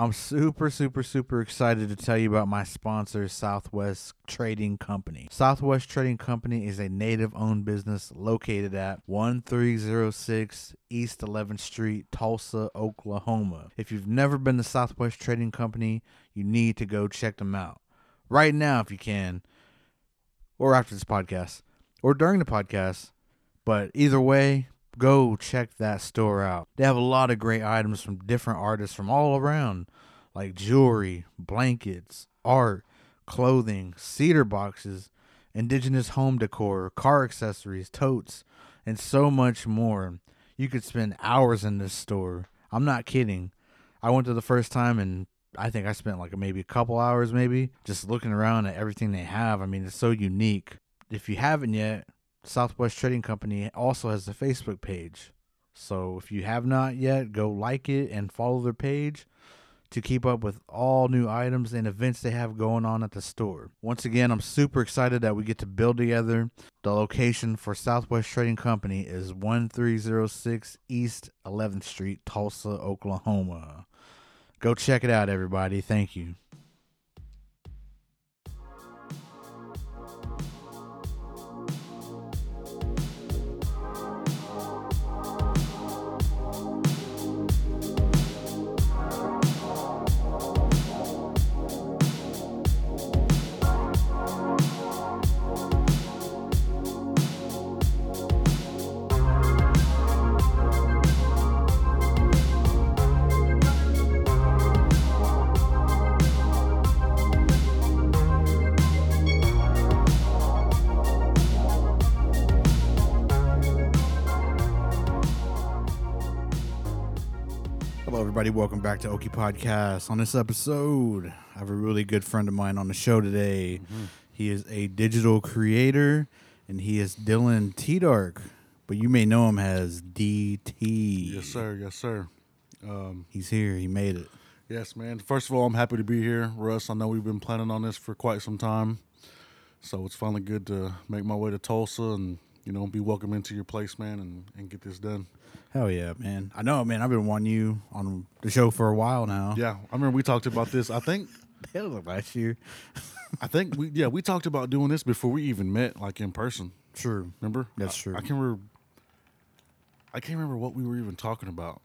I'm super, super, super excited to tell you about my sponsor, Southwest Trading Company. Southwest Trading Company is a native owned business located at 1306 East 11th Street, Tulsa, Oklahoma. If you've never been to Southwest Trading Company, you need to go check them out right now if you can, or after this podcast, or during the podcast. But either way, go check that store out. They have a lot of great items from different artists from all around, like jewelry, blankets, art, clothing, cedar boxes, indigenous home decor, car accessories, totes, and so much more. You could spend hours in this store. I'm not kidding. I went to the first time and I think I spent like maybe a couple hours, maybe just looking around at everything they have. I mean, it's so unique. If you haven't yet, Southwest Trading Company also has a Facebook page. So if you have not yet, go like it and follow their page to keep up with all new items and events they have going on at the store. Once again, I'm super excited that we get to build together. The location for Southwest Trading Company is 1306 East 11th Street, Tulsa, Oklahoma. Go check it out, everybody. Thank you. Everybody. Welcome back to Oki Podcast. On this episode, I have a really good friend of mine on the show today. He is a digital creator, and he is Dylan T Dark, but you may know him as DT. Yes, sir. Yes, sir. Um, He's here. He made it. yes, man. First of all, I'm happy to be here, Russ. I know we've been planning on this for quite some time, so it's finally good to make my way to Tulsa and you know be welcome into your place, man, and, and get this done. Hell yeah, man. I know, man. I've been wanting you on the show for a while now. Yeah, I remember we talked about this. I think, Hell, last year. I think we yeah we talked about doing this before we even met, like in person. True. Remember? That's I- true. I, can remember. I can't remember what we were even talking about.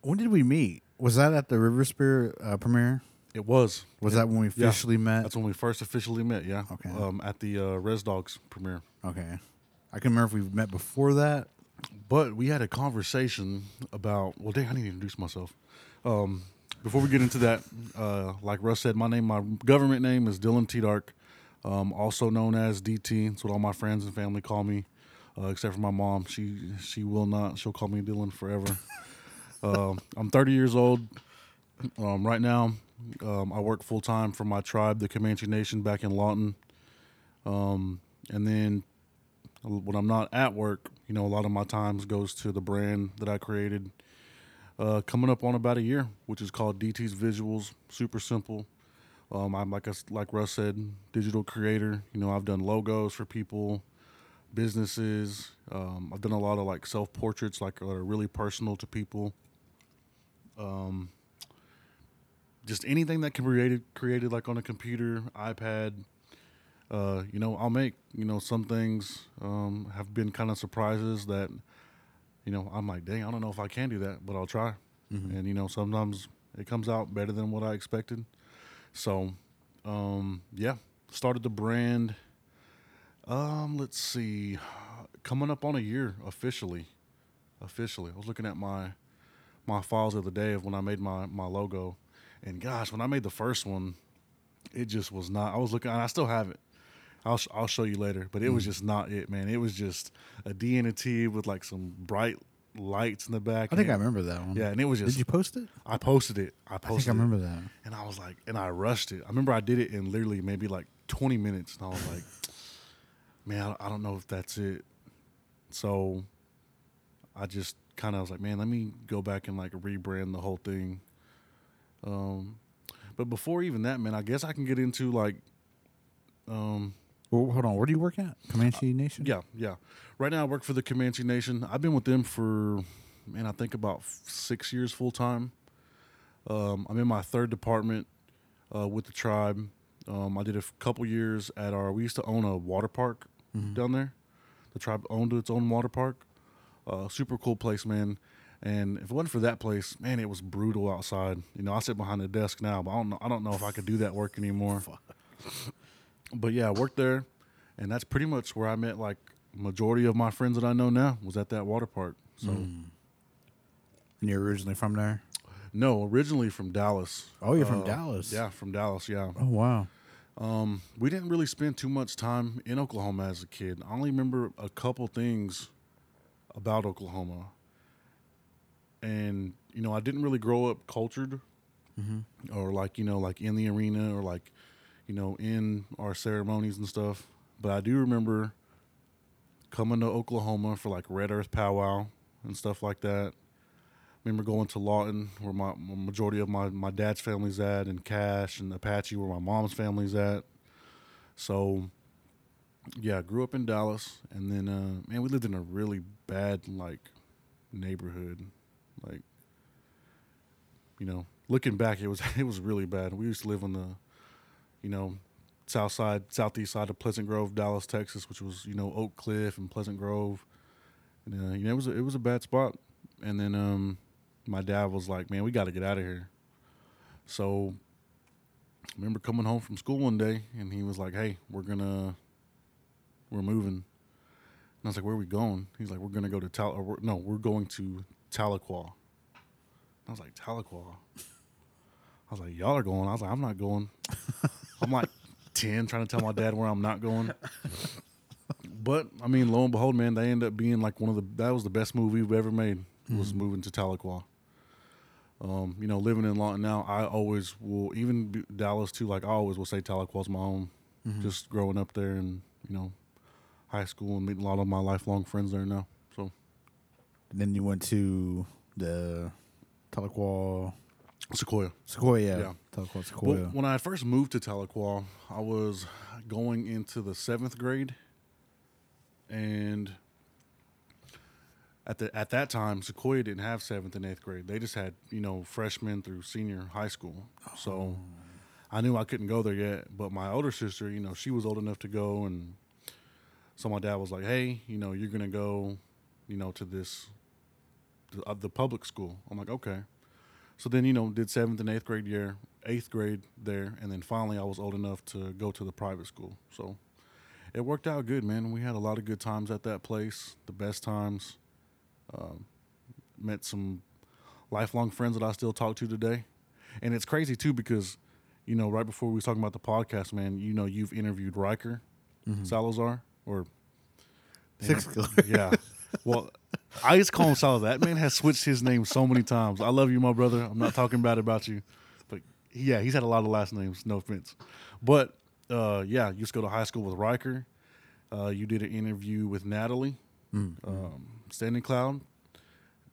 When did we meet? Was that at the River Spirit uh, premiere? It was. Was Yeah. that when we Yeah. officially met? That's when we first officially met. Yeah. Okay. Um, at the uh, Rez Dogs premiere. okay. I can't remember if we met before that. But we had a conversation about. Well, dang, I need to introduce myself. Um, before we get into that, uh, like Russ said, my name, my government name is Dylan T Dark, um, also known as DT. That's what all my friends and family call me, uh, except for my mom. She she will not. She'll call me Dylan forever. um, I'm 30 years old. Um, right now, um, I work full time for my tribe, the Comanche Nation, back in Lawton. Um, and then when I'm not at work, you know, a lot of my times goes to the brand that I created. Uh, coming up on about a year, which is called DT's Visuals. Super simple. Um, I'm like s like Russ said, digital creator. You know, I've done logos for people, businesses. Um, I've done a lot of like self portraits, like that are really personal to people. Um, just anything that can be created, created like on a computer, iPad, uh, you know, I'll make. You know, some things um, have been kind of surprises that, you know, I'm like, dang, I don't know if I can do that, but I'll try. And you know, sometimes it comes out better than what I expected. So, um, yeah, started the brand. Um, let's see, coming up on a year officially. Officially, I was looking at my my files the other day of when I made my my logo, and gosh, when I made the first one, it just was not. I was looking, and I still have it. I'll I'll show you later, but it was just not it, man. It was just a D and a T with like some bright lights in the back. I think I remember that one. Yeah, and it was just. Did you post it? I posted it. I I posted. think I remember that. And I was like, and I rushed it. I remember I did it in literally maybe like 20 minutes, and I was like, man, I I don't know if that's it. So I just kind of was like, man, let me go back and like rebrand the whole thing. Um, but before even that, man, I guess I can get into like, um, Well, hold on. Where do you work at? Comanche Nation. yeah, yeah. Right now, I work for the Comanche Nation. I've been with them for, man, I think about six years full time. Um, I'm in my third department uh, with the tribe. Um, I did a f- couple years at our. We used to own a water park down there. The tribe owned its own water park. Uh, super cool place, man. And if it wasn't for that place, man, it was brutal outside. You know, I sit behind the desk now, but I don't know. I don't know if I could do that work anymore. But yeah, I worked there, and that's pretty much where I met like majority of my friends that I know now was at that water park. So And you're originally from there? no, originally from Dallas. Oh, you're from Uh, Dallas. Yeah, from Dallas. Yeah. Oh wow. Um, we didn't really spend too much time in Oklahoma as a kid. I only remember a couple things about Oklahoma. And, you know, I didn't really grow up cultured or like, you know, like in the arena or like, you know, in our ceremonies and stuff. But I do remember coming to Oklahoma for like Red Earth Powwow and stuff like that. I remember going to Lawton, where my majority of my, my dad's family's at, and Cache and Apache, where my mom's family's at. So, yeah, I grew up in Dallas, and then uh, man, we lived in a really bad like neighborhood, like you know, looking back, it was it was really bad. We used to live on the, you know, south side, southeast side of Pleasant Grove, Dallas, Texas, which was you know Oak Cliff and Pleasant Grove, and uh, you know it was a, it was a bad spot. And then um, my dad was like, "Man, we got to get out of here." So, I remember coming home from school one day, and he was like, "Hey, we're gonna, we're moving." And I was like, "Where are we going?" He's like, "We're gonna go to Tal. We're, no, we're going to Tahlequah." I was like, "Tahlequah." I was like, "Y'all are going." I was like, "I'm not going." I'm like ten, trying to tell my dad where I'm not going. But I mean, lo and behold, man, they end up being like one of the that was the best movie we've ever made was moving to Tahlequah. Um, you know, living in Lawton now, I always will even Dallas too. Like I always will say Tahlequah's my home. Just growing up there and you know, high school and meeting a lot of my lifelong friends there now. So Then you went to the Tahlequah Sequoia. Sequoia. Yeah. Yeah. Tahlequah Sequoia. when I first moved to Tahlequah, I was going into the seventh grade, and at the at that time, Sequoia didn't have seventh and eighth grade. They just had you know freshmen through senior high school. So I knew I couldn't go there yet. But my older sister, you know, she was old enough to go, and so my dad was like, "Hey, you know, you're gonna go, you know, to this." The, uh, the public school. I'm like, okay. So then, you know, did seventh and eighth grade year, eighth grade there, and then finally I was old enough to go to the private school. So it worked out good, man. We had a lot of good times at that place, the best times. Um, met some lifelong friends that I still talk to today. And it's crazy too because, you know, right before we was talking about the podcast, man, you know, you've interviewed Riker Salazar or Six yeah. Well, I just call him Salazar. That man has switched his name so many times. I love you, my brother. I'm not talking bad about you, but yeah, he's had a lot of last names. No offense, but uh, yeah, you used to go to high school with Riker. Uh, you did an interview with Natalie, um, Standing Cloud.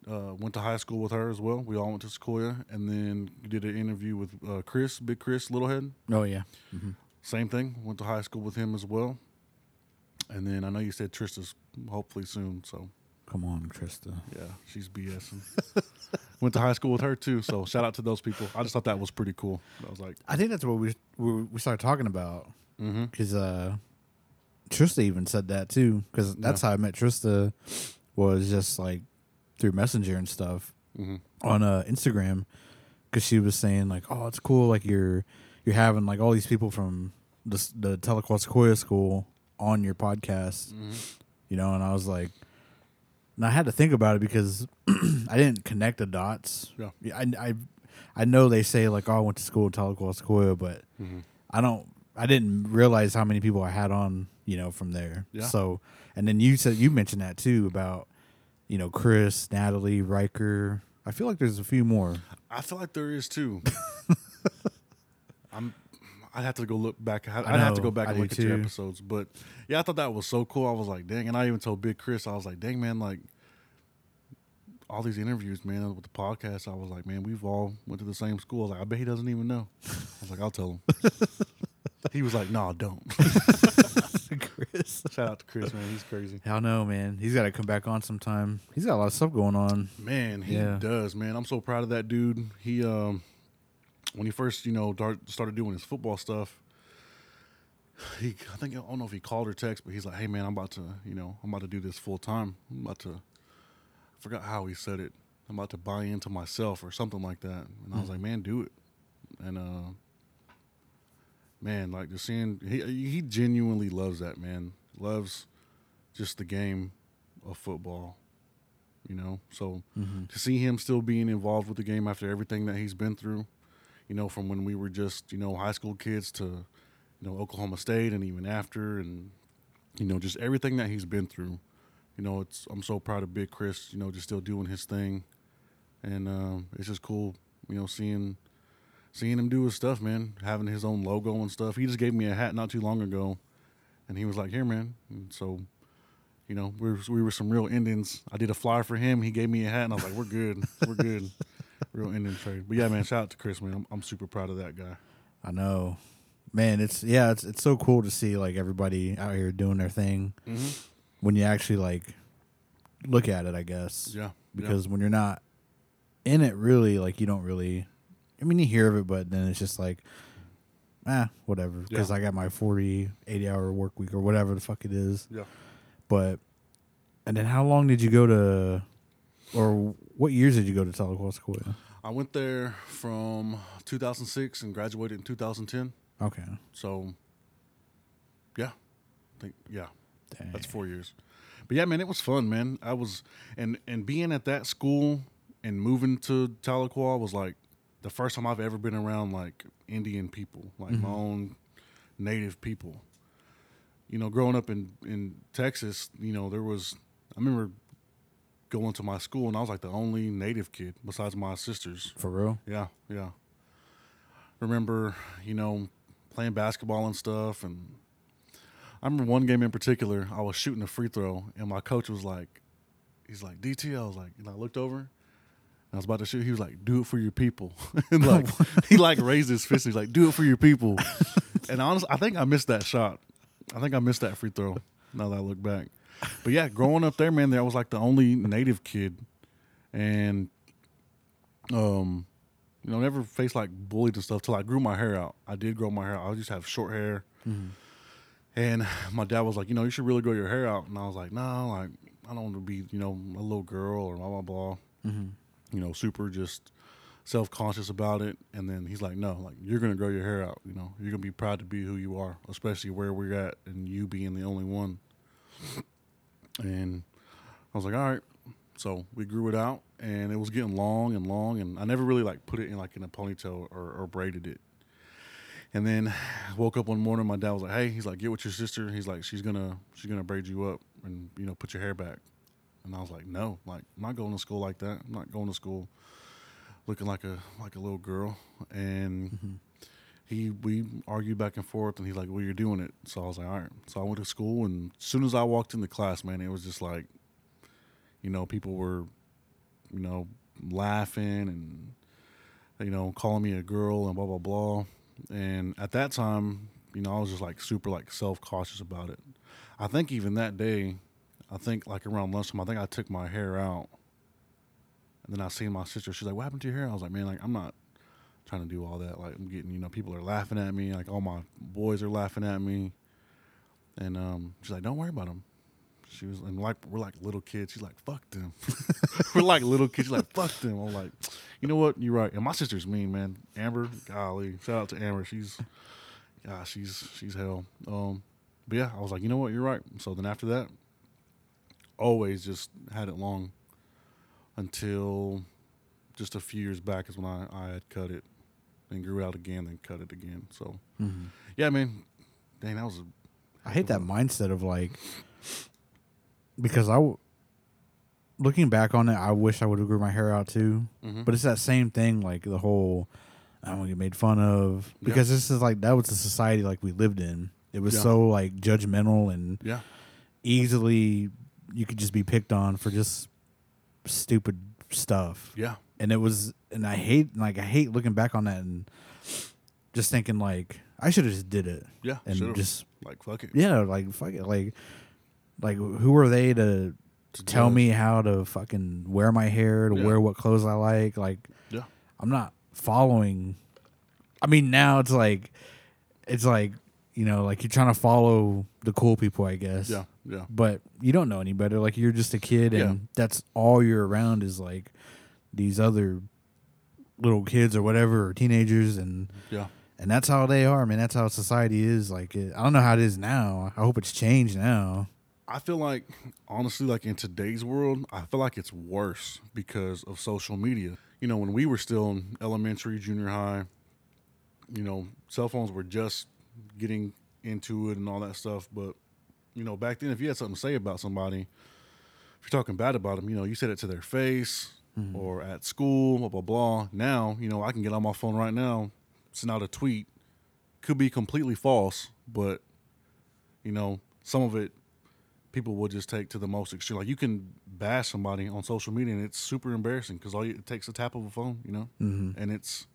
Uh, went to high school with her as well. We all went to Sequoia, and then you did an interview with uh, Chris, Big Chris Littlehead. Oh yeah. Same thing. Went to high school with him as well. And then I know you said Trista's hopefully soon, so Come on, Trista. yeah, she's BSing. Went to high school with her too, so shout out to those people. I just thought that was pretty cool. I was like, I think that's what we we, we started talking about mm-hmm. because uh, Trista even said that too. Because that's how I met Trista was just like through Messenger and stuff Mm-hmm. on uh, Instagram. Because she was saying like, "Oh, it's cool. Like you're you're having like all these people from the the Sequoia School on your podcast." Mm-hmm. You know, and I was like, and I had to think about it because I didn't connect the dots. Yeah. I, I, I know they say like, oh, I went to school in Tahlequah Sequoia, but Mm-hmm. I don't. I didn't realize how many people I had on, you know, from there. Yeah. So, and then you said you mentioned that too about, you know, Chris, Natalie, Riker. I feel like there's a few more. I feel like there is too. I'm. I'd have to go look back. I'd, I'd have to go back I and look at your episodes. But yeah, I thought that was so cool. I was like, dang. And I even told Big Chris, I was like, dang, man, like all these interviews, man, with the podcast. I was like, man, we've all went to the same school. I was like, I bet he doesn't even know. I was like, I'll tell him. he was like, no, don't. Chris. Shout out to Chris, man. He's crazy. Hell no, man. He's got to come back on sometime. He's got a lot of stuff going on. Man, he Yeah. does, man. I'm so proud of that dude. He um when he first, you know, started doing his football stuff, he I think I don't know if he called or text, but he's like, "Hey man, I'm about to, you know, I'm about to do this full time. I'm about to I forgot how he said it. I'm about to buy into myself or something like that." And I was like, "Man, do it." And uh man, like just seeing he he genuinely loves that, man. Loves just the game of football. You know, so to see him still being involved with the game after everything that he's been through, you know, from when we were just, you know, high school kids to, you know, Oklahoma State and even after and you know, just everything that he's been through. You know, it's I'm so proud of Big Chris, you know, just still doing his thing. And um, it's just cool, you know, seeing seeing him do his stuff, man, having his own logo and stuff. He just gave me a hat not too long ago and he was like, "Here, man." And so you know, we were, we were some real Indians. I did a flyer for him. He gave me a hat, and I was like, "We're good. We're good." real Indian trade. But yeah, man, shout out to Chris, man. I'm, I'm super proud of that guy. I know, man. It's yeah, it's it's so cool to see like everybody out here doing their thing Mm-hmm. when you actually like look at it. I guess Yeah, because when you're not in it, really, like you don't really. I mean, you hear of it, but then it's just like, ah, whatever. Because Yeah. I got my 40, 80 hour work week or whatever the fuck it is. yeah, But, and then how long did you go to, or what years did you go to Tahlequah? School? I went there from 2006 and graduated in 2010. Okay. So, yeah, I think yeah, Dang. that's four years. But yeah, man, it was fun, man. I was and and being at that school and moving to Tahlequah was like the first time I've ever been around like Indian people, like my mm-hmm. own native people. You know, growing up in in Texas, you know, there was I remember going to my school and I was like the only native kid besides my sisters. For real? Yeah, yeah. Remember, you know, playing basketball and stuff, and I remember one game in particular. I was shooting a free throw, and my coach was like, "He's like DT." I was like, and I looked over, I was about to shoot. He was like, "Do it for your people," and like he like raised his fist. He's like, "Do it for your people," and honestly, I think I missed that shot. I think I missed that free throw. Now that I look back, but yeah, growing up there, man, I was like the only native kid, and um, you know, never faced like bullied and stuff till I grew my hair out. I did grow my hair out. I to have short hair. And my dad was like, you know, you should really grow your hair out. And I was like, no, like, I don't want to be, you know, a little girl or blah, blah, blah. You know, super just self conscious about it. And then he's like, no, like, you're going to grow your hair out. You know, you're going to be proud to be who you are, especially where we're at and you being the only one. And I was like, all right. So we grew it out and it was getting long and long. And I never really like put it in like in a ponytail or, or braided it. And then woke up one morning, my dad was like, "Hey, he's like, get with your sister. He's like, she's gonna she's gonna braid you up and you know put your hair back." And I was like, "No, like I'm not going to school like that. I'm not going to school looking like a like a little girl." And mm-hmm. He we argued back and forth, and he's like, "Well, you're doing it." So I was like, "All right." So I went to school, and as soon as I walked into class, man, it was just like, you know, people were, you know, laughing and you know calling me a girl and blah blah blah. And at that time, you know, I was just like super like self cautious about it. I think even that day, I think like around lunchtime, I think I took my hair out. And then I seen my sister. She's like, "What happened to your hair?" I was like, "Man, like I'm not trying to do all that. Like I'm getting, you know, people are laughing at me. Like all my boys are laughing at me." And um, she's like, "Don't worry about them." She was and like we're like little kids. She's like, "Fuck them." we're like little kids. She's like, "Fuck them." I'm like, you know what? You're right. And my sister's mean, man. Amber, golly, shout out to Amber. She's, yeah, she's she's hell. Um, but yeah, I was like, you know what? You're right. So then after that, always just had it long until just a few years back is when I I had cut it, then grew out again, then cut it again. So yeah, man. Dang, that was a I hate that mindset of like, because I, w- looking back on it, I wish I would have grew my hair out too. Mm-hmm. But it's that same thing, like the whole, I don't get made fun of Yeah. because this is like that was the society like we lived in. It was Yeah. so like judgmental and yeah, easily you could just be picked on for just stupid stuff. yeah, And it was, and I hate like I hate looking back on that and just thinking like I should have just did it yeah. and should've. just like fuck it. yeah, like fuck it, like like who are they to To tell me how to fucking wear my hair, to Yeah. wear what clothes I like? Like Yeah, I'm not following I mean, now it's like, it's like, you know, like you're trying to follow the cool people, I guess. Yeah, yeah, But you don't know any better. Like you're just a kid, and Yeah. that's all you're around is like these other little kids or whatever, or teenagers, and yeah. and that's how they are, man. That's how society is. Like, it, I don't know how it is now. I hope it's changed now. I feel like honestly, like in today's world, I feel like it's worse because of social media. You know, when we were still in elementary, junior high, you know, cell phones were just getting into it and all that stuff. But you know, back then, if you had something to say about somebody, if you're talking bad about them, you know, you said it to their face or at school, blah blah blah. Now, you know, I can get on my phone right now, send out a tweet, could be completely false, but you know, some of it people will just take to the most extreme. Like you can bash somebody on social media, and it's super embarrassing because all you, it takes a tap of a phone, you know, Mm-hmm. and it's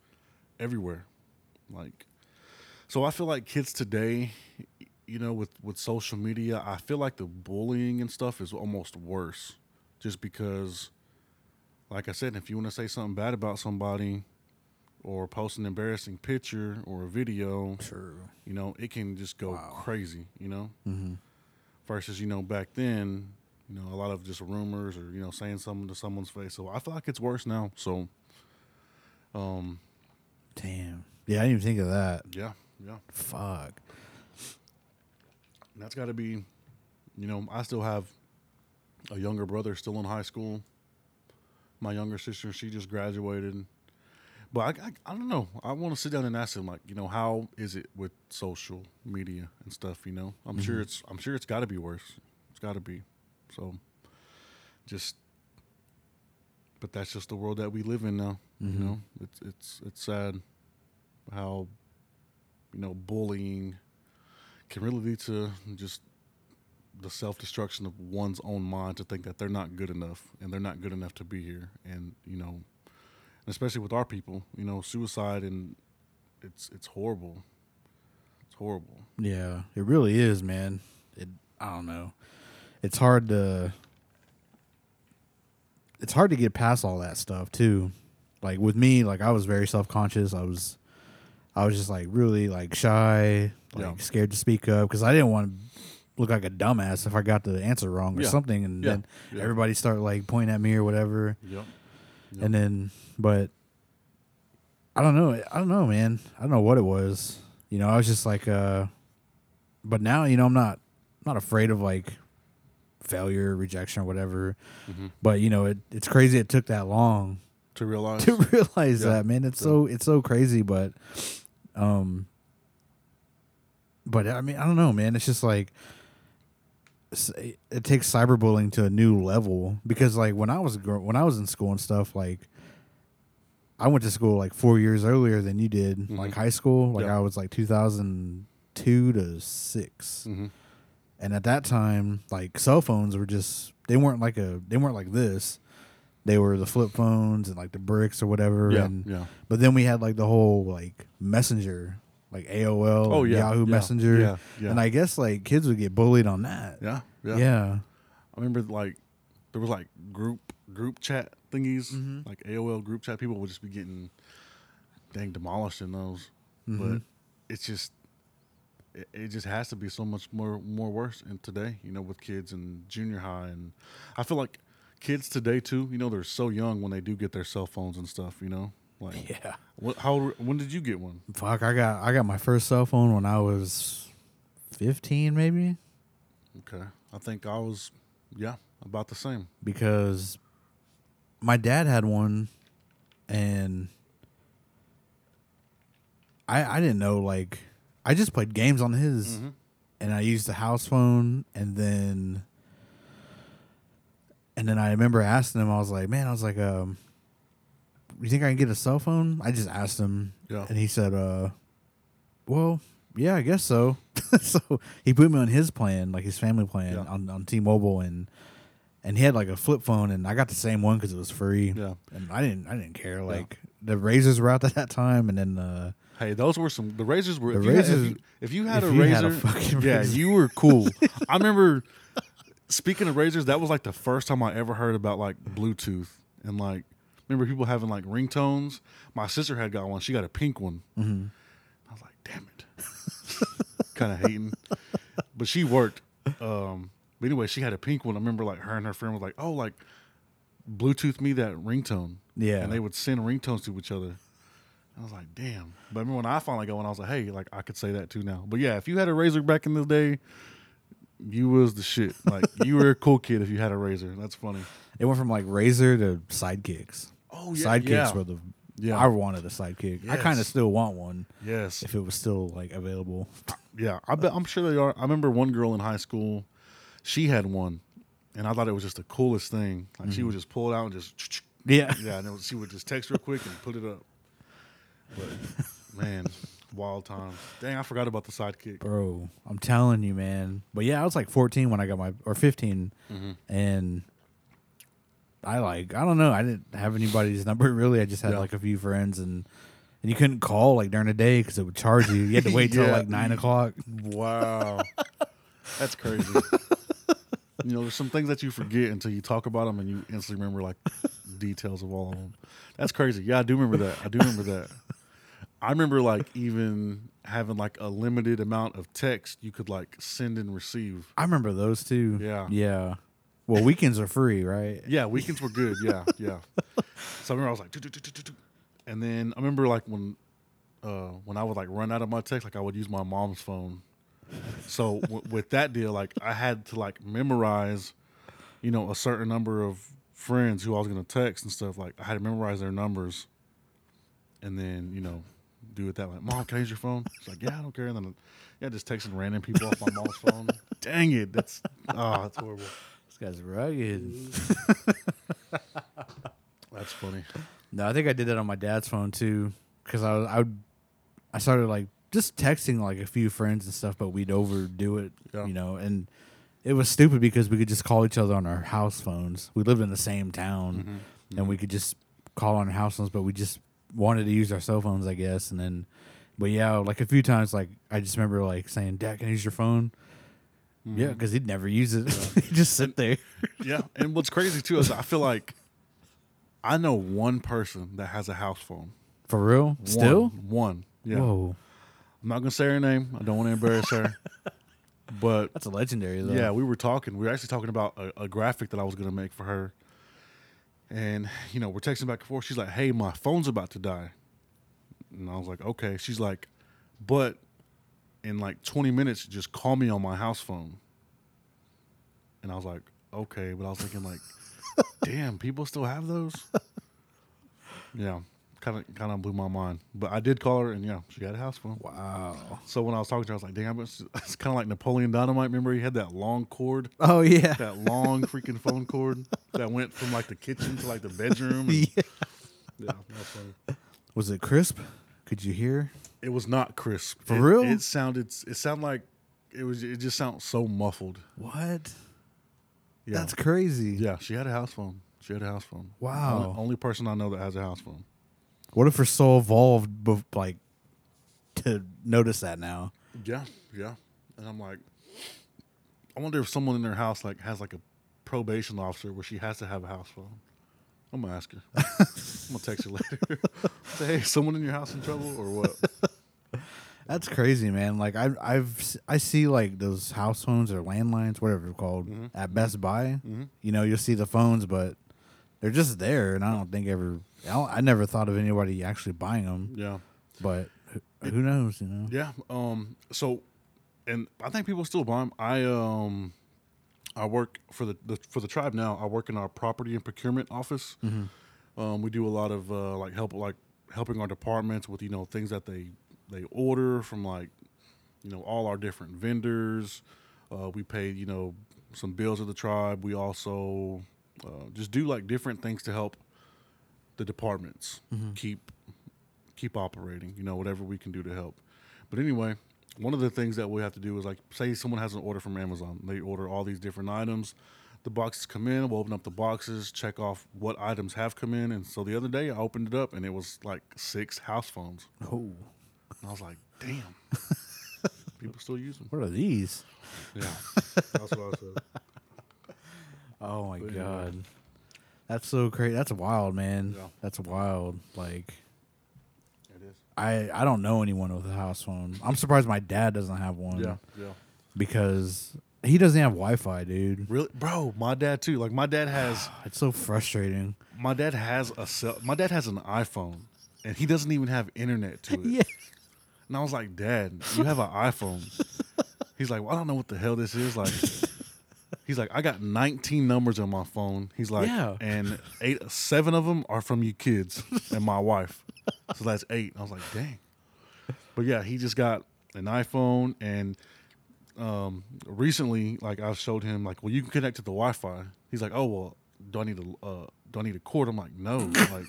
everywhere. Like, so I feel like kids today, you know, with with social media, I feel like the bullying and stuff is almost worse, just because, like I said, if you want to say something bad about somebody. Or post an embarrassing picture or a video, True. you know, it can just go Wow. crazy, you know Mm-hmm. versus you know back then you know a lot of just rumors or you know saying something to someone's face so i feel like it's worse now so um Damn. Yeah, I didn't even think of that. yeah yeah Fuck. And that's got to be you know i still have a younger brother still in high school my younger sister she just graduated. But i, I, I don't know. I want to sit down and ask him like you know how is it with social media and stuff you know? I'm sure it's i'm sure it's got to be worse. It's got to be. So just but that's just the world that we live in now Mhm. you know? It's it's it's sad how you know bullying can really lead to just the self-destruction of one's own mind to think that they're not good enough and they're not good enough to be here and you know and especially with our people you know suicide and it's it's horrible it's horrible Yeah, it really is, man. It I don't know. It's hard to it's hard to get past all that stuff too. Like with me, like I was very self conscious. I was I was just like really like shy, like Yeah. scared to speak up because I didn't want to look like a dumbass if I got the answer wrong or Yeah. something, and Yeah. then Yeah. everybody start like pointing at me or whatever. yep Yep. And then, but I don't know. I don't know, man. I don't know what it was. You know, I was just like, uh, but now, you know, I'm not, not afraid of like failure, rejection, or whatever. Mhm. But you know, it, it's crazy. It took that long to realize to realize that, man. It's so, it's so crazy. But, um, but I mean, I don't know, man. It's just like it takes cyberbullying to a new level because, like, when I was gr- when I was in school and stuff, like, I went to school like four years earlier than you did, like Mhm. high school. Like, Yeah. I was like two thousand two to 6 hmm and at that time, like cell phones were just they weren't like a they weren't like this. They were the flip phones and like the bricks or whatever. yeah and yeah but then we had like the whole like messenger, like AOL, oh yeah Yahoo yeah, Messenger. yeah yeah And I guess like kids would get bullied on that. yeah yeah Yeah. I remember like there was like group group chat thingies, Mhm. like AOL group chat. People would just be getting dang demolished in those. Mhm. But it's just it, it just has to be so much more more worse in today. You know, with kids in junior high, and I feel like kids today too. You know, they're so young when they do get their cell phones and stuff. You know, like Yeah. what? How? When did you get one? Fuck, I got I got my first cell phone when I was fifteen maybe. Okay, I think I was yeah about the same. because my dad had one and I I didn't know like I just played games on his Mhm. and I used the house phone and then and then I remember asking him I was like, "Man, I was like um you think I can get a cell phone?" I just asked him Yeah. and he said uh well, yeah, I guess so. so he put me on his plan, like his family plan Yeah. on on T-Mobile and and he had like a flip phone and I got the same one cuz it was free. Yeah. And I didn't I didn't care like the razors were out at that time and then uh Hey, those were some. The razors were. The if, you had, if, razors- you, if you had if a you razor, had a fucking yeah, razor. you were cool. I remember. Speaking of razors, that was like the first time I ever heard about like Bluetooth and like remember people having like ringtones. My sister had got one. She got a pink one. Mm-hmm. I was like, damn it, kind of hating. But she worked. Um, but anyway, she had a pink one. I remember like her and her friend was like, oh, like Bluetooth me that ringtone. Yeah. and they would send ringtones to each other. I was like, damn. But I remember when I finally got one, I was like, hey, like I could say that too now. But yeah, if you had a razor back in the day, you was the shit. Like you were a cool kid if you had a razor. That's funny. It went from like razor to sidekicks. Oh sidekicks yeah. were the. Yeah. I wanted a sidekick. I kind of still want one yes, if it was still like available. yeah. I bet I'm sure they are. I remember one girl in high school, she had one, and I thought it was just the coolest thing. Like she would just pull it out and just Yeah. yeah, and was, she would just text real quick and put it up. But man, wild times. Dang, I forgot about the sidekick. Bro, I'm telling you, man. But yeah, I was like 14 when I got my or 15, Mm-hmm. and I like I don't know. I didn't have anybody's number really. I just had Yeah. like a few friends, and and you couldn't call like during the day because it would charge you. You had to wait till Yeah. like nine o'clock. Wow, that's crazy. you know, there's some things that you forget until you talk about them, and you instantly remember like details of all of them. That's crazy. Yeah, I do remember that. I do remember that. I remember like even having like a limited amount of text you could like send and receive. I remember those too. Yeah. yeah. Well, weekends are free, right? Yeah, weekends were good. Yeah, yeah. So I remember I was like, "Do, do, do, do, do, do." and then I remember like when, uh, when I would like run out of my text, like I would use my mom's phone. So w- with that deal, like I had to like memorize, you know, a certain number of friends who I was gonna text and stuff. Like I had to memorize their numbers, and then you know, do it that way. Mom, can I use your phone? She's like, Yeah, I don't care. And then yeah, just texting random people off my mom's phone. Dang it, that's oh, that's horrible. Guy's rugged. That's funny. No, I think I did that on my dad's phone too, because I was, I would, I started like just texting like a few friends and stuff, but we'd overdo it, Yeah. you know, and it was stupid because we could just call each other on our house phones. We lived in the same town, Mm-hmm. and we could just call on our house phones, but we just wanted to use our cell phones, I guess, and then, but yeah, like a few times, like I just remember like saying, "Dad, can I use your phone?" Yeah, mm-hmm. because he'd never use it. he'd just sit there. Yeah, and what's crazy too is I feel like I know one person that has a house phone. For real? One. Still? one. Yeah, Whoa, I'm not gonna say her name. I don't want to embarrass her. But that's a legendary though. yeah, we were talking. We were actually talking about a, a graphic that I was gonna make for her, and you know we're texting back and forth. She's like, "Hey, my phone's about to die," and I was like, "Okay." She's like, "But in like 20 minutes, just call me on my house phone." And I was like, "Okay," but I was thinking like, "Damn, people still have those." Yeah, kind of kind of blew my mind. But I did call her, and yeah, she had a house phone. Wow. So when I was talking to her, I was like, "Damn, it's, it's kind of like Napoleon Dynamite." Remember, he had that long cord, Oh yeah. that long freaking phone cord that went from like the kitchen to like the bedroom. and- yeah. yeah, funny. Was it crisp? Could you hear? It was not crisp For It- real? It sounded. It sounded like it was. It just sounds so muffled. What? Yeah, That's crazy. yeah. She had a house phone. She had a house phone. Wow. Only, only person I know that has a house phone. What if we're so evolved, like, to notice that now? Yeah, yeah. And I'm like, I wonder if someone in their house like has like a probation officer where she has to have a house phone. I'm gonna ask her. I'm gonna text her later. Say, hey, someone in your house in trouble or what? That's crazy, man. Like I, I've I see like those house phones or landlines, whatever they're called, at Best Buy. You know, you'll see the phones, but they're just there, and I don't think ever. I, don't, I never thought of anybody actually buying them, Yeah, but who, who knows? You know. yeah. Um. So, and I think people still buy them. I um, I work for the, the for the tribe now. I work in our property and procurement office. Um, we do a lot of uh, like help like helping our departments with you know things that they they order from like you know all our different vendors. Uh, we pay you know some bills of the tribe. We also uh, just do like different things to help the departments keep keep operating. You know whatever we can do to help. But anyway, one of the things that we have to do is like say someone has an order from Amazon. They order all these different items. The boxes come in. We'll open up the boxes, check off what items have come in. And so the other day I opened it up and it was like six house phones. Oh, And I was like, damn. People still use them. what are these? Yeah. That's what I said. Oh my But anyway. god, That's so crazy. That's wild, man. Yeah. That's wild. Like. I I don't know anyone with a house phone. I'm surprised my dad doesn't have one. Yeah, yeah. Because he doesn't have Wi-Fi, dude. Really, bro. My dad too. Like my dad has. It's so frustrating. my dad has a cell. My dad has an iPhone, and he doesn't even have internet to it. yeah. And I was like, Dad, you have an iPhone. He's like, well, I don't know what the hell this is. Like, he's like, I got 19 numbers on my phone. He's like, Yeah. and eight, seven of them are from you kids and my wife. So that's eight. I was like, dang. But yeah, he just got an iPhone, and um, recently, like I showed him, like, well, you can connect to the Wi-Fi. He's like, oh well, do I need a uh, do I need a cord? I'm like, no. Like,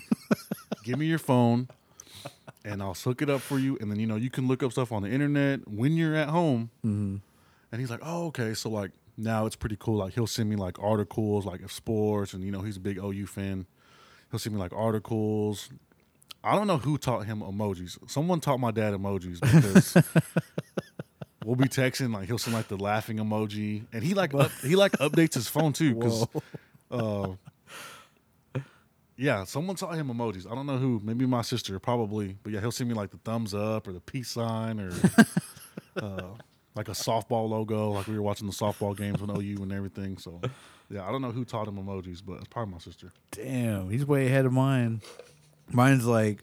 give me your phone and I'll hook it up for you. And then, you know, you can look up stuff on the internet when you're at home. Mm-hmm. And he's like, oh, okay. So, like, now it's pretty cool. Like, he'll send me, like, articles, like, of sports. And, you know, he's a big OU fan. He'll send me, like, articles. I don't know who taught him emojis. Someone taught my dad emojis because we'll be texting, like, he'll send, like, the laughing emoji. And he, like, up, he, like, updates his phone, too. Because, uh, yeah, someone taught him emojis. I don't know who. Maybe my sister, probably. But yeah, he'll send me like the thumbs up or the peace sign or uh, like a softball logo. Like we were watching the softball games with OU and everything. So yeah, I don't know who taught him emojis, but it's probably my sister. Damn, he's way ahead of mine. Mine's like,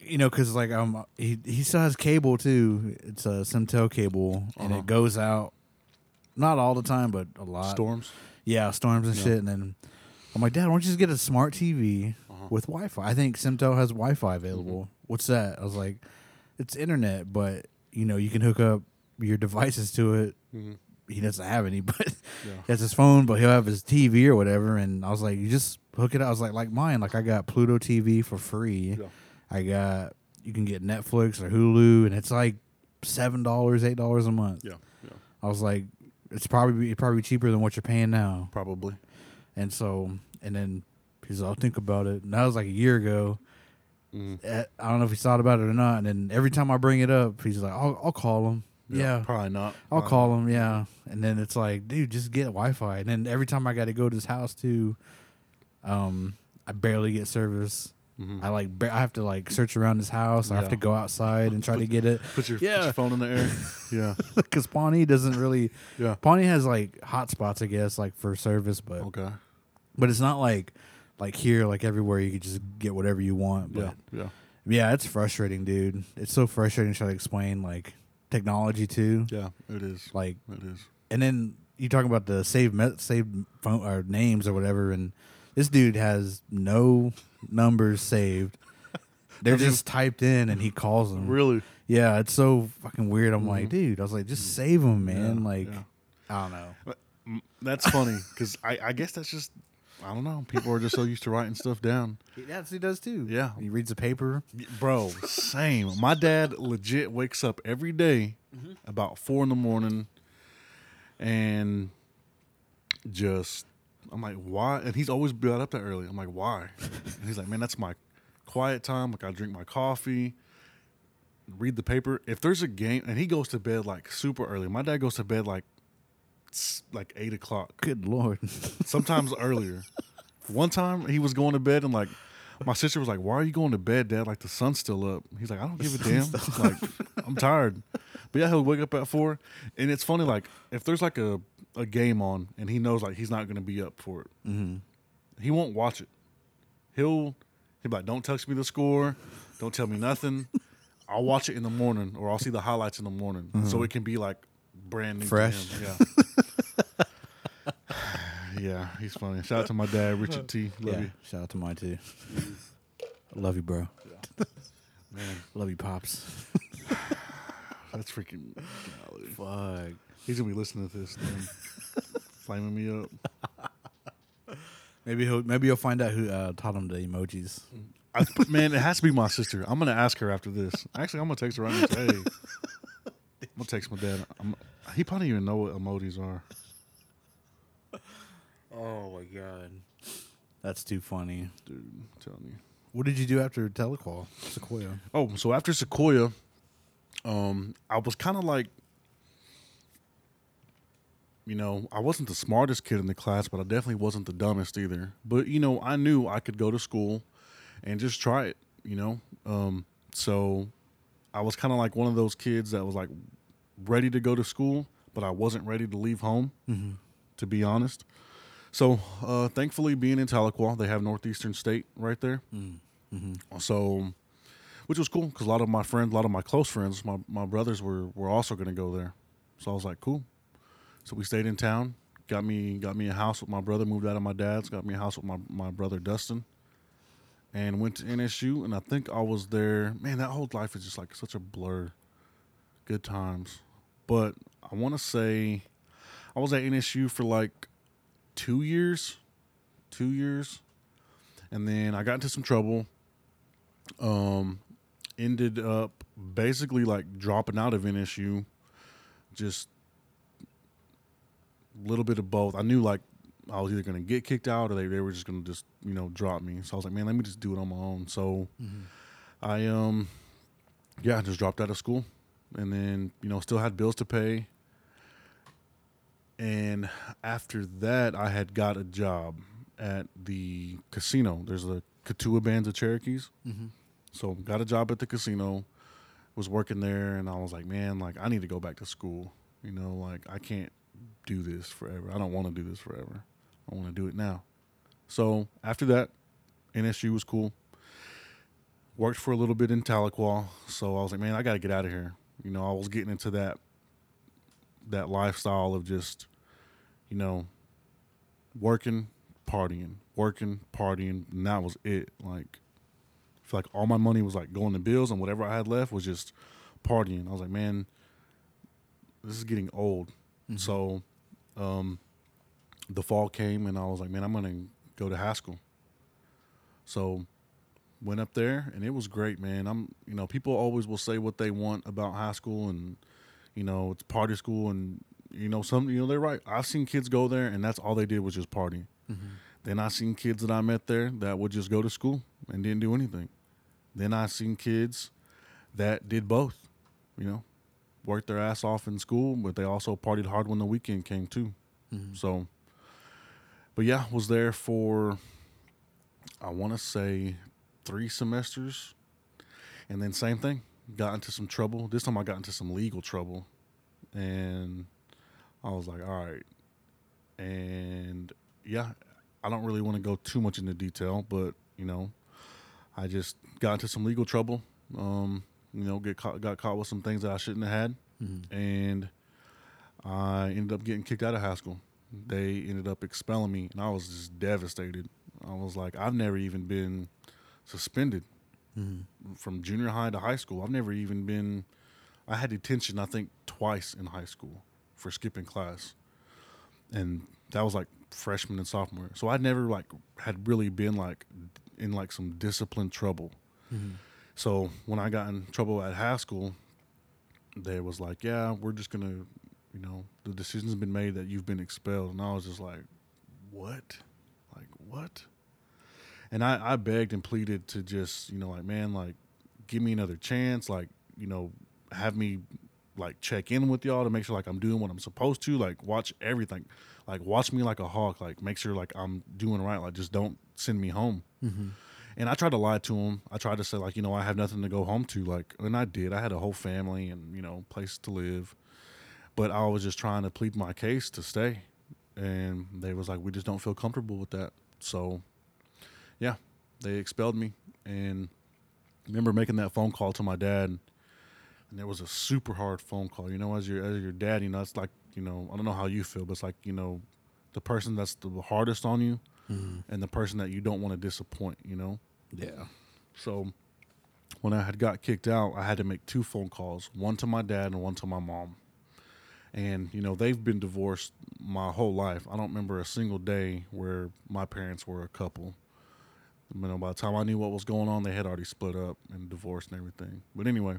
you know, because like um, he he still has cable too. It's a Simtel cable, and Uh-huh. it goes out not all the time, but a lot. Storms. Yeah, storms and Yeah. shit. And then I'm like, Dad, why don't you just get a smart TV Uh-huh. with Wi-Fi? I think Simtel has Wi-Fi available. Mm-hmm. What's that? I was like, it's internet, but you know, you can hook up your devices to it. Mhm. He doesn't have any, but Yeah. he has his phone, but he'll have his TV or whatever. And I was like, you just hook it. up. I was like, like mine. Like I got Pluto TV for free. Yeah. I got you can get Netflix or Hulu, and it's like seven dollars, eight dollars a month. Yeah. Yeah. I was like, it's probably it's probably cheaper than what you're paying now. Probably. And so, and then he's I'll think about it. And that was like a year ago. Eh, I don't know if he's thought about it or not. And then every time I bring it up, he's like, I'll, I'll call him. Yeah. Probably not. I'll Probably call him. Yeah. And then it's like, dude, just get Wi Fi. And then every time I got to go to his house too, um, I barely get service. Mhm. I like, I have to like search around his house. I have to go outside and try to get it. Put your, put Yeah. your phone in the air. Yeah. Because Pawnee doesn't really, Yeah. Pawnee has like hotspots, I guess, like for service, but Okay. but it's not like like here like everywhere you could just get whatever you want but Yeah. yeah, Yeah. it's frustrating dude it's so frustrating to try to explain like technology too Yeah. It is. like It is. and then you talk about the save me- save phone or names or whatever and this dude has no numbers saved they're just typed in and he calls them Really. yeah it's so fucking weird i'm like Mhm. dude i was like just save them man Yeah, like yeah. i don't know Mm, That's funny because I, I guess that's just I don't know. People are just so used to writing stuff down. that's he does too Yeah. he reads the paper Bro, same. My dad legit wakes up every day mm-hmm. about four in the morning and just I'm like, why? And he's always got up that early. I'm like, why? And he's like, man, that's my quiet time. Like I drink my coffee, read the paper. If there's a game, and he goes to bed like super early. My dad goes to bed like like eight o'clock good lord sometimes earlier. One time he was going to bed and like my sister was like, "Why are you going to bed, Dad? Like the sun's still up." He's like, "I don't give a damn. like I'm tired." But yeah, he'll wake up at four, and it's funny. Like if there's like a a game on and he knows like he's not going to be up for it, mm-hmm. he won't watch it. He'll he'll be like, "Don't text me the score. Don't tell me nothing. I'll watch it in the morning, or I'll see the highlights in the morning, so it can be like brand new, Fresh. him. Yeah." Yeah, he's funny. Shout out to my dad, Richard T. Love yeah, you. shout out to mine too. Love you, bro. Man, Love you, pops. that's freaking. golly. Fuck. He's gonna be listening to this, man. flaming me up. Maybe he'll maybe you'll find out who uh, taught him the emojis. I, man, it has to be my sister. I'm gonna ask her after this. Actually, I'm gonna text her right now. Hey, I'm gonna text my dad. I'm, he probably even know what emojis are. Oh my god, that's too funny. Dude, I'm telling you. What did you do after Tahlequah Sequoia? Oh, so after Sequoia, um, I was kind of like, you know, I wasn't the smartest kid in the class, but I definitely wasn't the dumbest either. But you know, I knew I could go to school and just try it. You know, um, so I was kind of like one of those kids that was like ready to go to school, but I wasn't ready to leave home. Mm-hmm. To be honest, so uh, thankfully, being in Tahlequah, they have Northeastern State right there. Mm-hmm. So, which was cool because a lot of my friends, a lot of my close friends, my, my brothers were were also going to go there. So I was like, cool. So we stayed in town. Got me got me a house with my brother. Moved out of my dad's. Got me a house with my my brother Dustin. And went to NSU, and I think I was there. Man, that whole life is just like such a blur. Good times, but I want to say I was at NSU for like two years, two years, and then I got into some trouble. Um, ended up basically like dropping out of NSU, just a little bit of both. I knew like I was either gonna get kicked out or they, they were just gonna just you know drop me. So I was like, man, let me just do it on my own. So Mm-hmm. I um yeah, I just dropped out of school and then, you know, still had bills to pay. And after that I had got a job at the casino. There's a Keetoowah Bands of Cherokees. Mm-hmm. So got a job at the casino, was working there and I was like, man, like I need to go back to school. You know, like I can't do this forever. I don't want to do this forever. I want to do it now. So after that, NSU was cool. Worked for a little bit in Tahlequah. So I was like, man, I got to get out of here. You know, I was getting into that that lifestyle of just, you know, working, partying, working, partying, and that was it. Like, I feel like all my money was like going to bills, and whatever I had left was just partying. I was like, man, this is getting old. Mm-hmm. So, um, the fall came, and I was like, man, I'm gonna go to Haskell. So, went up there, and it was great, man. I'm, you know, people always will say what they want about Haskell and you know, it's party school, and you know, some, you know, they're right. I've seen kids go there, and that's all they did was just party. Mm-hmm. Then I seen kids that I met there that would just go to school and didn't do anything. Then I seen kids that did both, you know, worked their ass off in school, but they also partied hard when the weekend came too. Mm-hmm. So, but yeah, was there for I want to say three semesters, and then same thing, got into some trouble. This time I got into some legal trouble, and I was like, all right, and yeah, I don't really want to go too much into detail, but you know, I just got into some legal trouble. Um, you know, get caught, got caught with some things that I shouldn't have had Mm-hmm. and I ended up getting kicked out of Haskell. They ended up expelling me, and I was just devastated. I was like, I've never even been suspended Mm-hmm. from junior high to high school. I've never even been. I had detention, I think, twice in high school for skipping class, and that was like freshman and sophomore. So I'd never like had really been like in like some discipline trouble. Mm-hmm. So when I got in trouble at Haskell, they was like, "Yeah, we're just gonna, you know, the decision's been made that you've been expelled." And I was just like, "What? Like what?" And I, I begged and pleaded to just, you know, like, man, like, give me another chance, like, you know, have me like check in with y'all to make sure like I'm doing what I'm supposed to, like watch everything, like watch me like a hawk, like make sure like I'm doing right, like just don't send me home. Mm-hmm. And I tried to lie to him. I tried to say like, you know, I have nothing to go home to, like, and I did. I had a whole family and you know, place to live. But I was just trying to plead my case to stay, and they was like, we just don't feel comfortable with that. So, yeah, they expelled me. And I remember making that phone call to my dad, and it was a super hard phone call. You know, as your as your dad, you know, it's like you know, I don't know how you feel, but it's like you know, the person that's the hardest on you, Mm-hmm. and the person that you don't want to disappoint. You know. Yeah. So when I had got kicked out, I had to make two phone calls, one to my dad and one to my mom. And you know, they've been divorced my whole life. I don't remember a single day where my parents were a couple. You know, by the time I knew what was going on, they had already split up and divorced and everything. But anyway,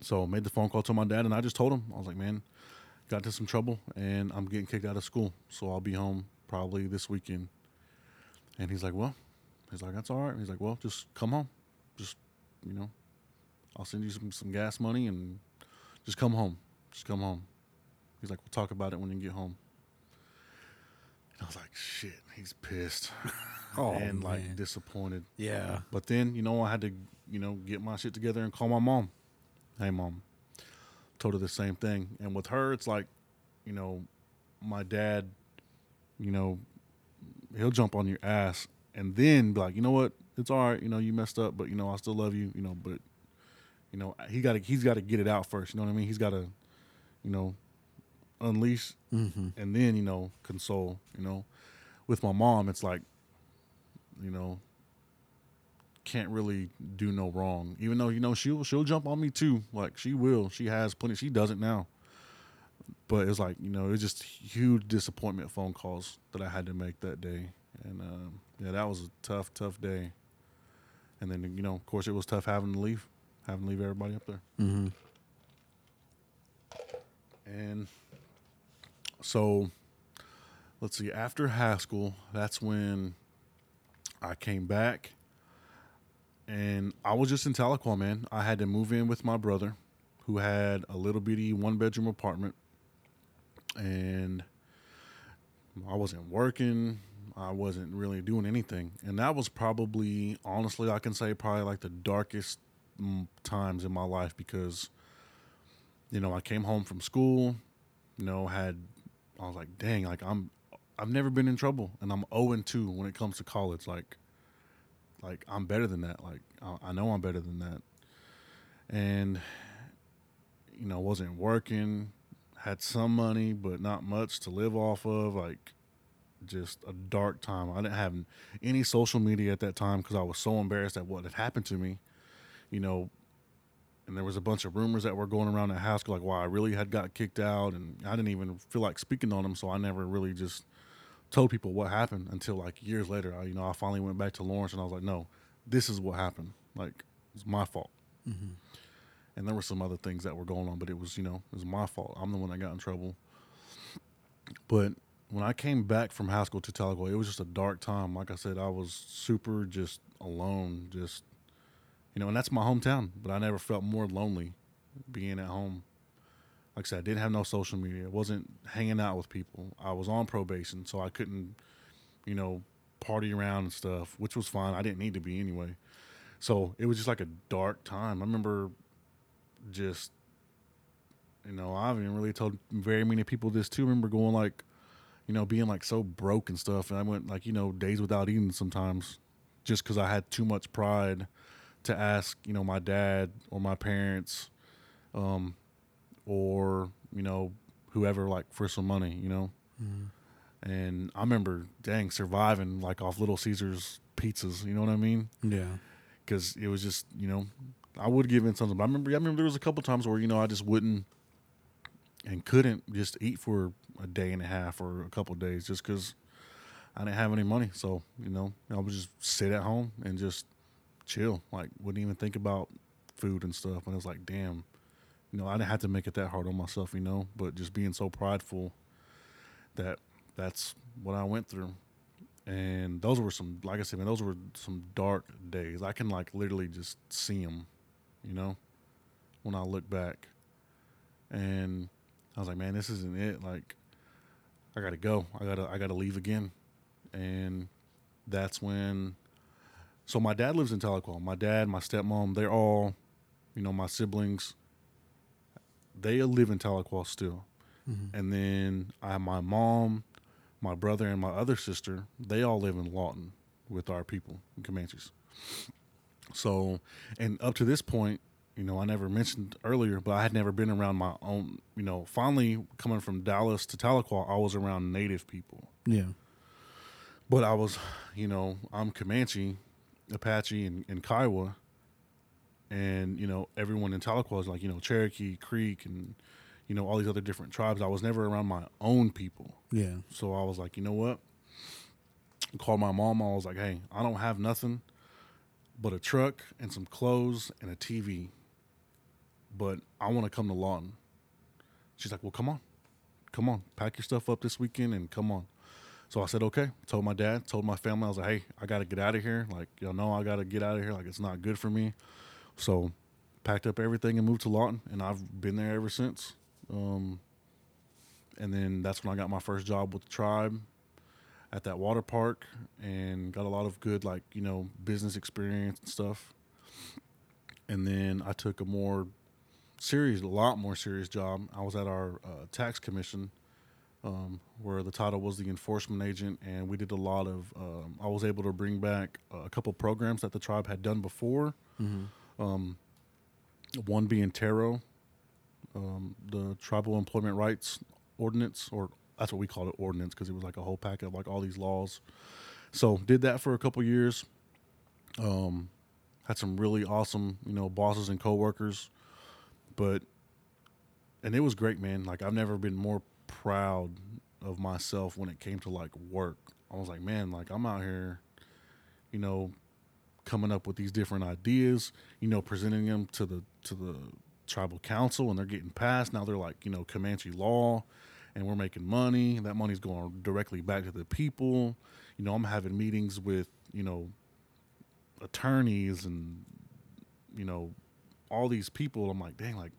so I made the phone call to my dad and I just told him, I was like, man, got into some trouble and I'm getting kicked out of school. So I'll be home probably this weekend. And he's like, well, He's like, that's all right. He's like, well, just come home. Just, you know, I'll send you some, some gas money and just come home. Just come home. He's like, we'll talk about it when you get home. I was like, shit, he's pissed Oh, and like man. disappointed. Yeah. But then, you know, I had to, you know, get my shit together and call my mom. Hey, mom. Told her the same thing. And with her, it's like, you know, my dad, you know, he'll jump on your ass and then be like, you know what? It's all right. You know, you messed up, but, you know, I still love you, you know, but, you know, he got to, he's got to get it out first. You know what I mean? He's got to, you know, unleash Mm-hmm. and then, you know, console, you know. With my mom, it's like, you know, can't really do no wrong. Even though you know she'll she'll jump on me too. Like she will. She has plenty. She does it now. But it's like you know it's just huge disappointment phone calls that I had to make that day, and um, yeah, that was a tough tough day. And then you know of course it was tough having to leave, having to leave everybody up there. Mm-hmm. And so, let's see. After Haskell, that's when I came back, and I was just in Tahlequah, man. I had to move in with my brother, who had a little bitty one bedroom apartment, and I wasn't working. I wasn't really doing anything, and that was probably, honestly, I can say probably like the darkest mm, times in my life because you know, I came home from school, you know, had I was like, dang, like I'm I've never been in trouble and I'm 0 and 2 when it comes to college. Like like I'm better than that. Like I, I know I'm better than that. And you know, wasn't working, had some money but not much to live off of, like just a dark time. I didn't have any social media at that time because I was so embarrassed at what had happened to me. You know, and there was a bunch of rumors that were going around at Haskell, like why I really had got kicked out, and I didn't even feel like speaking on them, so I never really just told people what happened until like years later. I, you know, I finally went back to Lawrence, and I was like, no, this is what happened. Like it's my fault. Mm-hmm. And there were some other things that were going on, but it was you know it was my fault. I'm the one that got in trouble. But when I came back from Haskell to Tahlequah, it was just a dark time. Like I said, I was super just alone, just you know, and that's my hometown. But I never felt more lonely being at home. Like I said, I didn't have no social media. I wasn't hanging out with people. I was on probation, so I couldn't, you know, party around and stuff, which was fine. I didn't need to be anyway. So it was just like a dark time. I remember just, you know, I haven't really told very many people this too. I remember going like, you know, being like so broke and stuff. And I went like, you know, days without eating sometimes just because I had too much pride to ask, you know, my dad or my parents, um, or you know, whoever like for some money, you know. Mm-hmm. And I remember, dang, surviving like off Little Caesars pizzas. You know what I mean? Yeah. Because it was just, you know, I would give in something. But I remember, I remember there was a couple times where you know I just wouldn't and couldn't just eat for a day and a half or a couple days just because I didn't have any money. So you know, I would just sit at home and just chill. Like wouldn't even think about food and stuff. And I was like, damn, you know, I didn't have to make it that hard on myself, you know. But just being so prideful that that's what I went through. And those were some, like I said, man, those were some dark days. I can like literally just see them, you know, when I look back. And I was like, man, this isn't it. Like, I gotta go. I gotta, I gotta leave again. And that's when. So my dad lives in Tahlequah. My dad, my stepmom, they're all, you know, my siblings. They live in Tahlequah still. Mm-hmm. And then I have my mom, my brother, and my other sister. They all live in Lawton with our people, in Comanches. So, and up to this point, you know, I never mentioned earlier, but I had never been around my own, you know, finally coming from Dallas to Tahlequah, I was around native people. Yeah. But I was, you know, I'm Comanche, Apache, and, and Kiowa. And, you know, everyone in Tahlequah is like, you know, Cherokee, Creek, and, you know, all these other different tribes. I was never around my own people. Yeah. So I was like, you know what? I called my mom. I was like, hey, I don't have nothing but a truck and some clothes and a TV. But I want to come to Lawton. She's like, well, come on. Come on. Pack your stuff up this weekend and come on. So I said, okay. Told my dad, told my family, I was like, hey, I got to get out of here. Like, y'all know I got to get out of here. Like, it's not good for me. So packed up everything and moved to Lawton. And I've been there ever since. Um, and then that's when I got my first job with the tribe at that water park, and got a lot of good like you know business experience and stuff. And then I took a more serious, a lot more serious job. I was at our uh, tax commission, um, where the title was the enforcement agent, and we did a lot of. Um, I was able to bring back a couple programs that the tribe had done before. Um, one being TERO, um, the Tribal Employment Rights Ordinance, or that's what we called it, ordinance, because it was like a whole packet of like all these laws. So did that for a couple years. Um, had some really awesome, you know, bosses and coworkers, but and it was great, man. Like I've never been more proud of myself when it came to like work. I was like, man, like I'm out here, you know, coming up with these different ideas, you know, presenting them to the to the tribal council and they're getting passed. Now they're like, you know, Comanche law and we're making money. That money's going directly back to the people. You know, I'm having meetings with, you know, attorneys and you know, all these people. I'm like, dang, like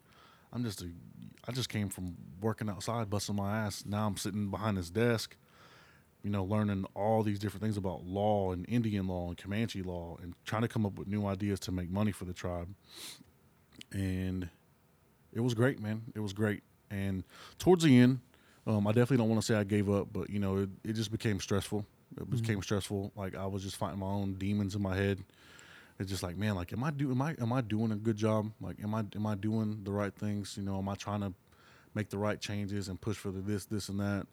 I'm just a I just came from working outside busting my ass. Now I'm sitting behind this desk you know, learning all these different things about law and Indian law and Comanche law and trying to come up with new ideas to make money for the tribe. And it was great, man. It was great. And towards the end, um, I definitely don't want to say I gave up, but you know, it, it just became stressful. It became stressful. Like I was just fighting my own demons in my head. It's just like, man, like, am I do am I am I doing a good job? Like, am I am I doing the right things? You know, am I trying to make the right changes and push for the this, this, and that?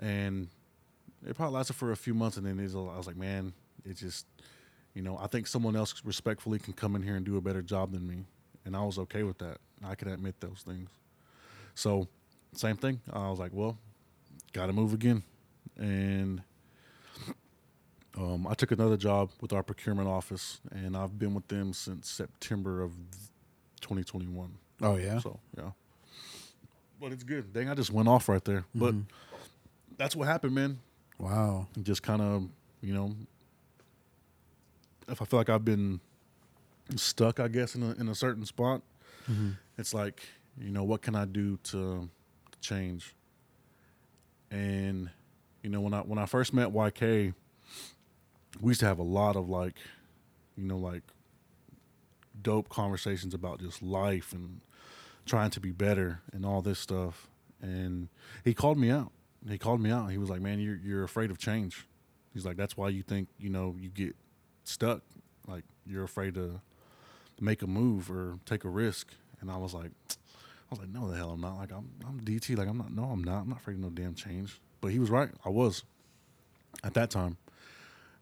And it probably lasted for a few months, and then I was like, man, it just, you know, I think someone else respectfully can come in here and do a better job than me, and I was okay with that. I can admit those things. So, same thing. I was like, well, got to move again, and um, I took another job with our procurement office, and I've been with them since September of 2021. Oh yeah. So yeah, but it's good. Dang, I just went off right there. But that's what happened, man. Wow. Just kind of, you know, if I feel like I've been stuck, I guess in a in a certain spot, it's like, you know, what can I do to, to change? And you know, when I when I first met YK, we used to have a lot of like, you know, like dope conversations about just life and trying to be better and all this stuff. And he called me out. He called me out. He was like, "Man, you're you're afraid of change." He's like, "That's why you think you know you get stuck. Like you're afraid to make a move or take a risk." And I was like, "I was like, no, the hell I'm not. Like I'm I'm DT. Like I'm not. No, I'm not. I'm not afraid of no damn change." But he was right. I was at that time,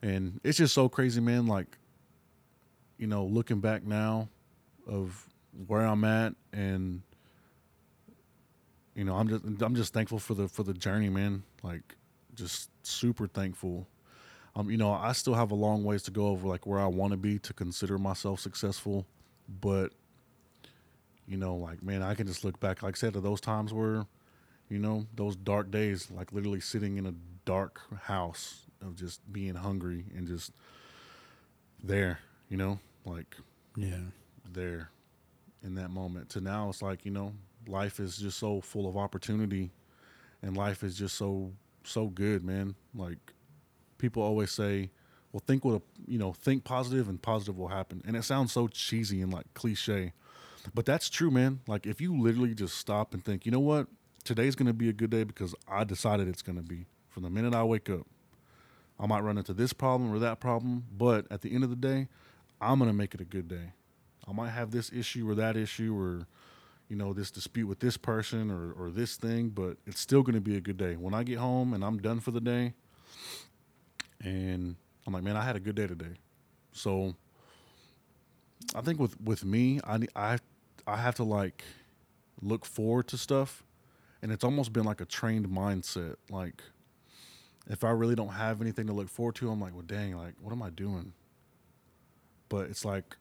and it's just so crazy, man. Like you know, looking back now of where I'm at and you know, I'm just I'm just thankful for the for the journey, man. Like just super thankful. Um, you know, I still have a long ways to go over like where I want to be to consider myself successful, but you know, like man, I can just look back like I said to those times where you know, those dark days like literally sitting in a dark house of just being hungry and just there, you know, like Yeah. there in that moment. To now it's like you know life is just so full of opportunity and life is just so so good man. Like people always say well think what a you know think positive and positive will happen. And it sounds so cheesy and like cliche but that's true man. Like if you literally just stop and think you know what? Today's going to be a good day because i decided it's going to be. From the minute i wake up i might run into this problem or that problem but at the end of the day i'm going to make it a good day I might have this issue or that issue or you know this dispute with this person or or this thing, but it's still going to be a good day. When I get home and I'm done for the day and I'm like, man, I had a good day today. So I think with with me, I I I have to like look forward to stuff and it's almost been like a trained mindset like if I really don't have anything to look forward to, I'm like, well, dang, like, what am I doing? But it's like,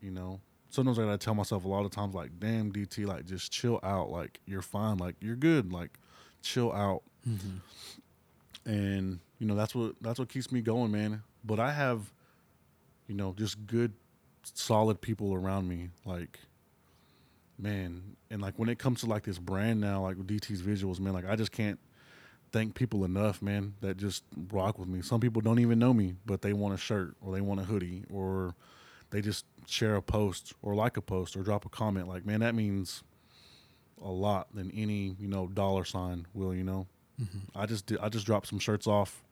you know sometimes i gotta tell myself a lot of times like damn dt like just chill out. Like you're fine. Like you're good. Like chill out. Mm-hmm. And you know that's what that's what keeps me going man. But i have you know just good solid people around me like man, and like when it comes to like this brand now, like DT's visuals, man, like I just can't thank people enough, man, that just rock with me. Some people don't even know me, but they want a shirt or they want a hoodie or they just share a post or like a post or drop a comment. Like, man, that means a lot than any you know dollar sign will. You know, I just did, I just dropped some shirts off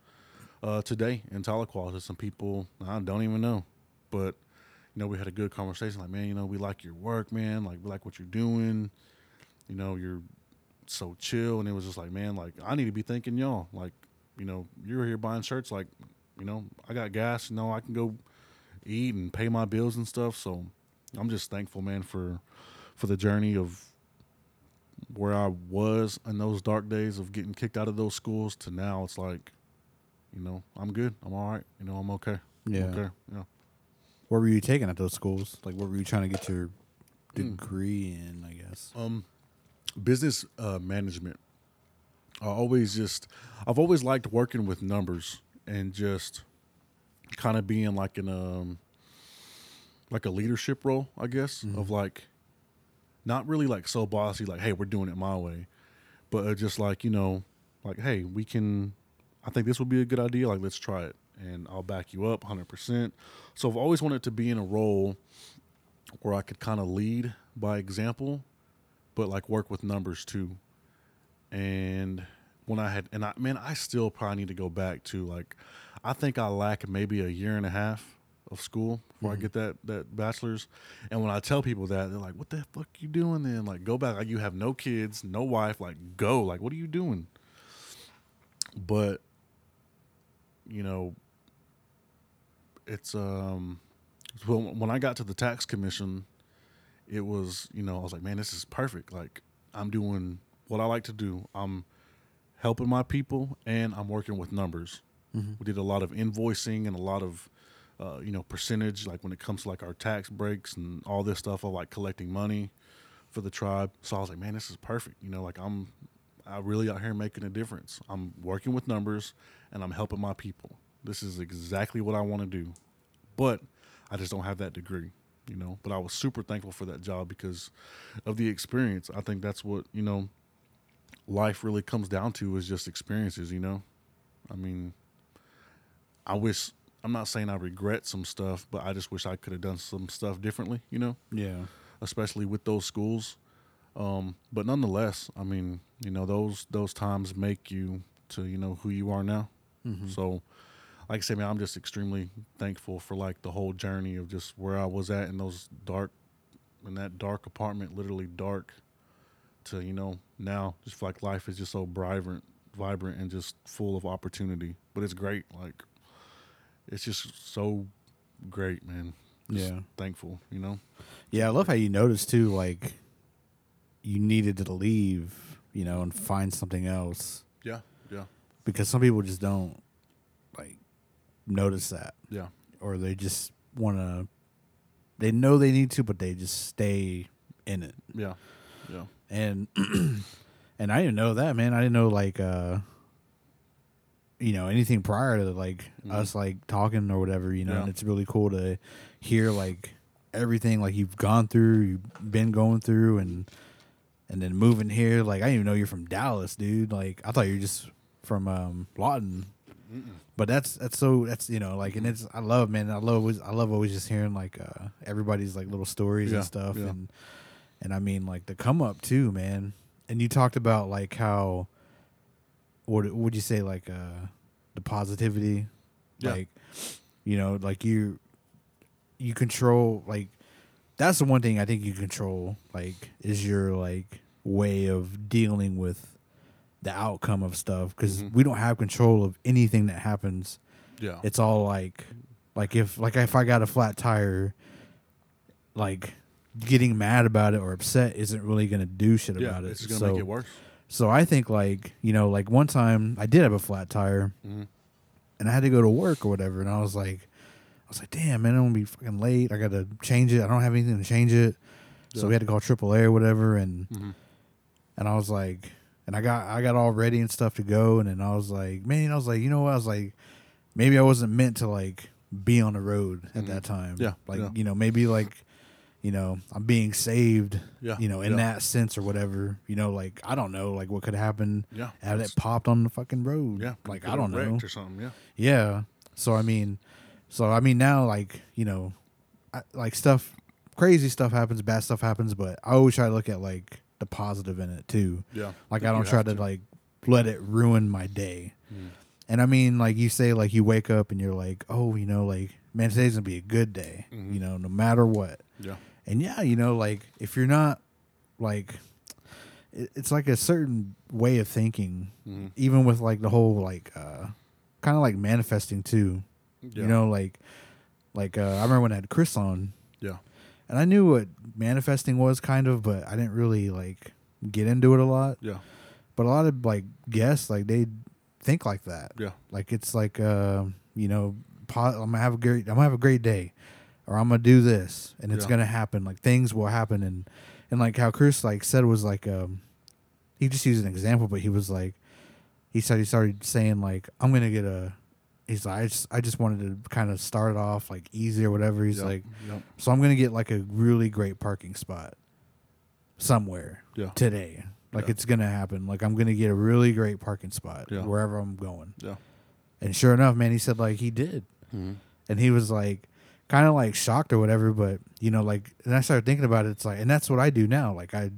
uh, today in Tahlequah to some people I don't even know, but you know we had a good conversation. Like, man, you know we like your work, man. Like we like what you're doing. You know you're so chill, and it was just like, man, like I need to be thanking y'all. Like, you know, you're here buying shirts. Like, you know, I got gas. You know, I can go eat and pay my bills and stuff. So I'm just thankful, man, for for the journey of where I was in those dark days of getting kicked out of those schools to now. It's like, you know, I'm good. I'm all right. You know, I'm okay. I'm Yeah. okay. Yeah. What were you taking at those schools? Like, what were you trying to get your degree in? I guess. Um, business uh, management. I always just, I've always liked working with numbers and just kind of being like in um, like a leadership role, I guess, of like, not really like so bossy, like, hey, we're doing it my way, but uh, just like you know, like, hey, we can. I think this would be a good idea. Like, let's try it, and I'll back you up 100. percent So I've always wanted to be in a role where I could kind of lead by example, but like work with numbers too. And when I had, and I man, I still probably need to go back to like, I think I lack maybe a year and a half of school before I get that that bachelor's. And when I tell people that, they're like, "What the fuck you doing then? Like, go back. Like, you have no kids, no wife. Like, go. Like, what are you doing?" But you know, it's um, when when I got to the tax commission, it was you know I was like, man, this is perfect. Like, I'm doing what I like to do. I'm helping my people, and I'm working with numbers. We did a lot of invoicing and a lot of uh, you know percentage, like when it comes to like our tax breaks and all this stuff of like collecting money for the tribe. So I was like, man, this is perfect. You know, like I'm I really out here making a difference. I'm working with numbers and I'm helping my people. This is exactly what I want to do. But I just don't have that degree, you know. But I was super thankful for that job because of the experience. I think that's what, you know, life really comes down to is just experiences, you know. I mean, I wish I'm not saying I regret some stuff, but I just wish I could have done some stuff differently, you know Yeah. especially with those schools. Um, but nonetheless, I mean, you know, those those times make you to you know who you are now. So, like I said, man, I'm just extremely thankful for like the whole journey of just where I was at in those dark, in that dark apartment, literally dark, to you know now just like life is just so vibrant, vibrant and just full of opportunity. But it's great, like it's just so great, man. Just Yeah. thankful, you know. Yeah, I love how you noticed too, like you needed to leave, you know, and find something else Yeah, yeah, because some people just don't notice that, yeah. or they just want to. They know they need to, but they just stay in it, Yeah, yeah, and and I didn't know that, man. I didn't know like uh, you know, anything prior to like us like talking or whatever, you know. Yeah. And it's really cool to hear like everything like you've gone through, you've been going through, and and then moving here. Like I didn't even know you're from Dallas, dude. Like I thought you were just from um, Lawton. But that's that's so that's you know like and it's I love man I love always, I love always just hearing like uh everybody's like little stories Yeah, and stuff yeah. and and I mean like the come up too man and you talked about like how what would you say like uh the positivity Yeah. like you know like you you control like that's the one thing I think you control like is your like way of dealing with the outcome of stuff because Mhm. we don't have control of anything that happens yeah. it's all like like if like if I got a flat tire like getting mad about it or upset isn't really gonna do shit yeah, about it it's gonna so make it worse. so I think like you know like one time I did have a flat tire Mhm. and I had to go to work or whatever and I was like I was like damn man I'm gonna be fucking late I gotta change it I don't have anything to change it so we had to call AAA or whatever and Mhm. and I was like, and I got I got all ready and stuff to go, and then I was like, man, I was like, you know what? I was like, maybe I wasn't meant to like be on the road at Mhm. that time. Yeah, like yeah. you know, maybe like, you know, I'm being saved, Yeah, you know, in yeah. that sense or whatever. You know, like I don't know, like what could happen Yeah, had it popped on the fucking road. Yeah, like I don't know. or something. Yeah, Yeah. So I mean, so I mean now like you know, I, like stuff, crazy stuff happens, bad stuff happens, but I always try to look at like the positive in it too. yeah. Like I don't try have to, like let it ruin my day. Mm. And I mean, like you say, like you wake up and you're like, oh, you know, like man, today's gonna be a good day. Mhm. You know, no matter what. Yeah, And yeah, you know, like if you're not like, it's like a certain way of thinking, Mhm. even with like the whole like, uh kind of like manifesting too. yeah. You know, like, like uh, I remember when I had Chris on, yeah, and I knew what manifesting was kind of, but I didn't really like get into it a lot. yeah, But a lot of like guests, like they think like that. yeah, Like it's like, uh, you know, I'm gonna have a great, I'm gonna have a great day, or I'm gonna do this, and it's Yeah. gonna happen. Like things will happen, and and like how Chris like said was like, um, he just used an example, but he was like, he said he started saying like, I'm gonna get a. He's like, I just, I just wanted to kind of start off like easy or whatever. He's yeah, like, yeah, so I'm gonna get like a really great parking spot somewhere yeah, today. Like Yeah. it's gonna happen. Like I'm gonna get a really great parking spot Yeah. wherever I'm going. yeah. And sure enough, man, he said like he did, Mhm. and he was like kind of like shocked or whatever. But you know, like, and I started thinking about it. It's like, and that's what I do now. Like I,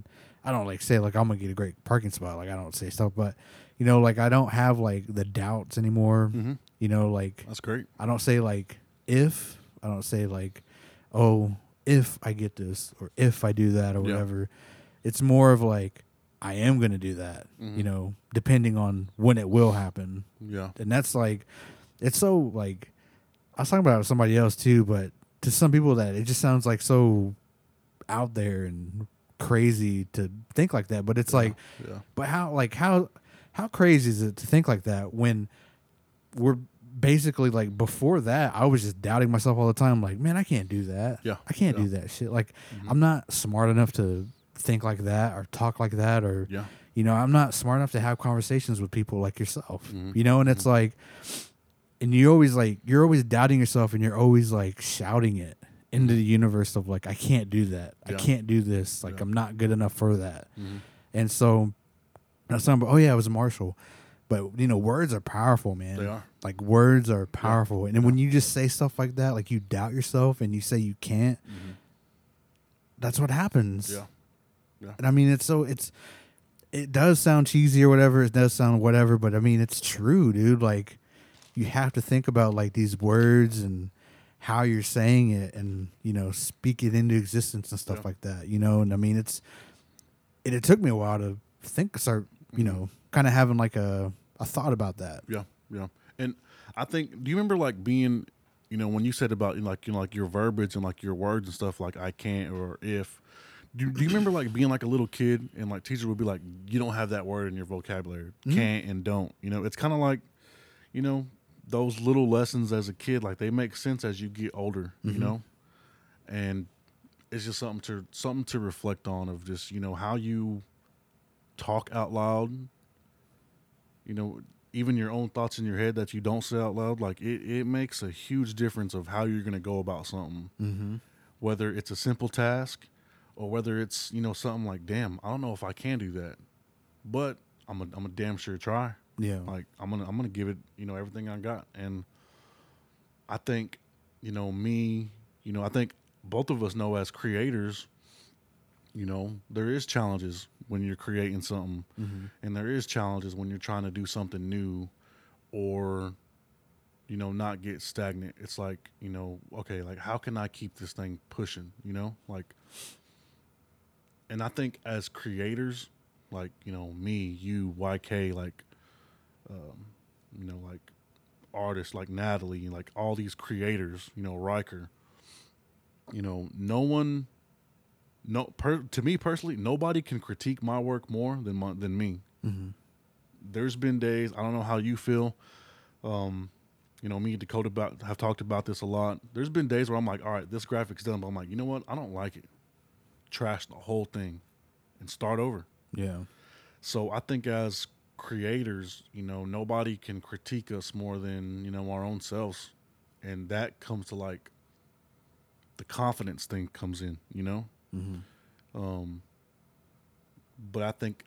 I don't like say like I'm gonna get a great parking spot. Like I don't say stuff, but you know, like I don't have like the doubts anymore. Mhm. You know, like That's great. I don't say like if. I don't say like, oh, if I get this or if I do that or Yeah. whatever. It's more of like I am going to do that, Mhm. you know, depending on when it will happen. Yeah, And that's like it's so like I was talking about it with somebody else too, but to some people that it just sounds like so out there and crazy to think like that, but it's like yeah, but how like how how crazy is it to think like that when we're basically like before that I was just doubting myself all the time like man I can't do that. Yeah, I can't yeah. do that shit. Like Mhm. I'm not smart enough to think like that or talk like that or yeah, you know, I'm not smart enough to have conversations with people like yourself. Mhm. You know, and it's like and you're always like you're always doubting yourself and you're always like shouting it into the universe of like I can't do that. I can't do this. Like Yeah. I'm not good enough for that. Mhm. And so I talking about, oh yeah, it was Marshall. But you know, words are powerful, man. They are. Like words are powerful. And then when you just say stuff like that, like you doubt yourself and you say you can't, Mhm. that's what happens. yeah, yeah, And I mean, it's so it's it does sound cheesy or whatever. It does sound whatever, but I mean, it's true, dude. Like you have to think about like these words and how you're saying it, and you know, speak it into existence and stuff Yeah. like that. You know, and I mean, it's it, it took me a while to think, start, you Mhm. know, kind of having like a a thought about that. yeah, yeah. And I think, do you remember like being, you know, when you said about like you know like your verbiage and like your words and stuff like I can't or if. Do, do you remember like being like a little kid and like teacher would be like you don't have that word in your vocabulary Mhm. can't and don't you know it's kind of like you know those little lessons as a kid like they make sense as you get older you Mhm. know and it's just something to something to reflect on of just you know how you talk out loud you know even your own thoughts in your head that you don't say out loud like it, it makes a huge difference of how you're going to go about something Mm-hmm. whether it's a simple task or whether it's you know something like damn i don't know if i can do that but i'm a, I'm a damn sure try Yeah. like i'm gonna i'm gonna give it you know everything i got and i think you know me you know i think both of us know as creators you know there is challenges when you're creating something mm-hmm. and there is challenges when you're trying to do something new or you know not get stagnant it's like you know okay like how can i keep this thing pushing you know like and i think as creators like you know me you yk like um, you know like artists like natalie like all these creators you know riker you know no one no per, to me personally nobody can critique my work more than my, than me Mm-hmm. there's been days I don't know how you feel. Um, you know, me and Dakota about have talked about this a lot. There's been days where I'm like, all right, this graphic's done, but I'm like, you know what? I don't like it. Trash the whole thing and start over. Yeah. So I think as creators, you know, nobody can critique us more than, you know, our own selves. And that comes to like the confidence thing comes in, you know. Mm-hmm. Um, but I think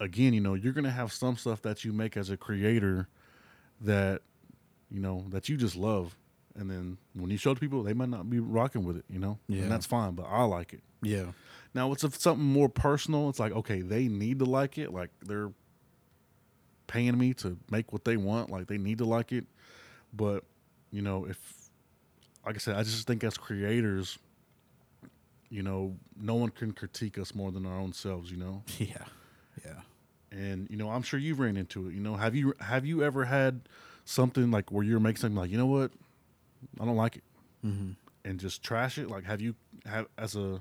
again, you know, you're gonna have some stuff that you make as a creator that you know that you just love, and then when you show it to people, they might not be rocking with it, you know, Yeah. and that's fine. But I like it. Yeah. Now, it's if something more personal. It's like okay, they need to like it. Like they're paying me to make what they want. Like they need to like it. But you know, if like I said, I just think as creators, you know, no one can critique us more than our own selves. You know, Yeah. Yeah. and you know, I'm sure you've ran into it. You know, have you have you ever had something like where you're making something like, you know what, I don't like it, Mm-hmm. and just trash it? Like, have you have as a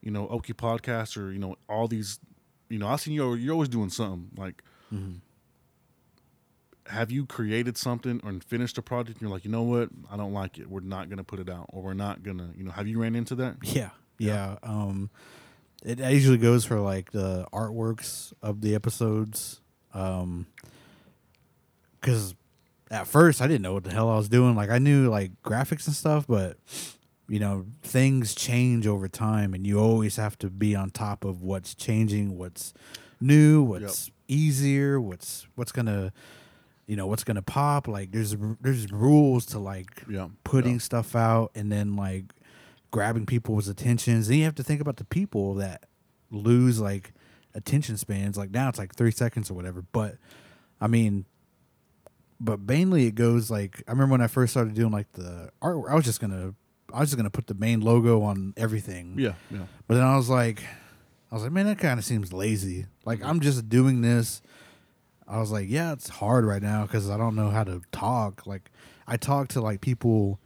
you know Oki podcast or you know all these, you know, I've seen you. You're always doing something like. Mm-hmm. Have you created something or finished a project? And you're like, you know what, I don't like it. We're not gonna put it out, or we're not gonna, you know. Have you ran into that? Yeah, yeah. Um, it usually goes for like the artworks of the episodes. Um, because at first I didn't know what the hell I was doing. Like I knew like graphics and stuff, but you know things change over time, and you always have to be on top of what's changing, what's new, what's easier, what's what's gonna, you know, what's gonna pop. Like there's there's rules to like Yeah, putting yeah. stuff out and then like grabbing people's attentions. Then you have to think about the people that lose like attention spans. Like now it's like three seconds or whatever. But I mean, but mainly it goes like I remember when I first started doing like the art. I was just gonna I was just gonna put the main logo on everything. yeah, yeah, But then I was like, I was like, man, that kind of seems lazy. Like I'm just doing this. I was like, yeah, it's hard right now because I don't know how to talk. Like I talk to like people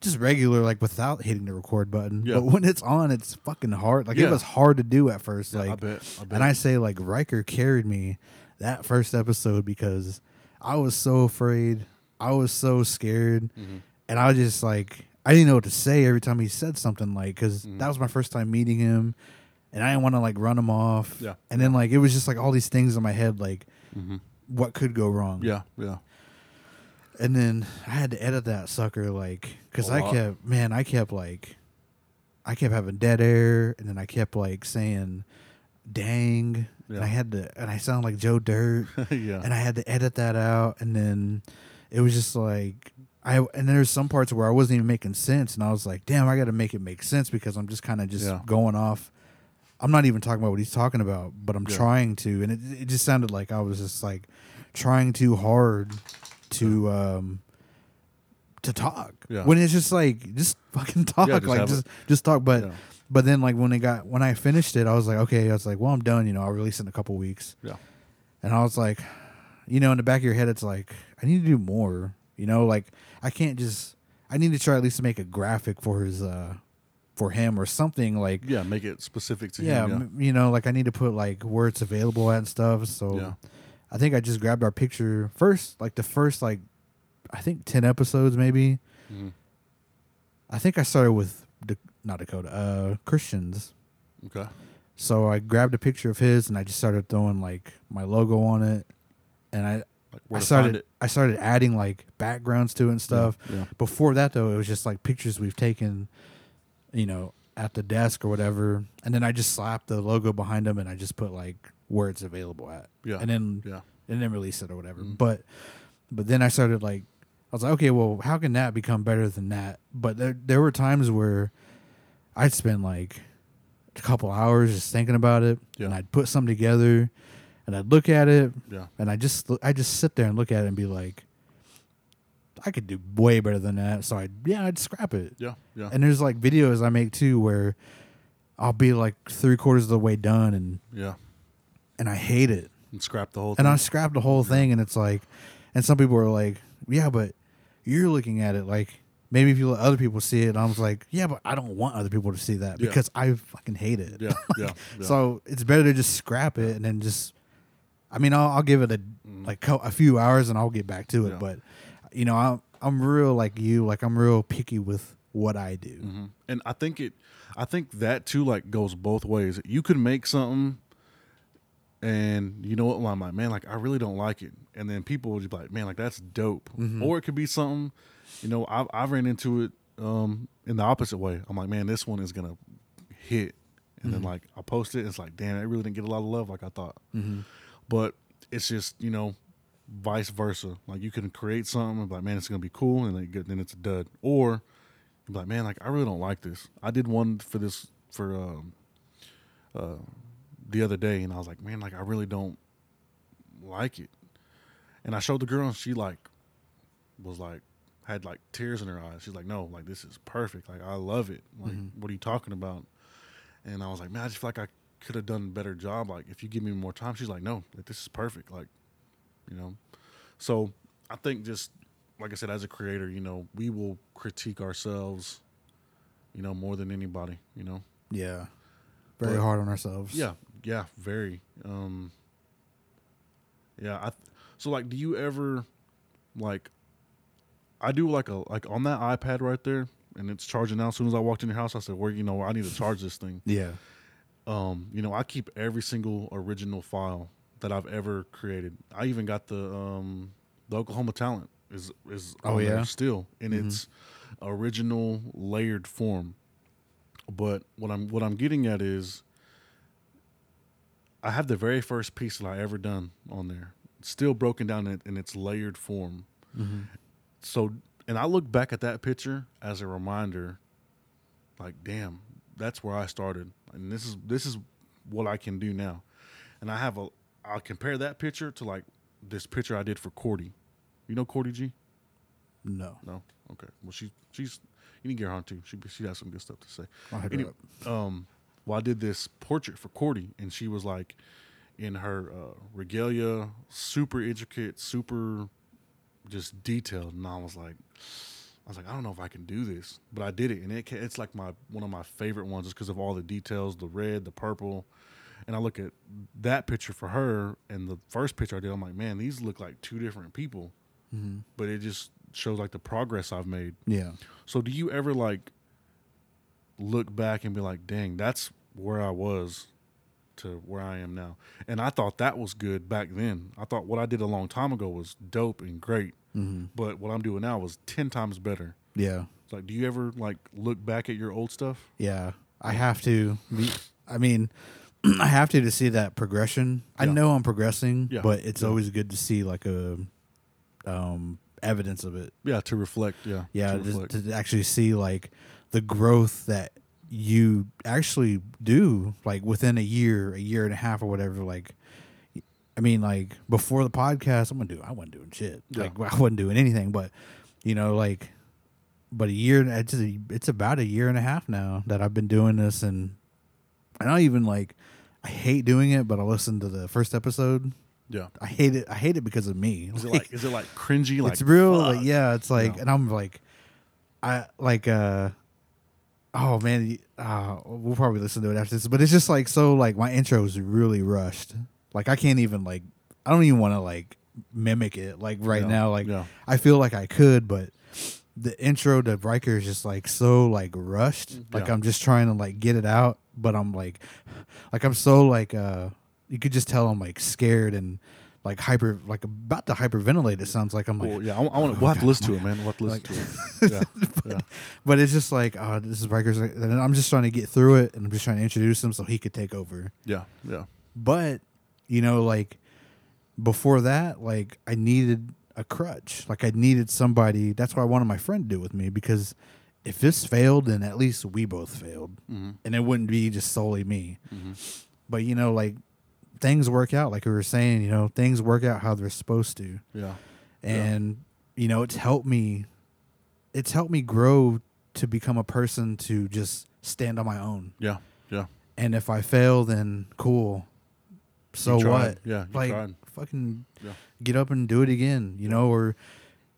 just regular, like without hitting the record button. Yeah. But when it's on, it's fucking hard. Like it Yeah. was hard to do at first. Like I bet. I bet. and I say like Riker carried me that first episode because I was so afraid. I was so scared. Mm-hmm. And I was just like, I didn't know what to say every time he said something like, because Mhm. that was my first time meeting him. And I didn't want to like run him off. Yeah. And then like, it was just like all these things in my head, like hmm what could go wrong. Yeah, yeah. And then I had to edit that sucker, like, because I kept, man, I kept like, I kept having dead air, and then I kept like saying, "Dang," and I had to, and I sound like Joe Dirt, yeah. and I had to edit that out, and then it was just like, I, and there's some parts where I wasn't even making sense, and I was like, "Damn, I got to make it make sense," because I'm just kind of just Yeah. going off. I'm not even talking about what he's talking about, but I'm Yeah. trying to, and it it just sounded like I was just like trying too hard to um to talk Yeah. when it's just like just fucking talk Yeah, just like just just talk but yeah. but then like when it got when I finished it I was like okay I was like well I'm done you know I'll release it in a couple weeks Yeah. and I was like you know in the back of your head it's like I need to do more you know like I can't just I need to try at least to make a graphic for his uh for him or something like Yeah, make it specific to yeah, him. m- you know, like I need to put like where it's available at and stuff. So Yeah. I think I just grabbed our picture first, like the first like I think ten episodes maybe. Yeah. Mhm. I think I started with Da- not Dakota, uh, Christians. Okay. So I grabbed a picture of his and I just started throwing like my logo on it, and I Like I started. I started adding like backgrounds to it and stuff. Yeah. Before that though, it was just like pictures we've taken, you know, at the desk or whatever, and then I just slapped the logo behind them and I just put like where it's available at, Yeah. and then Yeah. and then release it or whatever. Mhm. But but then I started like I was like, okay, well, how can that become better than that? But there there were times where I'd spend like a couple hours just thinking about it, and I'd put something together, and I'd look at it, Yeah. and I just I just sit there and look at it and be like, I could do way better than that. So I yeah I'd scrap it. Yeah. Yeah. And there's like videos I make too where I'll be like three quarters of the way done and yeah. And I hate it And scrap the whole thing. and. I scrapped the whole thing and it's like and some people are like yeah but you're looking at it like maybe if you let other people see it and I was like yeah but I don't want other people to see that Yeah. because I fucking hate it yeah. Yeah. yeah. so it's better to just scrap it and then just I mean I'll, I'll give it a Mhm. like co- a few hours and I'll get back to it Yeah. but you know I'm I'm real like you like I'm real picky with what I do hmm And I think it, I think that too, like goes both ways. You could make something, and you know what? Well, I'm like, man, like I really don't like it, and then people would just be like, man, like that's dope. Mhm. Or it could be something, you know, I've I've ran into it um, in the opposite way. I'm like, man, this one is gonna hit, and then Mhm. like I post it. It's like, damn, it really didn't get a lot of love like I thought. Mm-hmm. But it's just you know, vice versa. Like you can create something, and be like, man, it's gonna be cool, and then, get, then it's a dud. Or you're like, man, like I really don't like this. I did one for this for um, uh, the other day, and I was like, man, like I really don't like it. And I showed the girl, and she like was like had like tears in her eyes. She's like, no, like this is perfect. Like I love it. Like Mhm. what are you talking about? And I was like, man, I just feel like I could have done a better job. Like if you give me more time. She's like, no, like this is perfect. Like, you know. So I think just like I said, as a creator, you know, we will critique ourselves, you know, more than anybody, you know. Yeah. Very But- hard on ourselves. Yeah, yeah, very. Um Yeah, I so like do you ever like I do like a like on that iPad right there and it's charging now as soon as I walked in your house I said, "Where you know, I need to charge this thing." Yeah. Um, you know, I keep every single original file that I've ever created. I even got the um the Oklahoma Talent is is Oh, yeah? still in Mhm. its original layered form. But what I'm what I'm getting at is I have the very first piece that I ever done on there, still broken down in, in its layered form. Mm-hmm. So, and I look back at that picture as a reminder, like, damn, that's where I started, and this is this is what I can do now. And I have a, I'll compare that picture to like this picture I did for Cordy. You know Cordy G? No. No. Okay. Well, she she's you need to get her on too. She she has some good stuff to say. I'll hit Any- up. um, well, I did this portrait for Cordy, and she was like in her uh, regalia, super intricate, super just detailed, and I was like, I was like, I don't know if I can do this, but I did it, and it it's like my one of my favorite ones, just because of all the details, the red, the purple, and I look at that picture for her, and the first picture I did, I'm like, man, these look like two different people, Mm-hmm. but it just shows like the progress I've made. Yeah. So do you ever like look back and be like, dang, that's where I was to where I am now? And I thought that was good back then. I thought what I did a long time ago was dope and great, Mm-hmm. but what I'm doing now was 10 times better. Yeah. It's like, do you ever like look back at your old stuff? Yeah. I have to. I mean, I have to to see that progression. I know I'm progressing, Yeah. but it's Yeah. always good to see like a um evidence of it. Yeah, to reflect. Yeah. Yeah, to reflect. to actually see like the growth that you actually do like within a year, a year and a half or whatever like I mean like before the podcast I'm to do I wasn't doing shit. Yeah. Like I wasn't doing anything but you know like but a year it's a, it's about a year and a half now that I've been doing this and I don't even like I hate doing it but I listened to the first episode. yeah. I hate it I hate it because of me. Is it like is it like cringy? Like it's real like yeah it's like Yeah. and i'm like i like uh oh man uh we'll probably listen to it after this but it's just like so like my intro is really rushed like i can't even like i don't even want to like mimic it like right Yeah. now like yeah. i feel like i could but the intro to Riker is just like so like rushed like i'm just trying to like get it out but i'm like like i'm so like uh you could just tell i'm like scared and like hyper like about to hyperventilate it sounds like i'm like Cool. Yeah, I, want. We'll have to listen to it, man. We'll have to listen Like- to it. Yeah, yeah. but it's just like oh this is Riker's and I'm just trying to get through it and I'm just trying to introduce him so he could take over. Yeah, yeah, But you know like before that like I needed a crutch. Like I needed somebody. That's why I wanted my friend to do it with me because if this failed then at least we both failed mm-hmm. and it wouldn't be just solely me. Mm-hmm. But you know like things work out like we were saying, you know, things work out how they're supposed to. yeah, and you know it's helped me it's helped me grow to become a person to just stand on my own yeah, yeah. and if i fail then cool so what Yeah, you like tried. fucking Yeah. get up and do it again you know or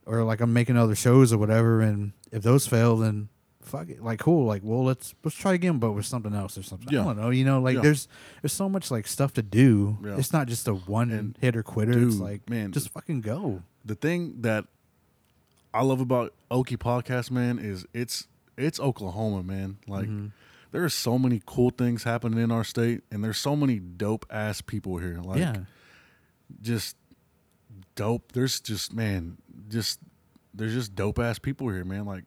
or like i'm making other shows or whatever and if those fail then fuck it like cool like well let's let's try again but with something else or something Yeah. i don't know you know like Yeah. there's there's so much like stuff to do Yeah. it's not just a one And, hit or quitter it's dude, like man, just fucking go the thing that I love about Okie Podcast, man, is it's it's Oklahoma, man. Like Mhm. there are so many cool things happening in our state, and there's so many dope ass people here. Like yeah just dope. There's just man, just there's just dope ass people here, man. Like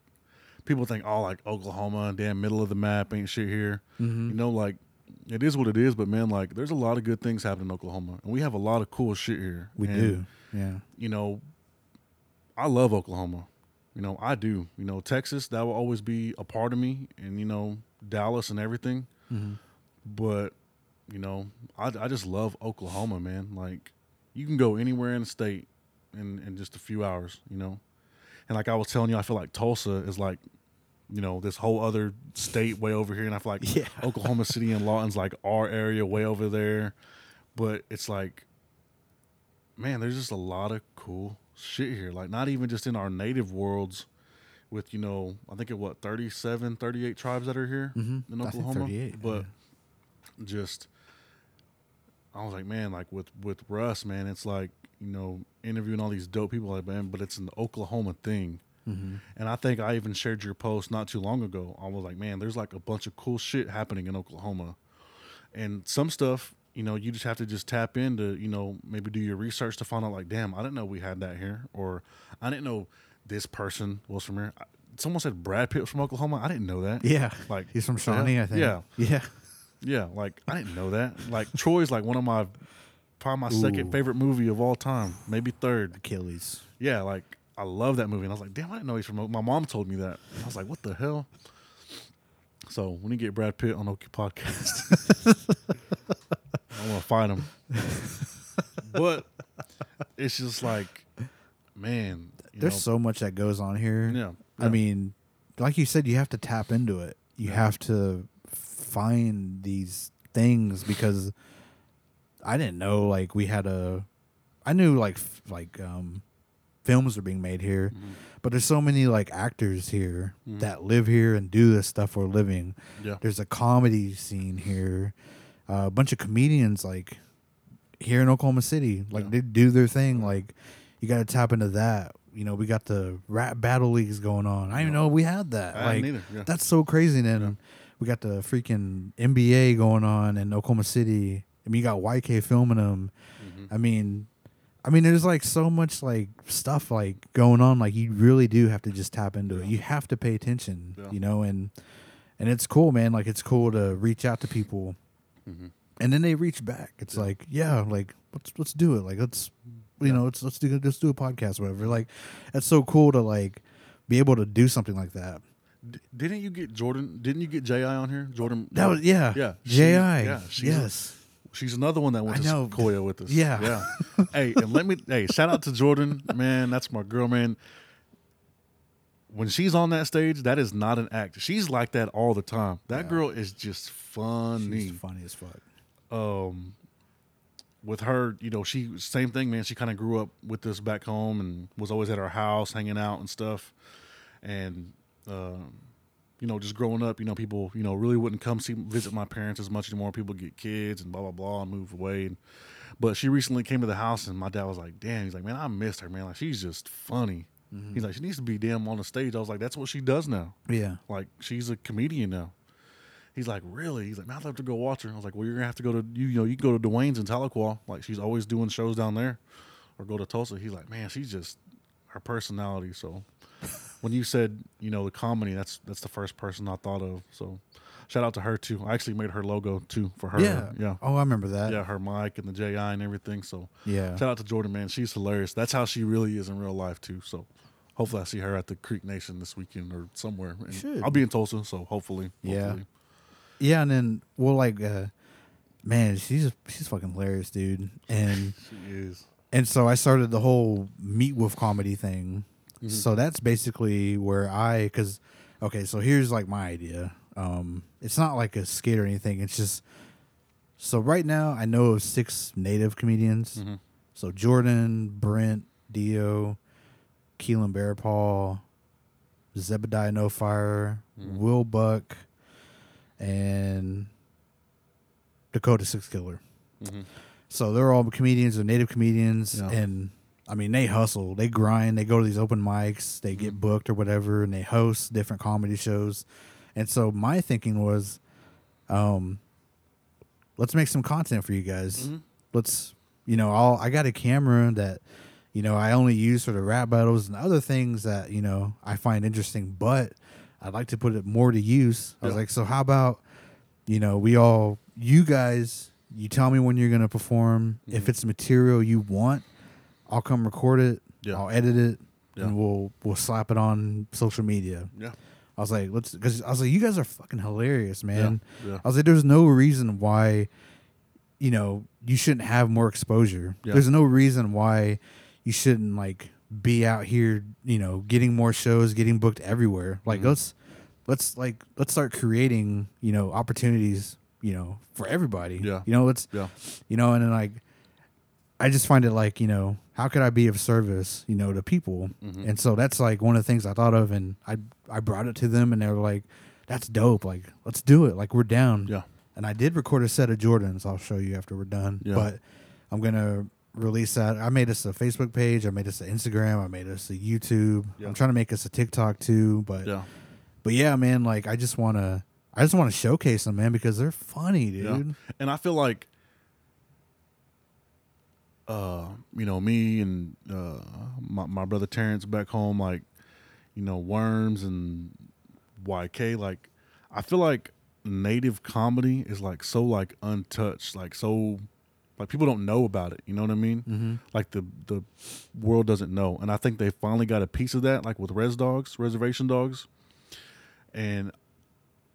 people think, oh, like Oklahoma, damn middle of the map, ain't shit here. Mm-hmm. You know, like it is what it is. But man, like there's a lot of good things happening in Oklahoma, and we have a lot of cool shit here. We And, do. Yeah. You know, I love Oklahoma. You know, I do. You know, Texas that will always be a part of me, and you know, Dallas and everything. Mm-hmm. But you know, I, I just love Oklahoma, man. Like you can go anywhere in the state in in just a few hours. You know, and like I was telling you, I feel like Tulsa is like. You know, this whole other state way over here, and I feel like Yeah. Oklahoma City and Lawton's like our area way over there. But it's like, man, there's just a lot of cool shit here. Like, not even just in our native worlds with, you know, I think it what, 37, 38 tribes that are here Mhm. in Oklahoma. but yeah. just, I was like, man, like with, with Russ, man, it's like, you know, interviewing all these dope people, like, man, but it's an Oklahoma thing. Mm-hmm. And I think I even shared your post not too long ago. I was like, man, there's like a bunch of cool shit happening in Oklahoma. And some stuff, you know, you just have to just tap into, you know, maybe do your research to find out, like, damn, I didn't know we had that here. Or I didn't know this person was from here. Someone said Brad Pitt was from Oklahoma. I didn't know that. Yeah. Like, He's from what the hell? Shawnee, I think. Yeah. Yeah. Yeah. Like, I didn't know that. Like, Troy's like one of my, probably my Ooh. second favorite movie of all time, maybe third. Achilles. Yeah, like I love that movie, and I was like, damn, I didn't know he's from. My mom told me that. I was like, what the hell? So when you get Brad Pitt on Okie podcast, I want to find him. but it's just like, man, There's know, so much that goes on here. yeah, I mean, like you said, you have to tap into it. You Yeah. have to find these things because I didn't know like we had a. I knew like like um, films are being made here, Mhm. but there's so many like actors here Mhm. that live here and do this stuff for a living. yeah, There's a comedy scene here, uh, a bunch of comedians like here in Oklahoma City, like Yeah. they do their thing. Like you got to tap into that. You know, we got the rap battle leagues going on. I didn't even know we had that. I like. Yeah. that's so crazy. Then Yeah. we got the freaking NBA going on in Oklahoma City. I mean, you got YK filming them. Mhm. I mean, I mean, there's like so much like stuff like going on. Like you really do have to just tap into it. You have to pay attention. Yeah. You know, and and it's cool, man. Like it's cool to reach out to people, Mhm. and then they reach back. It's Yeah. like, yeah, like let's let's do it. Like let's you Yeah. know let's let's do let's do a podcast, or whatever. Like it's so cool to like be able to do something like that. D- didn't you get Jordan? Didn't you get Ji on here? Jordan. That was yeah, Yeah, Ji. yeah, she's yes. She's another one that went I to know. Sequoia with us. Yeah. yeah. hey, and let me. Hey, shout out to Jordan, man. That's my girl, man. When she's on that stage, that is not an act. She's like that all the time. That Yeah. girl is just funny. She's funny as fuck. Um, with her, you know, she same thing, man. She kind of grew up with us back home and was always at our house hanging out and stuff. And um, you know, just growing up, you know, people, you know, really wouldn't come see visit my parents as much anymore. People get kids and blah blah blah and move away. And, but she recently came to the house and my dad was like, "Damn," he's like, "Man, I missed her, man. Like she's just funny." Mm-hmm. He's like, "She needs to be damn on the stage." I was like, "That's what she does now. Yeah. Like she's a comedian now." He's like, "Really?" He's like, "Man, I'd love to go watch her." I was like, "Well, you're gonna have to go to you, you know, you can go to Dwayne's in Tahlequah. Like she's always doing shows down there, or go to Tulsa." He's like, "Man, she's just her personality." So when you said you know the comedy, that's that's the first person I thought of. So shout out to her too. I actually made her logo too for her. yeah. yeah, Oh, I remember that. yeah. Her mic and the JI and everything. So Yeah. shout out to Jordan, man. She's hilarious. That's how she really is in real life too. So. Hopefully, I see her at the Creek Nation this weekend or somewhere. Should. I'll be in Tulsa, so hopefully, Yeah. hopefully. Yeah, and then well, like, uh, man, she's she's fucking hilarious, dude. And She is. and so I started the whole meet with comedy thing. Mhm. So that's basically where I, because okay, so here's like my idea. Um, it's not like a skit or anything. It's just so right now I know of six native comedians. Mhm. So Jordan, Brent, Dio, Keelan Bear Paul, Zebediah No Fire, Mhm. Will Buck, and Dakota Six Killer. Mhm. So they're all comedians, they're native comedians, Yeah. and I mean they hustle, they grind, they go to these open mics, they get Mhm. booked or whatever, and they host different comedy shows. And so my thinking was, um, let's make some content for you guys. Mhm. Let's, you know, I'll I got a camera that, you know, I only use for the rap battles and other things that you know I find interesting, but I'd like to put it more to use. I was Yeah. like, so how about, you know, we all, you guys, you tell me when you're gonna perform. If Mhm. it's material you want, I'll come record it. Yeah. I'll edit it, Yeah. and we'll we'll slap it on social media. Yeah. I was like, let's, because I was like, you guys are fucking hilarious, man. Yeah. I was like, there's no reason why, you know, you shouldn't have more exposure. Yeah. There's no reason why you shouldn't like be out here, you know, getting more shows, getting booked everywhere. Like Mhm. let's let's like let's start creating, you know, opportunities, you know, for everybody. Yeah. You know, let's Yeah. you know, and then like I just find it like, you know, how could I be of service, you know, to people? Mhm. And so that's like one of the things I thought of and I I brought it to them and they were like, That's dope. Like, let's do it. Like we're down. Yeah. And I did record a set of Jordans. I'll show you after we're done. Yeah. But I'm gonna release that. I made us a Facebook page. I made us an Instagram. I made us a YouTube. Yeah. I'm trying to make us a TikTok too. But Yeah. but yeah, man. Like I just wanna I just want to showcase them, man, because they're funny, dude. Yeah. And I feel like, uh, you know, me and uh, my my brother Terrence back home, like, you know, Worms and YK, like, I feel like native comedy is like so like untouched, like so, like people don't know about it. You know what I mean? Mm-hmm. Like the the world doesn't know, and I think they finally got a piece of that, like with Rez Dogs, Reservation Dogs, and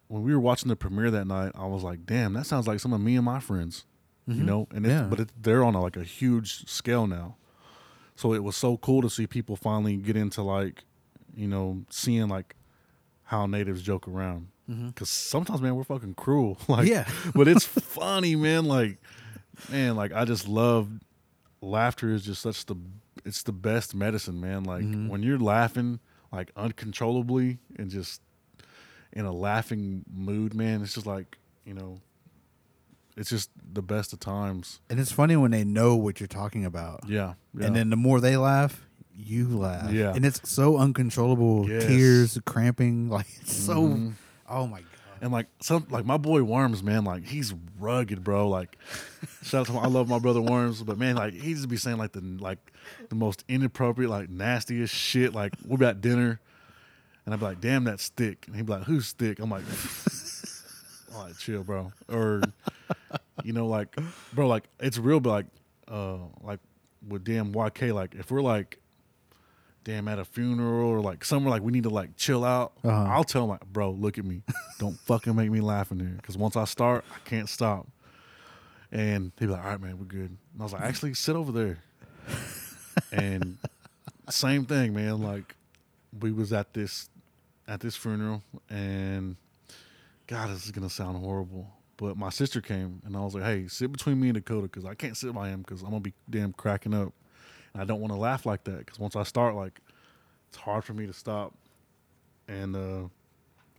when we were watching the premiere that night, I was like, "Damn, that sounds like some of me and my friends," you know. And it's, Yeah. but it, they're on a, like a huge scale now, so it was so cool to see people finally get into like, you know, seeing like how natives joke around. Mm-hmm. Because sometimes, man, we're fucking cruel. like, Yeah. but it's funny, man. Like, man, like I just love laughter. Is just such the it's the best medicine, man. Like Mhm. when you're laughing like uncontrollably and just in a laughing mood, man. It's just like you know, it's just the best of times. And it's funny when they know what you're talking about. Yeah, yeah. And then the more they laugh, you laugh. Yeah. And it's so uncontrollable. Yes. Tears, cramping. Like, it's so. Mhm. Oh my God. And like some like my boy Worms, man, like he's rugged, bro. Like shout out to my, I love my brother Worms, but man, like he just be saying like the like the most inappropriate, like nastiest shit. Like we'll be at dinner, and I'd be like, "Damn, that's thick," and he'd be like, "Who's thick?" I'm like, "All right, chill, bro." Or you know, like, bro, like it's real, but like, uh, like with damn YK, like if we're like. Damn, at a funeral or like somewhere like we need to like chill out. Uh-huh. I'll tell him like, bro, look at me. Don't fucking make me laugh in there. Because once I start, I can't stop. And he'd be like, all right, man, we're good. And I was like, actually, sit over there. and same thing, man. Like, we was at this at this funeral, and God, this is gonna sound horrible. But my sister came, and I was like, hey, sit between me and Dakota, because I can't sit by him, because I'm gonna be damn cracking up. And I don't want to laugh like that, because once I start, like, it's hard for me to stop. And uh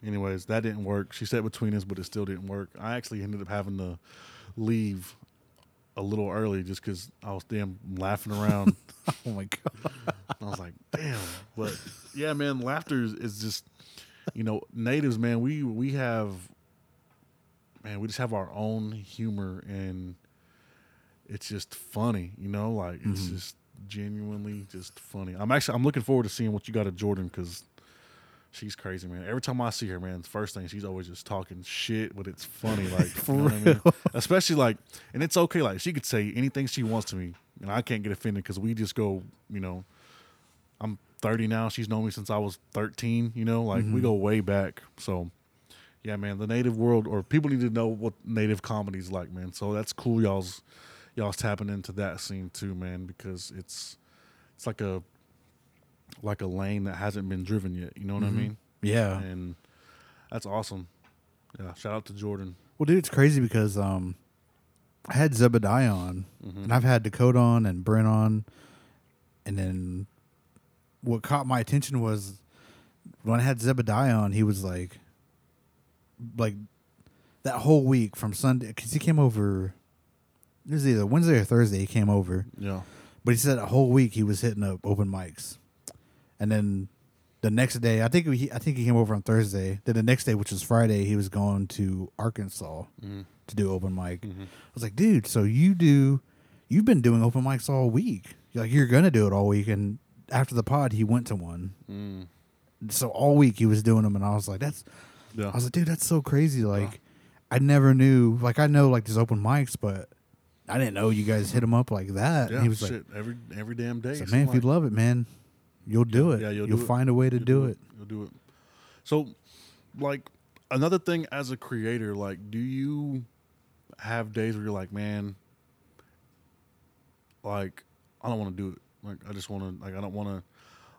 anyways, that didn't work. She sat between us, but it still didn't work. I actually ended up having to leave a little early just because I was damn laughing around. Oh my God. I was like, damn. But yeah, man, laughter is, is just, you know, natives, man. We we have, man, we just have our own humor, and it's just funny, you know. Like it's Mhm. just genuinely just funny. I'm actually I'm looking forward to seeing what you got at Jordan because she's crazy, man. Every time I see her, man, the first thing she's always just talking shit, but it's funny, like For you know what I mean? Especially like, and it's okay. Like she could say anything she wants to me, and I can't get offended because we just go, you know. I'm 30 now. She's known me since I was 13. You know, like we Mhm. go way back. So, yeah, man, the native world or people need to know what native comedy's like, man. So that's cool. Y'all's y'all's tapping into that scene too, man, because it's it's like a like a lane that hasn't been driven yet. You know what Mhm. I mean? Yeah. And that's awesome. Yeah, shout out to Jordan. Well, dude, it's crazy because um, I had Zebediah on, Mhm. and I've had Dakota on and Brent on, and then what caught my attention was when I had Zebediah on, he was like, like that whole week from Sunday because he came over. It was either Wednesday or Thursday. He came over, Yeah. but he said a whole week he was hitting up open mics, and then the next day, I think he, I think he came over on Thursday. Then the next day, which was Friday, he was going to Arkansas Mhm. to do open mic. Mhm. I was like, dude, so you do, you've been doing open mics all week. Like you're gonna do it all week. And after the pod, he went to one. Mm. so all week he was doing them, and I was like, "That's," Yeah. I was like, "Dude, that's so crazy!" Like, I never knew. Like, I know like there's open mics, but I didn't know you guys hit him up like that. yeah. and he was like, every every damn day. so, it "Man, if you love it, man, you'll do it. Yeah, you'll you'll do it. find a way to You'll do it." You'll do it. So, like, another thing as a creator, like, do you have days where you're like, man, like, I don't want to do it. Like, I just want to, like, I don't want to,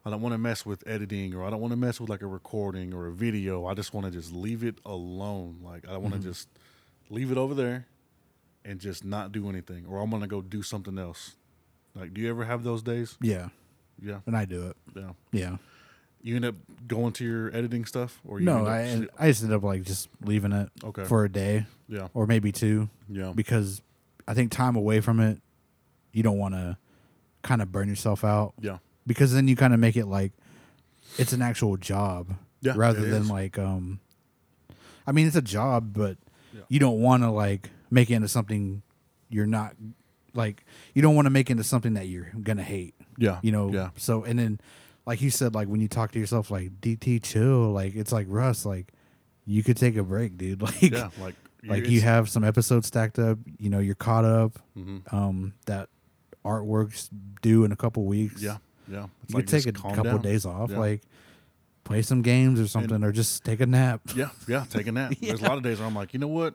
I don't want to mess with editing or I don't want to mess with like a recording or a video. I just want to just leave it alone. Like, I want to mm-hmm. just leave it over there and just not do anything, or I'm gonna go do something else. Like, do you ever have those days? Yeah, Yeah, and I do it. yeah. Yeah. You end up going to your editing stuff, or you No, end up I I just ended up like just leaving it Okay. for a day yeah, or maybe two yeah, because I think time away from it, you don't want to kind of burn yourself out yeah, because then you kind of make it like it's an actual job yeah. rather than is. like um I mean it's a job but Yeah. you don't want to like make it into something you're not like you don't want to make it into something that you're going to hate yeah, you know yeah, so and then like you said like when you talk to yourself like DT chill like it's like Russ like you could take a break dude like yeah. Like, like you have some episodes stacked up you know you're caught up hmm um that artwork's due in a couple weeks yeah, yeah. It's you like could take a couple down. days off Yeah. like play some games or something or just take a nap Yeah, yeah. Take a nap. There's a lot of days where I'm like, you know what?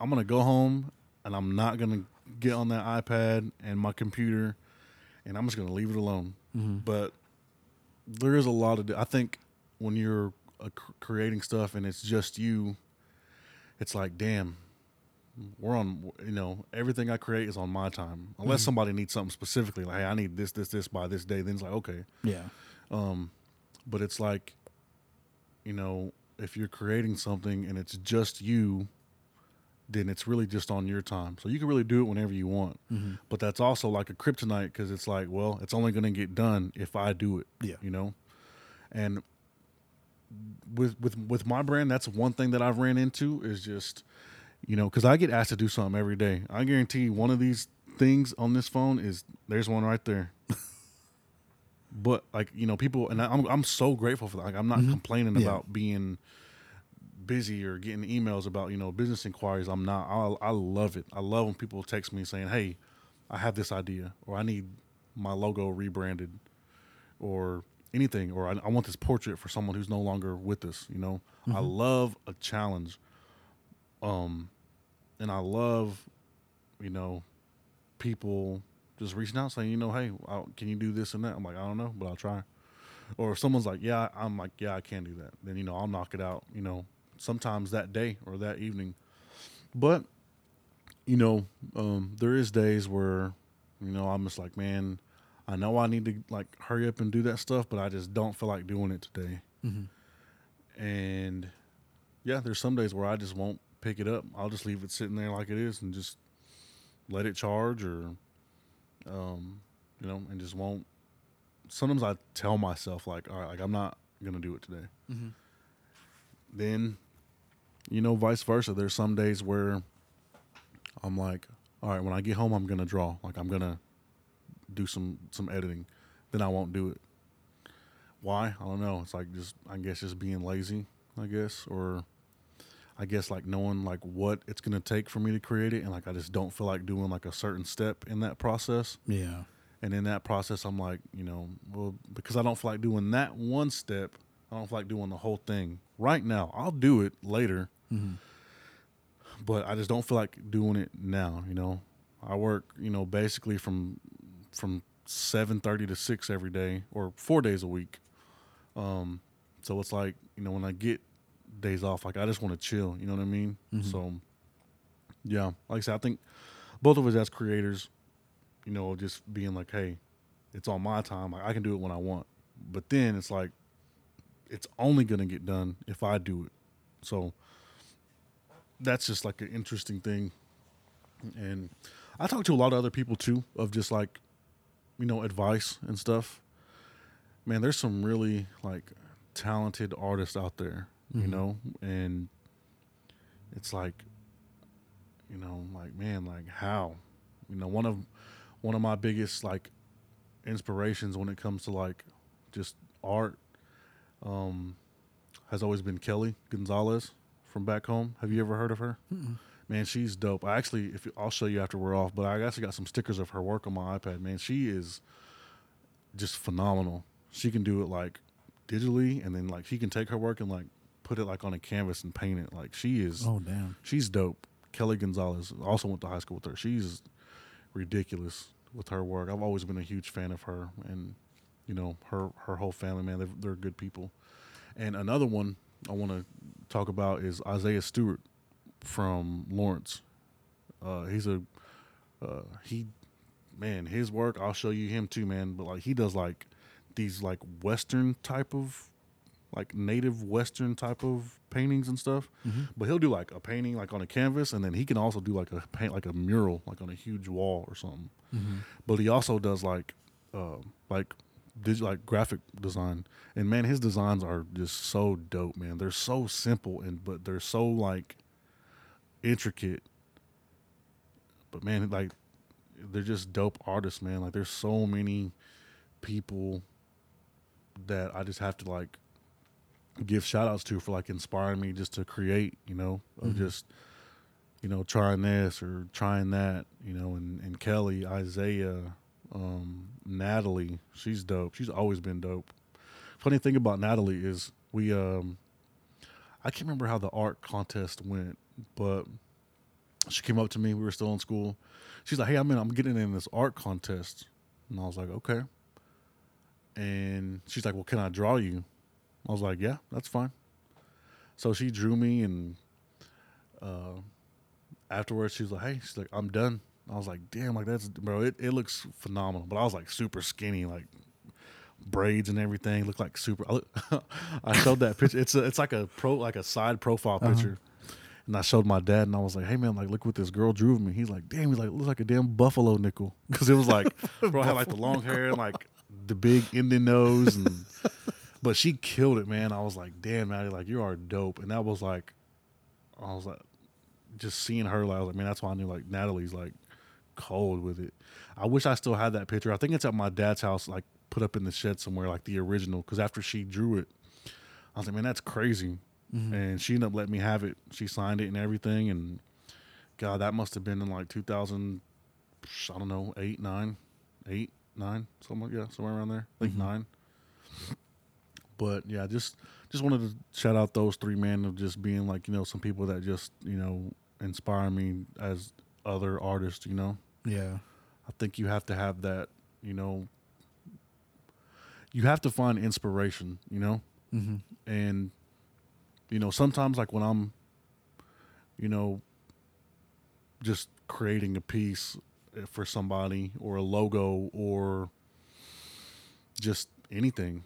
I'm gonna go home and I'm not gonna get on that iPad and my computer, and I'm just gonna leave it alone. Mm-hmm. But there is a lot of. I think when you're uh, creating stuff and it's just you, it's like, damn, we're on. You know, everything I create is on my time. Unless Mm-hmm. somebody needs something specifically, like, hey, I need this, this, this by this day. Then it's like, okay. yeah Um, but it's like, you know, if you're creating something and it's just you, then it's really just on your time. So you can really do it whenever you want. Mm-hmm. But that's also like a kryptonite because it's like, well, it's only going to get done if I do it. Yeah. You know, and with with with my brand, that's one thing that I've ran into is just, you know, because I get asked to do something every day. I guarantee one of these things on this phone is there's one right there. but like you know, people and I, I'm I'm so grateful for that. Like I'm not mm-hmm. complaining Yeah. about being busy or getting emails about you know business inquiries. I'm not. I I love it. I love when people text me saying, "Hey, I have this idea," or "I need my logo rebranded," or anything, or I, I want this portrait for someone who's no longer with us. You know, I mm-hmm. love a challenge. Um, and I love, you know, people just reaching out saying, you know, hey, i can you do this and that? I'm like, I don't know, but I'll try. Or if someone's like, yeah, I'm like, yeah, I can do that. Then you know, I'll knock it out. You know, sometimes that day or that evening. But you know, um, there is days where, you know, I'm just like, man, I know I need to like hurry up and do that stuff, but I just don't feel like doing it today. Mm-hmm. And yeah, there's some days where I just won't pick it up. I'll just leave it sitting there like it is and just let it charge or, um, you know, and just won't. Sometimes I tell myself like, all right, like I'm not gonna do it today. Mm-hmm. Then, you know, vice versa. There's some days where I'm like, all right, when I get home, I'm gonna draw. Like I'm gonna do some some editing. Then I won't do it. Why? I don't know. It's like just I guess just being lazy. I guess or I guess like knowing like what it's gonna take for me to create it, and like I just don't feel like doing like a certain step in that process. yeah And in that process, I'm like, you know, well, because I don't feel like doing that one step, I don't feel like doing the whole thing right now. I'll do it later, mm-hmm. but I just don't feel like doing it now. You know, I work, you know, basically from from seven thirty to six every day, or four days a week. Um, so it's like, you know, when I get days off, like I just want to chill. You know what I mean? Mhm. So, yeah, like I said, I think both of us as creators, you know, just being like, hey, it's on my time. Like, I can do it when I want. But then it's like, it's only gonna get done if I do it. So that's just like an interesting thing. And I talk to a lot of other people too of just like, you know, advice and stuff. Man, there's some really like talented artists out there, you Mhm. know, and it's like, you know, like man, like how, you know, one of one of my biggest like inspirations when it comes to like just art. um, has always been Kelly Gonzalez from back home. Have you ever heard of her? Mm-mm. Man, she's dope. I actually, if you, I'll show you after we're off, but I actually got some stickers of her work on my iPad. Man, she is just phenomenal. She can do it like digitally, and then like she can take her work and like put it like on a canvas and paint it. Like she is, Oh damn. she's dope. Kelly Gonzalez also went to high school with her. She's ridiculous with her work. I've always been a huge fan of her, and you know her her whole family. Man, they're, they're good people. And another one I want to talk about is Isaiah Stewart from Lawrence. Uh, he's a uh, he man his work. I'll show you him too, man. But like he does like these like Western type of like native Western type of paintings and stuff. Mm-hmm. But he'll do like a painting like on a canvas, and then he can also do like a paint like a mural like on a huge wall or something. Mm-hmm. But he also does like uh, like digital like graphic design, and man, his designs are just so dope, man. They're so simple and but they're so like intricate. But man, like they're just dope artists, man. Like there's so many people that I just have to like give shout outs to for like inspiring me just to create, you know, of Mhm. just you know, trying this or trying that, you know, and, and Kelly, Isaiah, um, Natalie, she's dope. She's always been dope. Funny thing about Natalie is we um I can't remember how the art contest went, but she came up to me, we were still in school. She's like, Hey, I'm in I'm getting in this art contest. And I was like, Okay. And she's like, Well, can I draw you? I was like, Yeah, that's fine. So she drew me and uh afterwards she was like, Hey, she's like, I'm done. I was like, damn, like that's bro, it, it looks phenomenal. But I was like super skinny, like braids and everything. Looked like super I, look, I showed that picture. It's a, it's like a pro like a side profile Uh-huh. picture. And I showed my dad, and I was like, "Hey man, like look what this girl drew of me." He's like, "Damn," he's like, "Looks like a damn buffalo nickel," because it was like, bro, I had like the long hair and like the big Indian nose, and but she killed it, man. I was like, "Damn, Maddie, like you are dope," and that was like, I was like, just seeing her, like, I was like, man, that's why I knew like Natalie's like cold with it. I wish I still had that picture. I think it's at my dad's house, like put up in the shed somewhere, like the original. Because after she drew it, I was like, man, that's crazy. Mm-hmm. And she ended up letting me have it. She signed it and everything. And God, that must have been in like 2000, I don't know, eight, nine, eight, nine, somewhere, yeah, somewhere around there. I think Mhm. nine. But yeah, just just wanted to shout out those three men of just being like you know some people that just you know inspire me as other artists. You know, Yeah. I think you have to have that. You know, you have to find inspiration. You know, Mm-hmm. and you know sometimes like when i'm you know just creating a piece eh, for somebody or a logo or just anything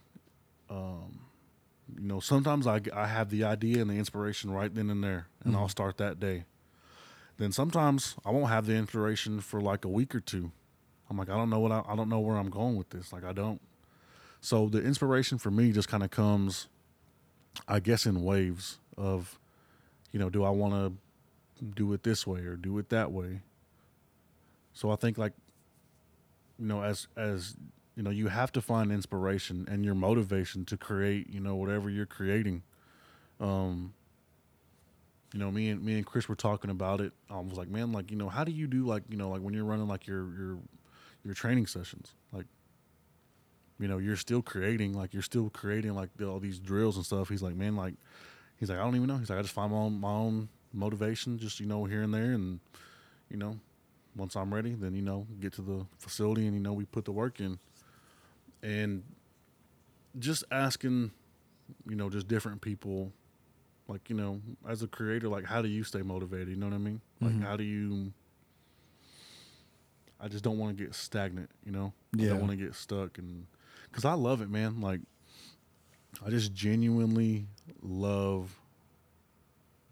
um you know sometimes i i have the idea and the inspiration right then and there and i'll Mhm. start that day then sometimes i won't have the inspiration for like a week or two i'm like i don't know what i, I don't know where i'm going with this like i don't so the inspiration for me just kind of comes, I guess, in waves of, you know, do I want to do it this way or do it that way? So I think like, you know, as as you know, you have to find inspiration and your motivation to create, you know, whatever you're creating. Um, you know, me and me and Chris were talking about it. I was like, man, like, you know, how do you do like, you know, like when you're running like your your your training sessions, like you know, you're still creating, like you're still creating like all these drills and stuff. He's like, man, like, he's like, I don't even know. He's like, I just find my own my own motivation, just you know, here and there, and you know, once I'm ready, then you know, get to the facility and you know, we put the work in, and just asking, you know, just different people, like you know, as a creator, like how do you stay motivated? You know what I mean? Like Mhm. how do you? I just don't want to get stagnant, you know. I Yeah. don't want to get stuck, and because I love it, man. Like, I just genuinely love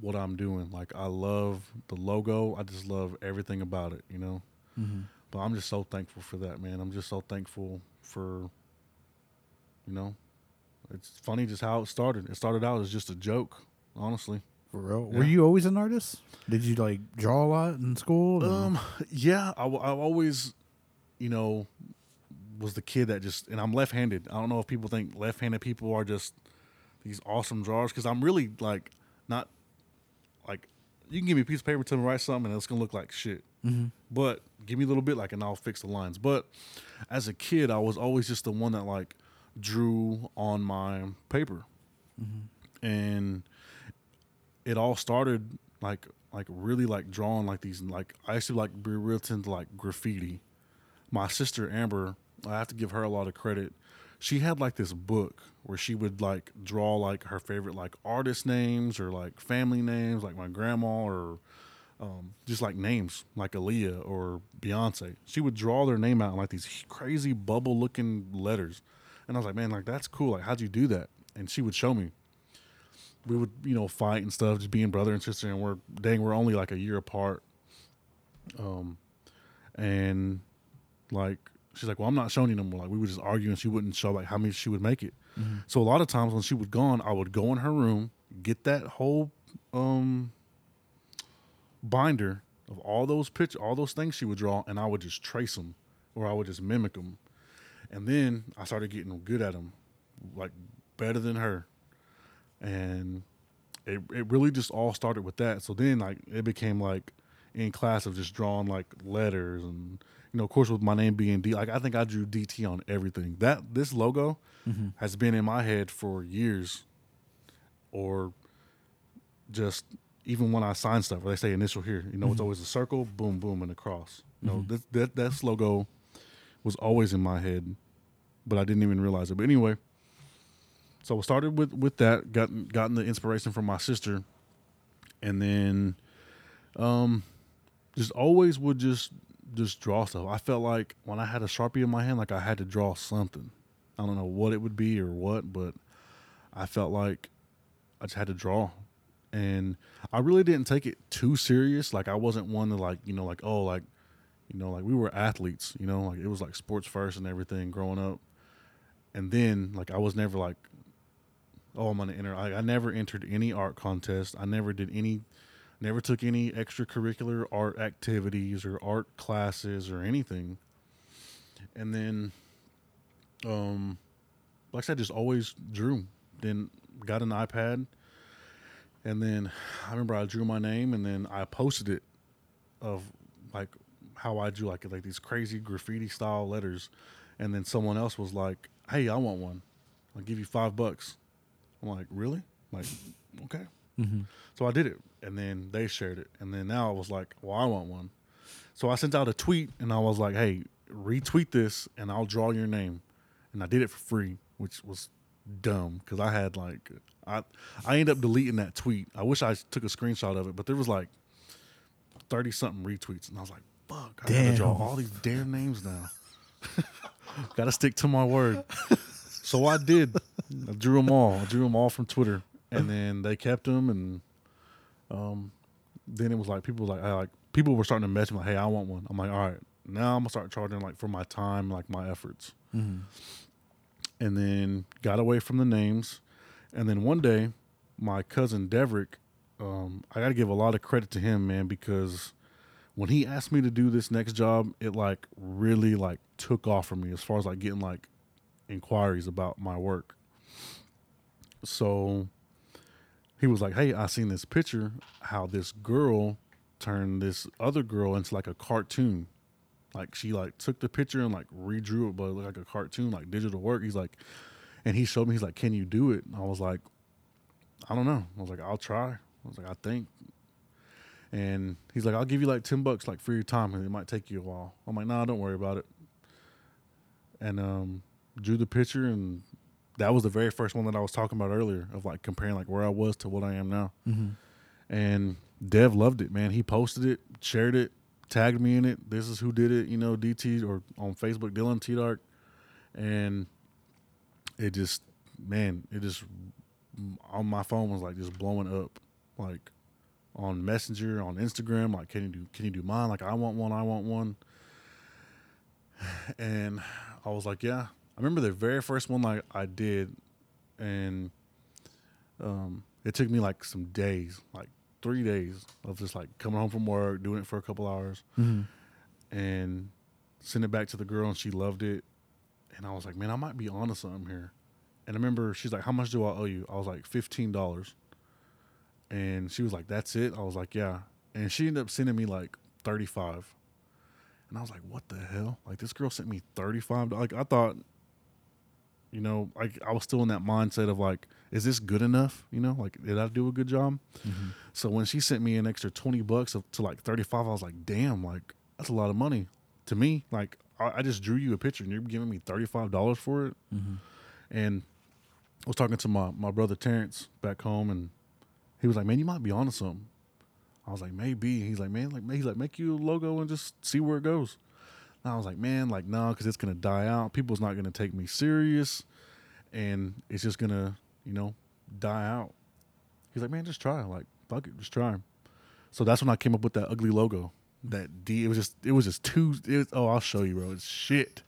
what I'm doing. Like, I love the logo. I just love everything about it, you know. Mm-hmm. But I'm just so thankful for that, man. I'm just so thankful for, you know, it's funny just how it started. It started out as just a joke, honestly. For real? Yeah. Were you always an artist? Did you like draw a lot in school? and- Um, yeah, I've always, you know, was the kid that just, and I'm left-handed. I don't know if people think left-handed people are just these awesome drawers because I'm really like not like you can give me a piece of paper, tell me to write something, and it's gonna look like shit. Mm-hmm. But give me a little bit, like, and I'll fix the lines. But as a kid, I was always just the one that like drew on my paper, and it all started like like really like drawing like these like I used to like be real into like graffiti. My sister Amber, I have to give her a lot of credit. She had like this book where she would like draw like her favorite like artist names or like family names, like my grandma or um, just like names like Aaliyah or Beyonce. She would draw their name out in like these crazy bubble looking letters. And I was like, man, like that's cool. Like, how'd you do that? And she would show me. We would, you know, fight and stuff, just being brother and sister. And we're, dang, we're only like a year apart. Um, and like, she's like, well, I'm not showing you no more. Like, we would just argue and she wouldn't show like how many she would make it. So a lot of times when she would gone, I would go in her room, get that whole, um, binder of all those pictures, all those things she would draw, and I would just trace them, or I would just mimic them, and then I started getting good at them, like better than her, and it it really just all started with that. So then like it became like in class of just drawing like letters and you know of course with my name being D like I think I drew DT on everything. That this logo mm-hmm. has been in my head for years, or just even when I sign stuff, where they say initial here, you know, it's always a circle, boom, boom, and a cross. You know, that that that logo was always in my head, but I didn't even realize it. But anyway, so I started with with that, gotten gotten the inspiration from my sister, and then, um, just always would just just draw stuff. I felt like when I had a sharpie in my hand, like I had to draw something. I don't know what it would be or what, but I felt like I just had to draw. And I really didn't take it too serious. Like I wasn't one to like, you know, like, oh, like, you know, like we were athletes, you know, like it was like sports first and everything growing up. And then like I was never like, oh, I'm gonna enter. I never entered any art contest. I never did any, never took any extracurricular art activities or art classes or anything. And then, um, like I said, just always drew. Then got an iPad, and then I remember I drew my name, and then I posted it of like how I drew like like these crazy graffiti style letters, and then someone else was like, "Hey, I want one. I'll give you five bucks." I'm like, "Really?" I'm like, okay. Mm-hmm. So I did it, and then they shared it, and then now I was like, "Well, I want one." So I sent out a tweet, and I was like, "Hey, retweet this, and I'll draw your name." And I did it for free, which was dumb because I had like I I ended up deleting that tweet. I wish I took a screenshot of it, but there was like thirty something retweets, and I was like, "Fuck, I gotta draw all these damn names now." gotta stick to my word. so I did. I drew them all. I drew them all from Twitter, and then they kept them, and um, then it was like people were like, I like people were starting to message me like, "Hey, I want one." I'm like, "All right, now I'm gonna start charging like for my time, like my efforts." and then got away from the names. And then one day, my cousin Deverick, um, I got to give a lot of credit to him, man, because when he asked me to do this next job, it like really like took off for me as far as like getting like inquiries about my work. So he was like, "Hey, I seen this picture how this girl turned this other girl into like a cartoon." Like she like took the picture and like redrew it, but it like a cartoon, like digital work. He's like, and he showed me. He's like, "Can you do it?" And I was like, "I don't know." I was like, "I'll try." I was like, "I think." And he's like, "I'll give you like ten bucks, like for your time, and it might take you a while." I'm like, "Nah, don't worry about it." And um, drew the picture, and that was the very first one that I was talking about earlier of like comparing like where I was to what I am now. And Dev loved it, man. He posted it, shared it, tagged me in it. This is who did it, you know, DT or on Facebook, Dylan T Dark. And it just, man, it just on my phone was like just blowing up, like on Messenger, on Instagram. Like, can you do, can you do mine? Like, I want one, I want one. And I was like, yeah. I remember the very first one like I did, and um, it took me like some days, like three days of just like coming home from work, doing it for a couple hours, and send it back to the girl, and she loved it. And I was like, man, I might be onto something here. And I remember she's like, "How much do I owe you?" I was like, 15 dollars." And she was like, "That's it." I was like, "Yeah." And she ended up sending me like 35. And I was like, "What the hell?" Like this girl sent me 35. Like I thought you know, like I was still in that mindset of like, is this good enough? You know, like did I do a good job? Mm-hmm. So when she sent me an extra twenty bucks to like thirty five, I was like, damn, like that's a lot of money to me. Like I, I just drew you a picture and you're giving me thirty five dollars for it. Mm-hmm. And I was talking to my my brother Terrence back home, and he was like, man, you might be onto something. I was like, maybe. He's like, man, like he's like, make you a logo and just see where it goes. And I was like, man, like, no, because it's gonna die out. People's not gonna take me serious, and it's just gonna, you know, die out. He's like, man, just try. like, fuck it, just try. So that's when I came up with that ugly logo. That D. It was just, it was just two. It was, oh, I'll show you, bro. It's shit.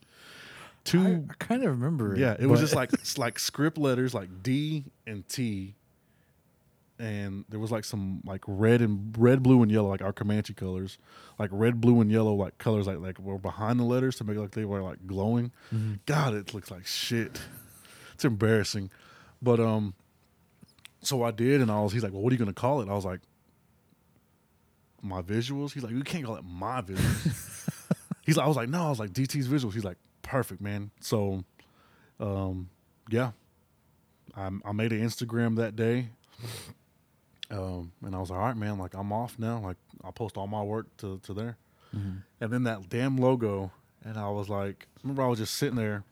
Two. I, I kind of remember it. Yeah, it was just like it's like script letters, like D and T, and there was like some like red and red, blue, and yellow, like our Comanche colors, like red, blue, and yellow, like colors like like were behind the letters to make it like they were like glowing. Mm-hmm. God, it looks like shit. It's embarrassing, but um, so I did, and I was. He's like, "Well, what are you gonna call it?" I was like, "My visuals." He's like, "You can't call it my visuals." he's like, "I was like, no." I was like, "DT's visuals." He's like, "Perfect, man." So, um, yeah, I, I made an Instagram that day. Um, and I was like, all right, man, like I'm off now. Like I'll post all my work to, to there. Mm-hmm. And then that damn logo, and I was like, remember I was just sitting there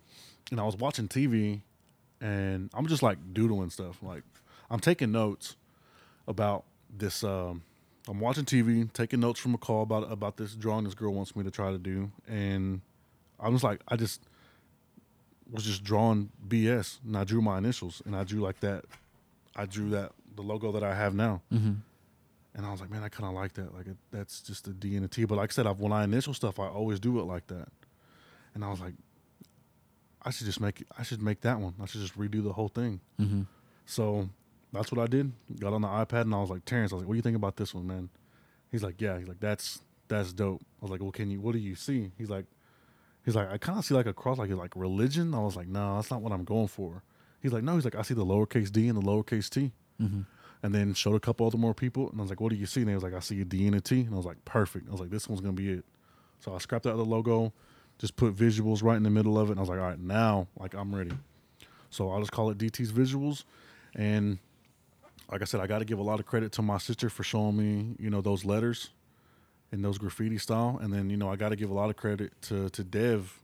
and I was watching TV and I'm just like doodling stuff. Like I'm taking notes about this um, I'm watching TV, taking notes from a call about about this drawing this girl wants me to try to do. And I was like, I just was just drawing BS and I drew my initials and I drew like that I drew that the logo that I have now. Mm-hmm. And I was like, man, I kind of like that. Like, it, that's just a D and a T. But like I said, I've, when I initial stuff, I always do it like that. And I was like, I should just make it, I should make that one. I should just redo the whole thing. Mm-hmm. So that's what I did. Got on the iPad and I was like, Terrence, I was like, what do you think about this one, man? He's like, yeah. He's like, that's that's dope. I was like, well, can you? What do you see? He's like, he's like, I kind of see like a cross, like like religion. I was like, no, that's not what I'm going for. He's like, no. He's like, I see the lowercase d and the lowercase t. Mm-hmm. And then showed a couple other more people, and I was like, "What do you see?" And they was like, "I see a D and a T." And I was like, "Perfect." I was like, "This one's gonna be it." So I scrapped out the logo, just put visuals right in the middle of it, and I was like, "All right, now like I'm ready." So I'll just call it DT's Visuals, and like I said, I got to give a lot of credit to my sister for showing me, you know, those letters in those graffiti style, and then you know I got to give a lot of credit to to Dev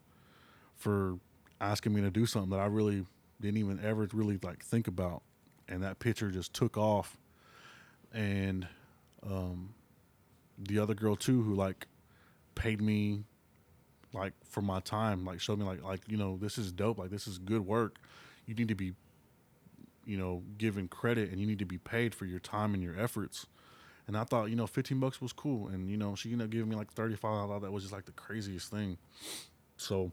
for asking me to do something that I really didn't even ever really like think about. And that picture just took off. And um the other girl too who like paid me like for my time like showed me like like you know this is dope like this is good work. You need to be you know given credit and you need to be paid for your time and your efforts. And i thought you know 15 bucks was cool. And you know she ended up giving me like 35 i thought that was just like the craziest thing. So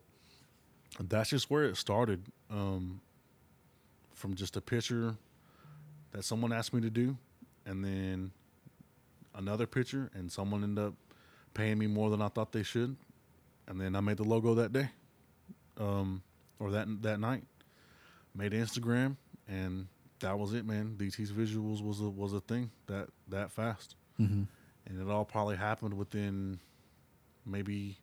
that's just where it started um from just a picture that someone asked me to do, and then another picture, and someone ended up paying me more than I thought they should, and then I made the logo that day, um, or that that night. Made Instagram, and that was it, man. DT's visuals was a was a thing that that fast, Mm-hmm. and it all probably happened within maybe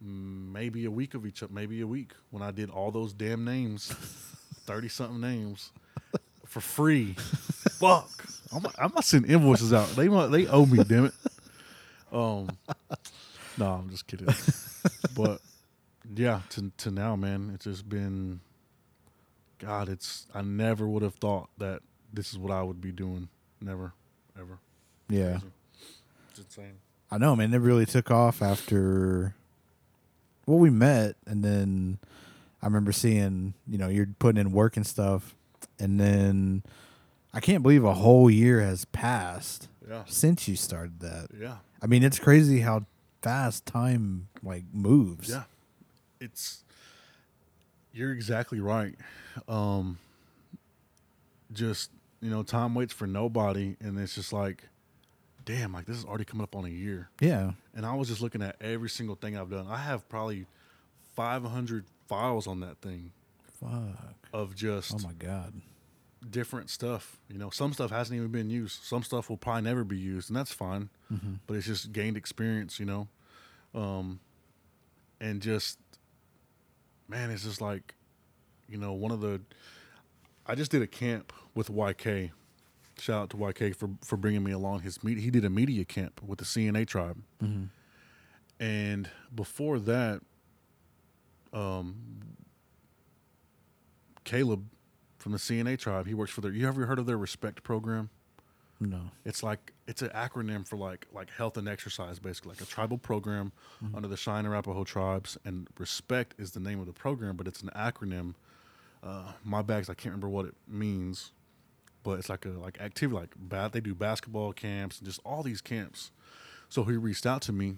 maybe a week of each other, maybe a week when I did all those damn names, thirty something names for free. Fuck. I'm, I'm not sending invoices out. They they owe me, damn it. Um, no, I'm just kidding. but yeah, to to now, man, it's just been. God, it's. I never would have thought that this is what I would be doing. Never, ever. Yeah. Crazy. It's insane. I know, man. It really took off after. Well, we met, and then I remember seeing, you know, you're putting in work and stuff, and then I can't believe a whole year has passed Yeah. since you started that. Yeah. I mean, it's crazy how fast time like moves. Yeah. It's you're exactly right. Um just, you know, time waits for nobody and it's just like damn, like this is already coming up on a year. Yeah. And I was just looking at every single thing I've done. I have probably 500 files on that thing. Fuck. of just Oh my god. different stuff. You know, some stuff hasn't even been used. Some stuff will probably never be used, and that's fine. Mm-hmm. But it's just gained experience, you know. Um, and just, man, it's just like, you know, one of the. I just did a camp with YK. Shout out to YK for for bringing me along. His meet, he did a media camp with the CNA tribe, Mm-hmm. and before that, um, Caleb from the CNA tribe, he works for their. You ever heard of their Respect program? No. It's like it's an acronym for like like health and exercise, basically like a tribal program under the Cheyenne Arapaho tribes. And respect is the name of the program, but it's an acronym. Uh, my bags, I can't remember what it means, but it's like a like activity like bat. They do basketball camps and just all these camps. So he reached out to me,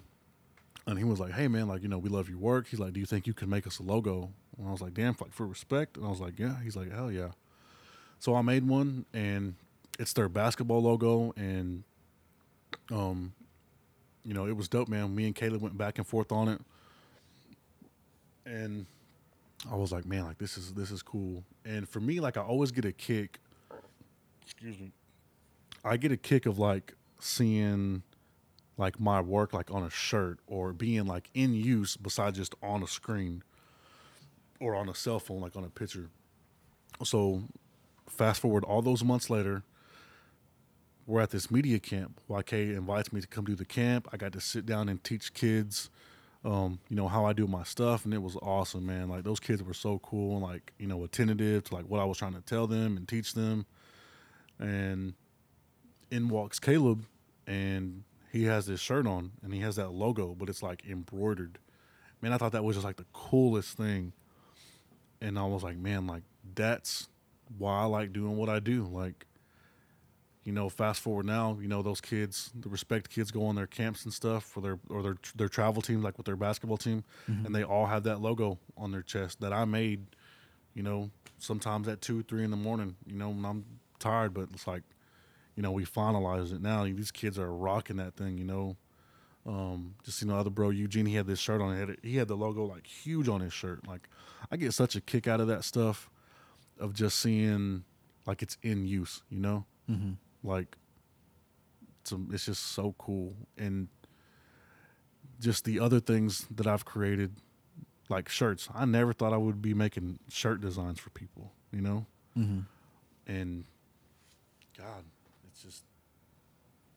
and he was like, "Hey man, like you know we love your work." He's like, "Do you think you can make us a logo?" And I was like, "Damn, like for respect." And I was like, "Yeah." He's like, "Hell yeah." So I made one, and it's their basketball logo, and um, you know, it was dope, man. Me and Caleb went back and forth on it, and I was like, man, like this is this is cool. And for me, like I always get a kick. Excuse me. I get a kick of like seeing like my work like on a shirt or being like in use besides just on a screen or on a cell phone like on a picture. So fast forward all those months later, we're at this media camp. YK invites me to come do the camp. I got to sit down and teach kids, um, you know, how I do my stuff, and it was awesome, man. Like those kids were so cool and like you know attentive to like what I was trying to tell them and teach them. And in walks Caleb, and he has this shirt on, and he has that logo, but it's like embroidered. Man, I thought that was just like the coolest thing. And I was like, man, like that's why I like doing what I do. Like, you know, fast forward now, you know, those kids, the respect kids go on their camps and stuff for their or their their travel team, like with their basketball team, and they all have that logo on their chest that I made. You know, sometimes at two, three in the morning. You know, when I'm tired, but it's like, you know, we finalized it now. These kids are rocking that thing. You know, um, just you know, other bro Eugene, he had this shirt on. He had, it, he had the logo like huge on his shirt. Like, I get such a kick out of that stuff, of just seeing like it's in use. You know, Mm-hmm. Like it's, it's just so cool. And just the other things that i've created like shirts i never thought i would be making shirt designs for people you know? Mm-hmm. and god it's just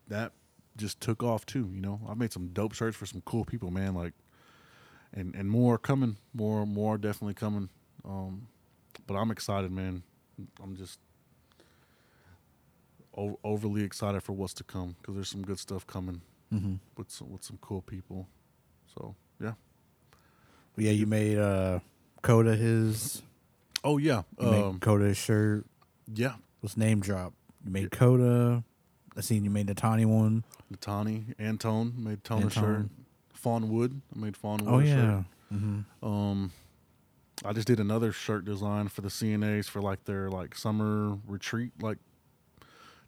that just took off too you know? I've made some dope shirts for some cool people man like and and more coming more more definitely coming. Um but i'm excited man. I'm just o- overly excited for what's to come because there's some good stuff coming Mm-hmm. with some with some cool people so yeah Yeah, you made uh Coda his oh yeah um Coda his shirt. yeah Let's name drop. You made Coda. I seen you made the Tawny one. The Natani Antone made Toner shirt Fawn Wood I made Fawn Wood Oh shirt. yeah. Mm-hmm. Um, I just did another shirt design for the CNAs for like their like summer retreat. Like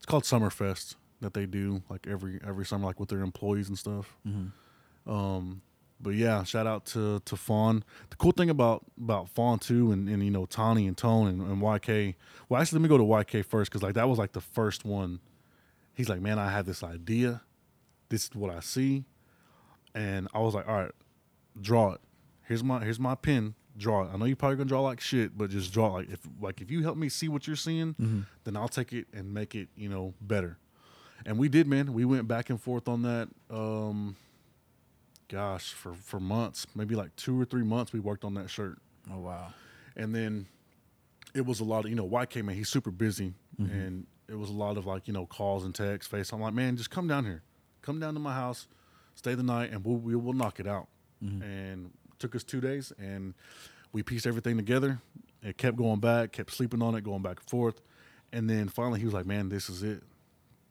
it's called Summerfest that they do like every every summer, like with their employees and stuff. Mm-hmm. Um, but yeah, shout out to to Fawn. The cool thing about about Fawn too, and, and you know Tawny and Tone and, and YK. Well, actually, let me go to YK first because like that was like the first one. He's like, man, I had this idea. This is what I see, and I was like, all right, draw it. Here's my here's my pen. Draw it. I know you're probably gonna draw like shit, but just draw like if like if you help me see what you're seeing, Mm-hmm. then I'll take it and make it you know better. And we did, man. We went back and forth on that. Um, gosh, for for months, maybe like two or three months, we worked on that shirt. Oh wow. And then it was a lot of you know YK man. He's super busy, Mm-hmm. and it was a lot of like you know calls and texts. Face. I'm like, man, just come down here, come down to my house, stay the night, and we'll we will knock it out. Mm-hmm. And took us two days, and we pieced everything together. It kept going back, kept sleeping on it, going back and forth, and then finally he was like, man, this is it.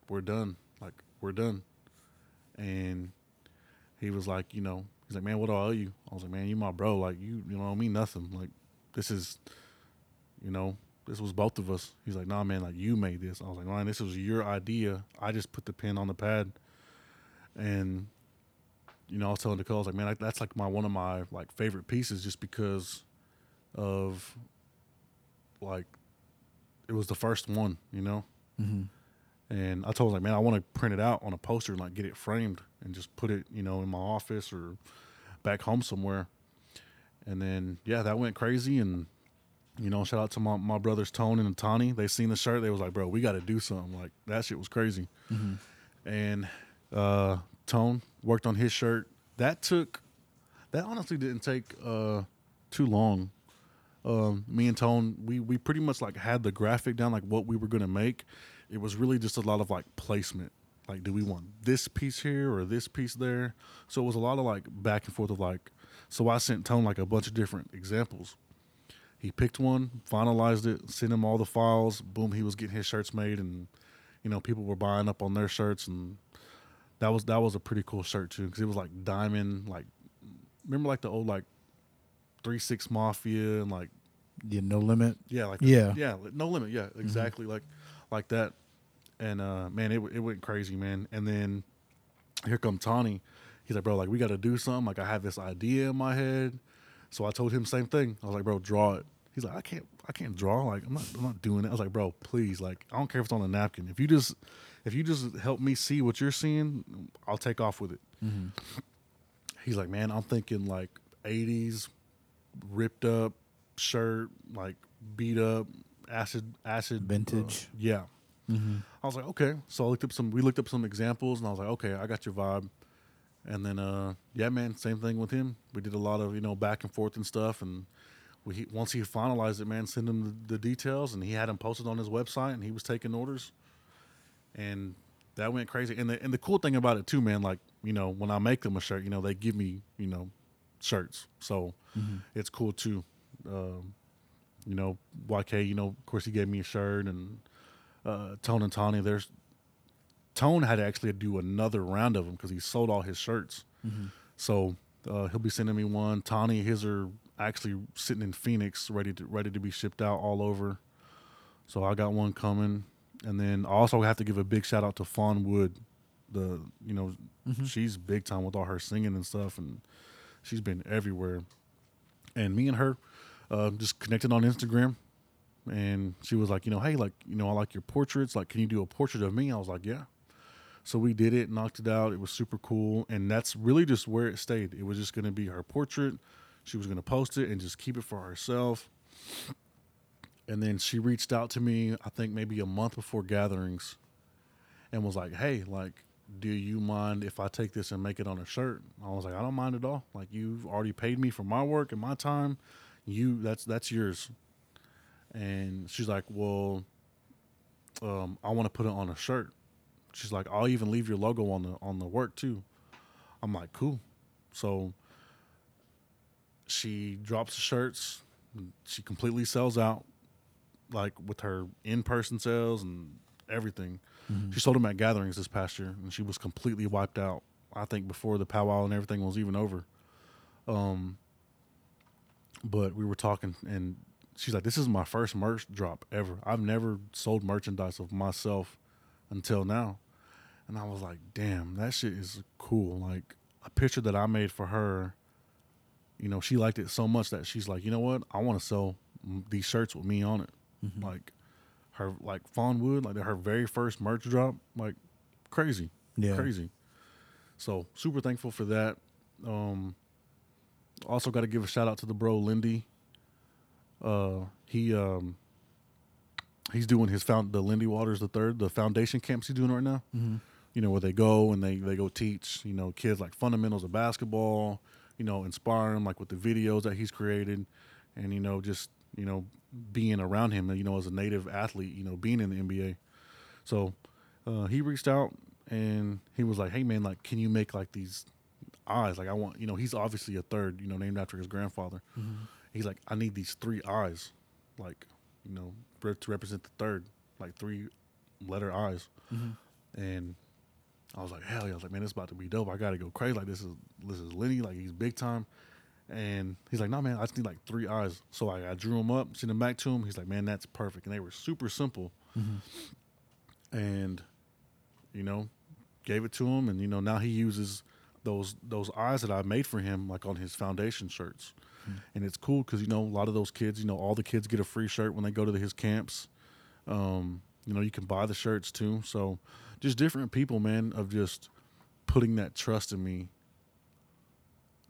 We're done. Like we're done. And he was like, you know, he's like, man, what do I owe you? I was like, man, you my bro. Like you, you know, owe mean nothing. Like this is, you know, this was both of us. He's like, nah, man, like you made this. I was like, Ryan, this was your idea. I just put the pen on the pad, and you know, I was telling Nicole, I was like, man, that's like my one of my like favorite pieces, just because of like it was the first one, you know. Mm-hmm. And I told him like, man, I want to print it out on a poster and like get it framed and just put it, you know, in my office or back home somewhere. And then yeah, that went crazy and you know, shout out to my, my brothers Tone and Tani. They seen the shirt. They was like, bro, we got to do something. Like that shit was crazy. Mm-hmm. And uh, Tone worked on his shirt. That took, that honestly didn't take uh, too long. Um, me and Tone, we we pretty much like had the graphic down, like what we were gonna make. It was really just a lot of like placement. Like, do we want this piece here or this piece there? So it was a lot of like back and forth of like. So I sent Tone like a bunch of different examples. He picked one, finalized it, sent him all the files. Boom, he was getting his shirts made, and you know people were buying up on their shirts, and that was that was a pretty cool shirt too because it was like diamond, like remember like the old like three six mafia and like Yeah, no limit. yeah like Yeah. yeah no limit yeah exactly like like that. And uh man it it went crazy man. And then here come Tawny. He's like bro like we got to do something. Like I have this idea in my head. So I told him same thing. I was like bro draw it. He's like I can't I can't draw like I'm not I'm not doing it I was like bro please like I don't care if it's on a napkin. If you just if you just help me see what you're seeing I'll take off with it Mm-hmm. he's like, man, I'm thinking like 80s, ripped up shirt, like beat up, acid, acid uh, Vintage. yeah. Mm-hmm. I was like, okay. So I looked up some, we looked up some examples, and I was like, okay, I got your vibe. And then, uh, yeah, man, same thing with him. We did a lot of you know back and forth and stuff, and we once he finalized it, man, send him the, the details, and he had him posted on his website, and he was taking orders, and that went crazy. And the and the cool thing about it too, man, like you know when I make them a shirt, you know they give me you know shirts, so Mm-hmm. it's cool too. Um, you know, YK, you know, of course he gave me a shirt, and uh, Tone and Tawny, there's Tone had to actually do another round of them because he sold all his shirts. Mm-hmm. So uh, he'll be sending me one. Tawny, his are actually sitting in Phoenix, ready to ready to be shipped out all over. So I got one coming, and then I also have to give a big shout out to Fawn Wood. The you know Mhm. she's big time with all her singing and stuff, and she's been everywhere. And me and her uh, just connected on Instagram, and she was like, you know, hey, like you know, I like your portraits. Like, can you do a portrait of me? I was like, yeah. So we did it, knocked it out. It was super cool, and that's really just where it stayed. It was just going to be her portrait. She was going to post it and just keep it for herself. And then she reached out to me, I think maybe a month before gatherings, and was like, "Hey, like, do you mind if I take this and make it on a shirt?" I was like, "I don't mind at all. Like, you've already paid me for my work and my time. You, that's that's yours." And she's like, "Well, um, I want to put it on a shirt." She's like, "I'll even leave your logo on the on the work too." I'm like, "Cool." So she drops the shirts. She completely sells out, like with her in person sales and everything. Mm-hmm. She sold them at gatherings this past year, and she was completely wiped out. I think before the powwow and everything was even over. Um, but we were talking, and she's like, "This is my first merch drop ever. I've never sold merchandise of myself until now." And I was like, "Damn, that shit is cool." Like a picture that I made for her. You know, she liked it so much that she's like, "You know what? I want to sell these shirts with me on it." Mhm. Like her, like Fawn Wood, like her very first merch drop, like crazy yeah. crazy. So super thankful for that. Um, also got to give a shout out to the bro Lindy. Uh, he um, he's doing his found the Lindy Waters the third the foundation camps he's doing right now. Mm-hmm. You know where they go and they they go teach you know kids like fundamentals of basketball. You know inspire them like with the videos that he's created, and you know just you know being around him. You know as a native athlete, you know being in the NBA. So uh, he reached out and he was like, "Hey man, like, can you make like these eyes? Like, I want, you know, he's obviously a third, you know, named after his grandfather. Mm-hmm. He's like, I need these three eyes, like, you know, to represent the third, like three letter eyes." Mm-hmm. And I was like, "Hell yeah!" I was like, "Man, this about to be dope. I got to go crazy. Like, this is this is Lindy. Like, he's big time." And he's like, "No, man, I just need like three eyes." So I, I drew them up, sent them back to him. He's like, "Man, that's perfect." And they were super simple Mm-hmm. and you know gave it to him and you know now he uses those those eyes that i made for him like on his foundation shirts and it's cool because you know a lot of those kids, you know, all the kids get a free shirt when they go to his camps. Um, you know, you can buy the shirts too. So, just different people, man, of just putting that trust in me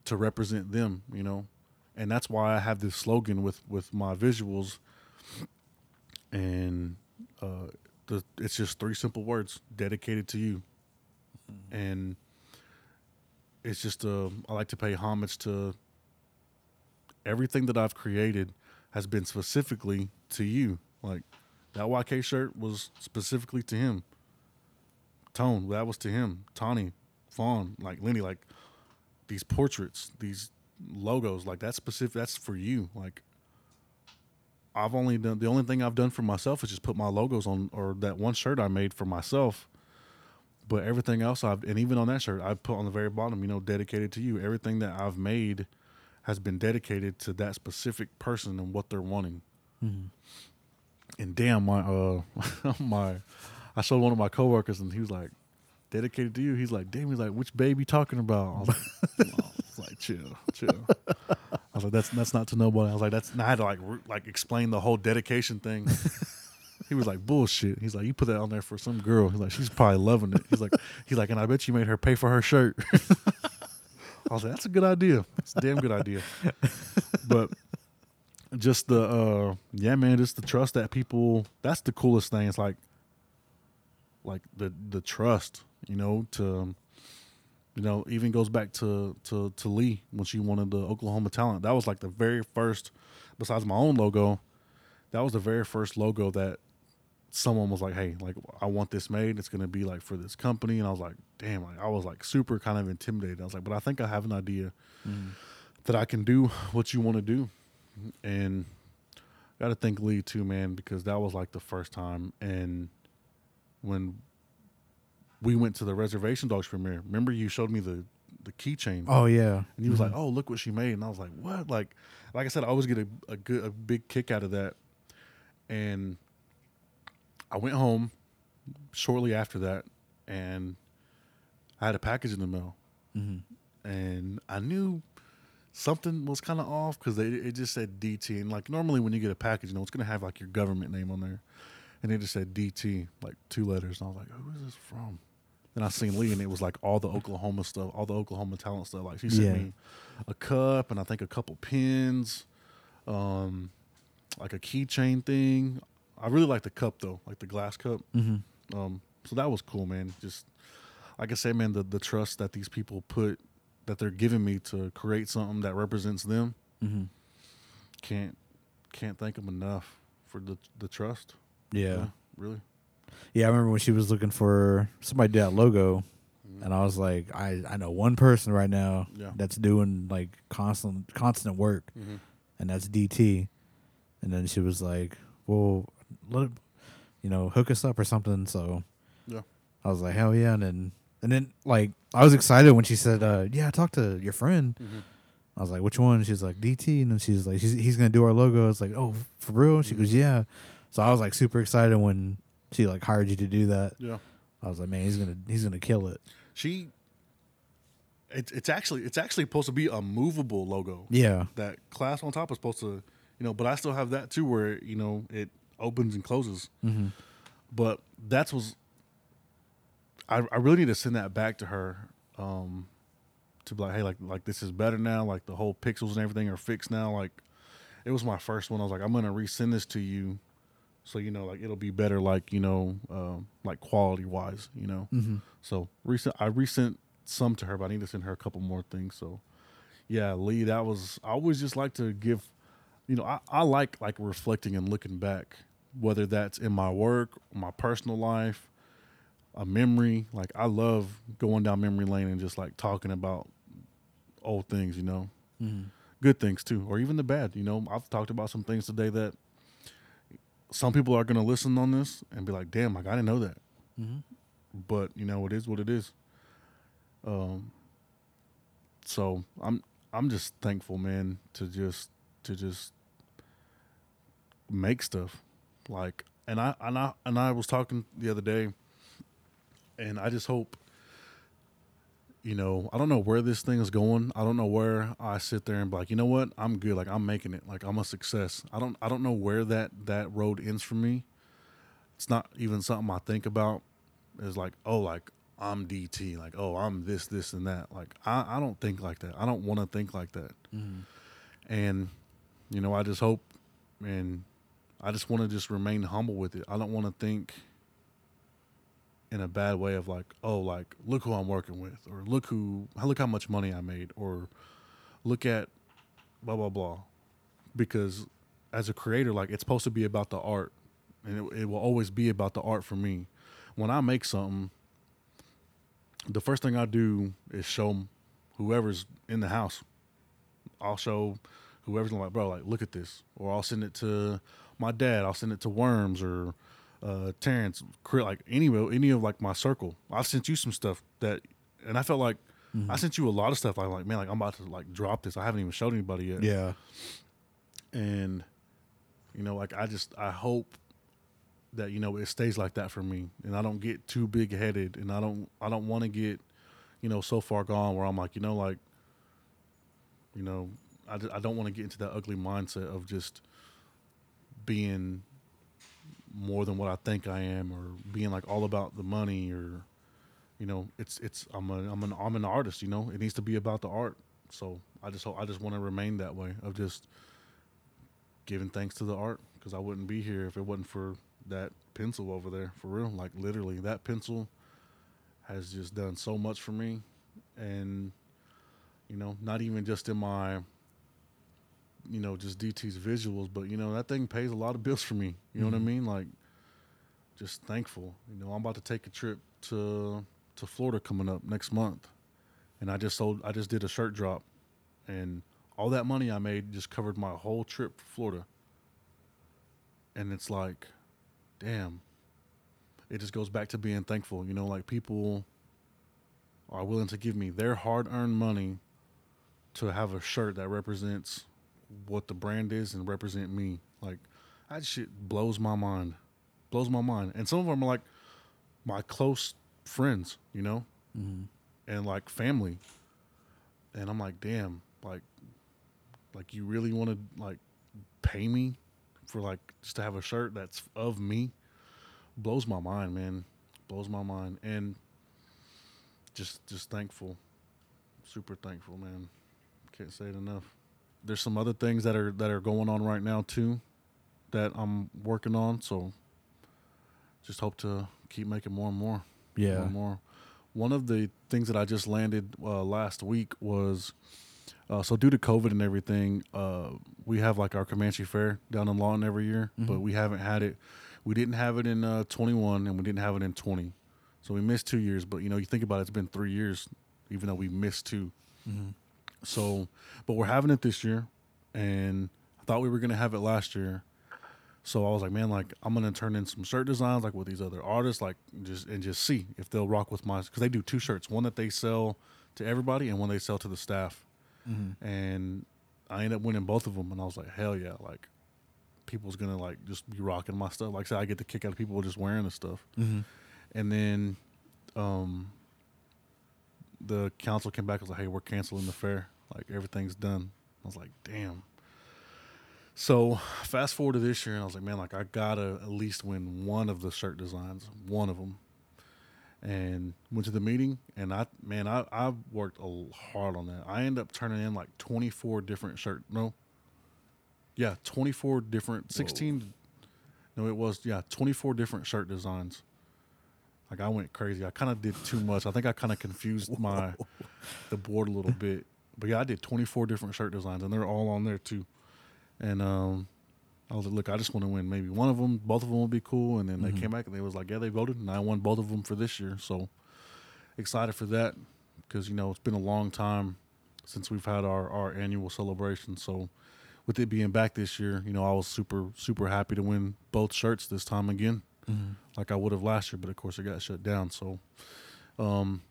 to represent them. You know, and that's why I have this slogan with with my visuals, and uh, the, it's just three simple words: dedicated to you, and it's just uh, I like to pay homage to everything that I've created has been specifically to you. Like that YK shirt was specifically to him. Tone, that was to him. Tawny, Fawn, like Lindy, like these portraits, these logos, like that's specific. That's for you. Like I've only done the only thing I've done for myself is just put my logos on, or that one shirt I made for myself. But everything else I've, and even on that shirt, I put on the very bottom, you know, dedicated to you. Everything that I've made has been dedicated to that specific person and what they're wanting. And damn, my uh, my, I showed one of my coworkers, and he was like, "Dedicated to you." He's like, "Damn," he's like, "Which baby you talking about?" I was like, I was like "Chill, chill." I was like, "That's that's not to nobody." I was like, "That's." And I had to like re- like explain the whole dedication thing. He was like, "Bullshit." He's like, "You put that on there for some girl." He's like, "She's probably loving it." He's like, "He's like, and I bet you made her pay for her shirt." I was like, "That's a good idea. It's a damn good idea." But just the uh, yeah, man, just the trust that people. That's the coolest thing. It's like, like the the trust, you know, to you know, even goes back to to to Lee when she wanted the Oklahoma talent. That was like the very first, besides my own logo, that was the very first logo that someone was like, "Hey, like I want this made. It's gonna be like for this company." And I was like, "Damn!" Like I was like super kind of intimidated. I was like, "But I think I have an idea mm. that I can do what you want to do." And got to thank Lee too, man, because that was like the first time. And when we went to the Reservation Dogs premiere, remember you showed me the the keychain. Oh yeah. And he was like, mm-hmm. "Oh, look what she made," and I was like, "What?" Like, like I said, I always get a, a good, a big kick out of that. And I went home shortly after that, and I had a package in the mail, mm-hmm. and I knew something was kind of off because it just said DT, and like normally when you get a package, you know, it's gonna have like your government name on there, and it just said DT, like two letters, and I was like, "Who is this from?" Then I seen Lee, and it was like all the Oklahoma stuff, all the Oklahoma talent stuff. Like she sent Yeah. me a cup and I think a couple pins, um, like a keychain thing. I really like the cup though, like the glass cup. Mm-hmm. Um, so that was cool, man. Just like I said, man, the the trust that these people put that they're giving me to create something that represents them Mm-hmm. can't can't thank them enough for the the trust. Yeah. really. Yeah, I remember when she was looking for somebody to do that logo, and I was like, I, I know one person right now Yeah. that's doing like constant constant work, Mhm. and that's DT. And then she was like, "Well, let you know, hook us up or something." So Yeah. I was like, "Hell yeah!" And then and then like I was excited when she said, uh, "Yeah, I talked to your friend." Mhm. I was like, "Which one?" She's like, "DT," and then she's like, she's, "He's gonna do our logo." It's like, "Oh, for real?" She goes, "Yeah." So I was like super excited when she like hired you to do that. Yeah. I was like, "Man, he's gonna he's gonna kill it." She. It's it's actually it's actually supposed to be a movable logo. Yeah. That class on top is supposed to, you know, but I still have that too, where you know it opens and closes. Mm-hmm. But that's was. I I really need to send that back to her, um, to be like, hey, like like this is better now. Like the whole pixels and everything are fixed now. Like, it was my first one. I was like, I'm gonna resend this to you, so you know, like it'll be better. Like you know, um, like quality wise, you know. Mm-hmm. So recent, I resent some to her, but I need to send her a couple more things. So, yeah, Lee, that was. I always just like to give, you know, I, I like like reflecting and looking back, whether that's in my work, my personal life, a memory. Like I love going down memory lane and just like talking about old things, you know, Mm-hmm. good things too, or even the bad. You know, I've talked about some things today that some people are going to listen on this and be like, "Damn, like I didn't know that." Mm-hmm. but you know it is what it is. Um, so I'm I'm just thankful, man, to just to just make stuff like and I and I and I was talking the other day, and I just hope you know, I don't know where this thing is going. I don't know where I sit there and be like, you know what, I'm good. Like I'm making it. Like I'm a success. I don't I don't know where that that road ends for me. It's not even something I think about. It's like, oh, like I'm DT. Like, oh, I'm this, this, and that. Like I I don't think like that. I don't want to think like that. Mm-hmm. And you know, I just hope and I just want to just remain humble with it. I don't want to think in a bad way of like, oh, like look who I'm working with, or look who, look how much money I made, or look at blah blah blah. Because as a creator, like it's supposed to be about the art, and it, it will always be about the art for me. When I make something, the first thing I do is show whoever's in the house. I'll show whoever's like, bro, like look at this, or I'll send it to my dad. I'll send it to Worms or uh, Terrence, like any of any of like my circle. I've sent you some stuff that, and I felt like I sent you a lot of stuff. I'm like, man, like I'm about to like drop this. I haven't even showed anybody yet. Yeah. And you know, like I just I hope that you know it stays like that for me, and I don't get too big headed, and I don't I don't want to get you know so far gone where I'm like you know like you know I I don't want to get into that ugly mindset of just being more than what I think I am, or being like all about the money, or you know, it's it's I'm a I'm an I'm an artist. You know, it needs to be about the art. So I just hope I just want to remain that way of just giving thanks to the art because I wouldn't be here if it wasn't for that pencil over there. For real, like literally, that pencil has just done so much for me, and you know, not even just in my you know, just DT's visuals, but you know, that thing pays a lot of bills for me. You know what I mm-hmm. mean? Like just thankful. You know, I'm about to take a trip to to Florida coming up next month. And I just sold I just did a shirt drop and all that money I made just covered my whole trip for Florida. And it's like, damn. It just goes back to being thankful. You know, like people are willing to give me their hard earned money to have a shirt that represents what the brand is and represent me. Like that shit blows my mind. Blows my mind. And some of them are like my close friends, you know? Mm-hmm. And like family. And I'm like, damn, like like you really want to like pay me for like just to have a shirt that's of me? Blows my mind, man. Blows my mind. And just just thankful. Super thankful, man. Can't say it enough there's some other things that are that are going on right now too that I'm working on. So just hope to keep making more and more. Yeah. More and more. One of the things that I just landed uh, last week was uh, so due to COVID and everything, uh, we have like our Comanche Fair down in Lawton every year, but we haven't had it. We didn't have it in uh, 21 and we didn't have it in 20. So we missed two years. But you know, you think about it, it's been three years, even though we missed 2 so, but we're having it this year, and I thought we were gonna have it last year. So I was like, man, like I'm gonna turn in some shirt designs like with these other artists, like just and just see if they'll rock with my because they do two shirts, one that they sell to everybody and one they sell to the staff. And I ended up winning both of them, and I was like, hell yeah, like people's gonna like just be rocking my stuff. Like I said, I get the kick out of people just wearing the stuff. And then, um, the council came back and was like, "Hey, we're canceling the fair. Like everything's done." I was like, "Damn." So fast forward to this year, and I was like, "Man, like I gotta at least win one of the shirt designs, one of them." And went to the meeting, and I, man, I I worked hard on that. I ended up turning in like twenty four different shirt. No, yeah, twenty four different, sixteen. No, it was yeah, twenty four different shirt designs. Like I went crazy. I kind of did too much. I think I kind of confused my the board a little bit. But yeah, I did 24 different shirt designs, and they're all on there too. And um, I was like, look, I just want to win maybe one of them. Both of them would be cool. And then they came back and they was like, yeah, they voted, and I won both of them for this year. So excited for that because you know it's been a long time since we've had our our annual celebration. So with it being back this year, you know, I was super super happy to win both shirts this time again like I would have last year, but of course it got shut down. So, um,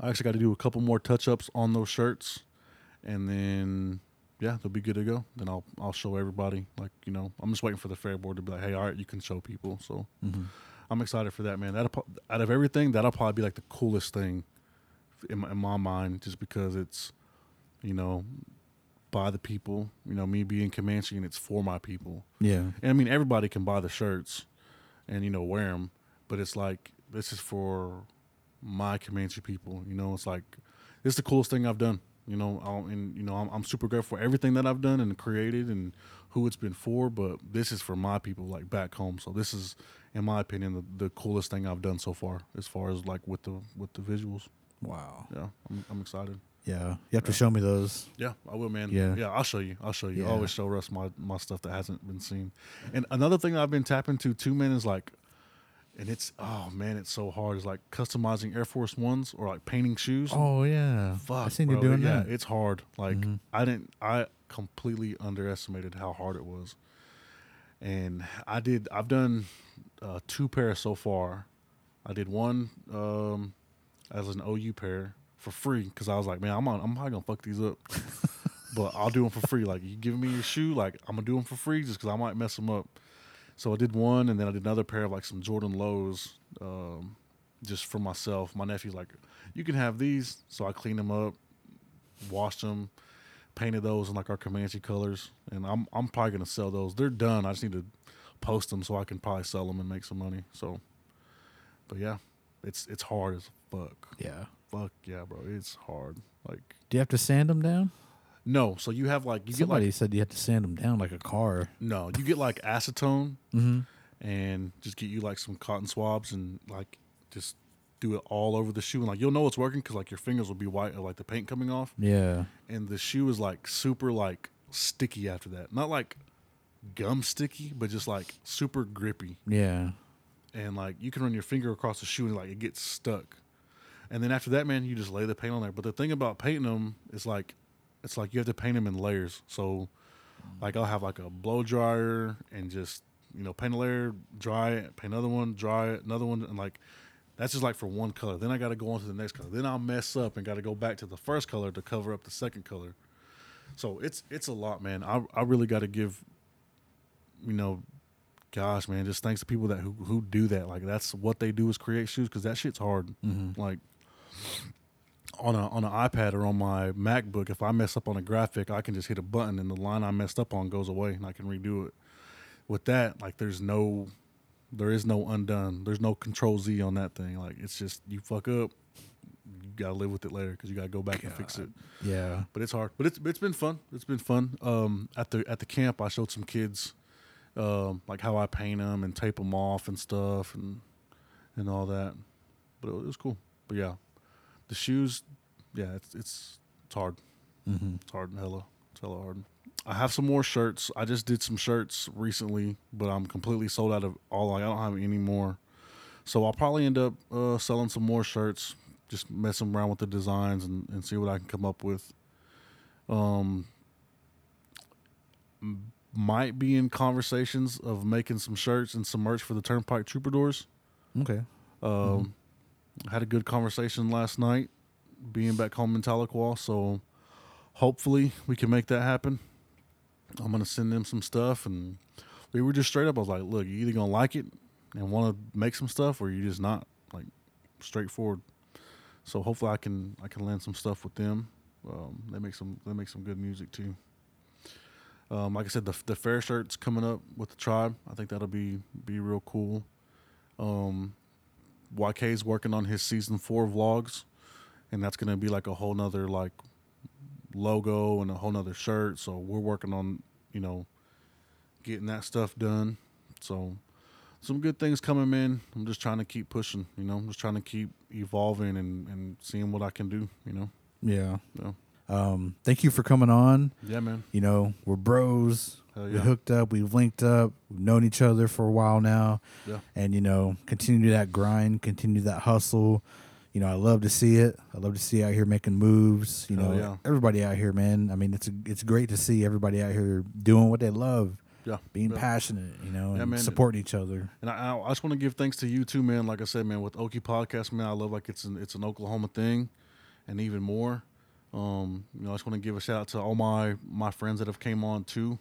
I actually got to do a couple more touch ups on those shirts, and then yeah, they'll be good to go. Then I'll I'll show everybody. Like you know, I'm just waiting for the fair board to be like, hey, all right, you can show people. So mm-hmm. I'm excited for that, man. That out of everything, that'll probably be like the coolest thing in my, in my mind, just because it's, you know, by the people. You know, me being Comanche, and it's for my people. Yeah. And I mean, everybody can buy the shirts, and you know, wear them, but it's like this is for my Comanche people. You know, it's like it's the coolest thing I've done. You know, I'll, and you know, I'm, I'm super grateful for everything that I've done and created and who it's been for. But this is for my people, like back home. So this is, in my opinion, the, the coolest thing I've done so far, as far as like with the with the visuals. Wow. Yeah, I'm, I'm excited. Yeah. You have to show me those. Yeah, I will, man. Yeah. yeah. I'll show you. I'll show you. I always show Russ my my stuff that hasn't been seen. And another thing I've been tapping to too, man, is like, and it's oh man, it's so hard. It's like customizing Air Force Ones or like painting shoes. Oh yeah. Fuck, I seen bro. you doing yeah, that. it's hard. Like Mhm. I didn't. I completely underestimated how hard it was. And I did. I've done uh, two pairs so far. I did one um, as an OU pair for free because I was like, man, I'm on. I'm probably gonna fuck these up, but I'll do them for free. Like you give me your shoe, like I'm gonna do them for free just because I might mess them up. So I did one, and then I did another pair of like some Jordan lows, um, just for myself. My nephew's like, you can have these, so I cleaned them up, washed them, painted those in like our Comanche colors, and I'm I'm probably gonna sell those. They're done. I just need to post them so I can probably sell them and make some money. So, but yeah, it's it's hard as fuck. Yeah. Fuck yeah, bro. It's hard. Like Do you have to sand them down? No, so you have like you get Somebody like said you have to sand them down like a car. no, you get like acetone Mm-hmm. and just get you like some cotton swabs and like just do it all over the shoe and like you'll know it's working because like your fingers will be white or like the paint coming off Yeah. and the shoe is like super like sticky after that not like gum sticky but just like super grippy Yeah. and like you can run your finger across the shoe and like it gets stuck and then after that man you just lay the paint on there but the thing about painting them is like it's like you have to paint them in layers so like i'll have like a blow dryer and just you know paint a layer dry it paint another one dry it another one and like that's just like for one color then i got to go on to the next color then i'll mess up and got to go back to the first color to cover up the second color so it's it's a lot man i, I really got to give you know gosh, man, just thanks to people that who who do that. Like that's what they do is create shoes because that shit's hard. Mm-hmm. Like on a on an iPad or on my MacBook, if I mess up on a graphic, I can just hit a button and the line I messed up on goes away and I can redo it. With that, like there's no there is no undone. There's no control Z on that thing. Like it's just you fuck up, you gotta live with it later because you gotta go back and fix it Yeah. but it's hard. But it's it's been fun. It's been fun. Um, at the at the camp, I showed some kids, um, like how I paint them and tape them off and stuff and and all that. But it was cool. But yeah, the shoes, yeah, it's it's it's hard. Mm-hmm. It's hard and hella it's hella hard. I have some more shirts. I just did some shirts recently, but I'm completely sold out of all. Like I don't have any more. So I'll probably end up uh, selling some more shirts, just messing around with the designs and, and see what I can come up with. Um, might be in conversations of making some shirts and some merch for the Turnpike Troubadours. Okay. Um, Had a good conversation last night, being back home in Tahlequah. So hopefully we can make that happen. I'm gonna send them some stuff, and we were just straight up. I was like, "Look, you either gonna like it and want to make some stuff, or you're just not like straightforward." So hopefully I can I can land some stuff with them. Um, they make some they make some good music too. Um, like I said, the the fair shirt's coming up with the tribe. I think that'll be be real cool. Um, YK's working on his season four vlogs, and that's gonna be like a whole nother like logo and a whole nother shirt. So we're working on you know getting that stuff done. So some good things coming in. I'm just trying to keep pushing. You know, I'm just trying to keep evolving and and seeing what I can do. You know. Yeah. Yeah. Um, thank you for coming on. Yeah, man. You know, we're bros. Hell We hooked up. We've linked up. We've known each other for a while now. Yeah. And, you know, continue that grind, continue that hustle. You know, I love to see it. I love to see you out here making moves. You know, yeah. everybody out here, man. I mean, it's it's great to see everybody out here doing what they love, Yeah. being yeah. passionate, you know, Yeah, and supporting each other. And I, I just want to give thanks to you too, man. Like I said, man, with Okie Podcast, man, I love like it's an it's an Oklahoma thing, and even more. Um, you know, I just want to give a shout out to all my my friends that have came on too.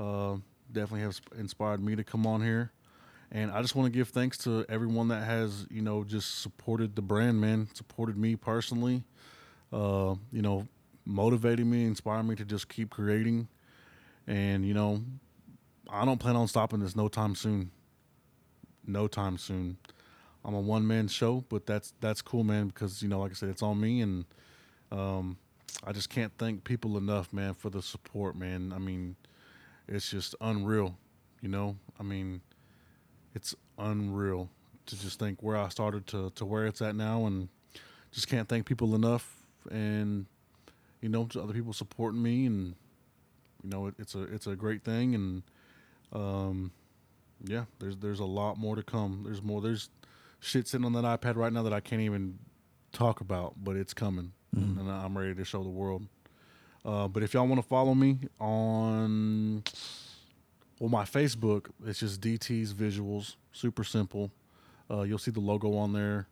Uh, definitely have inspired me to come on here, And I just want to give thanks to everyone that has, you know, just supported the brand, man, supported me personally, uh, you know, motivated me, inspired me to just keep creating. And, you know, I don't plan on stopping this no time soon. No time soon. I'm a one man show, but that's that's cool, man, because you know, like I said, it's on me and um, I just can't thank people enough, man, for the support, man. I mean, it's just unreal, you know. I mean, it's unreal to just think where I started to to where it's at now, and just can't thank people enough. And you know, to other people supporting me, and you know, it, it's a it's a great thing, and um, yeah, there's there's a lot more to come. There's more. There's shit sitting on that iPad right now that I can't even talk about, but it's coming, Mhm. and I'm ready to show the world. Uh, but if y'all want to follow me on well, my Facebook, it's just DT's Visuals, super simple. Uh, you'll see the logo on there.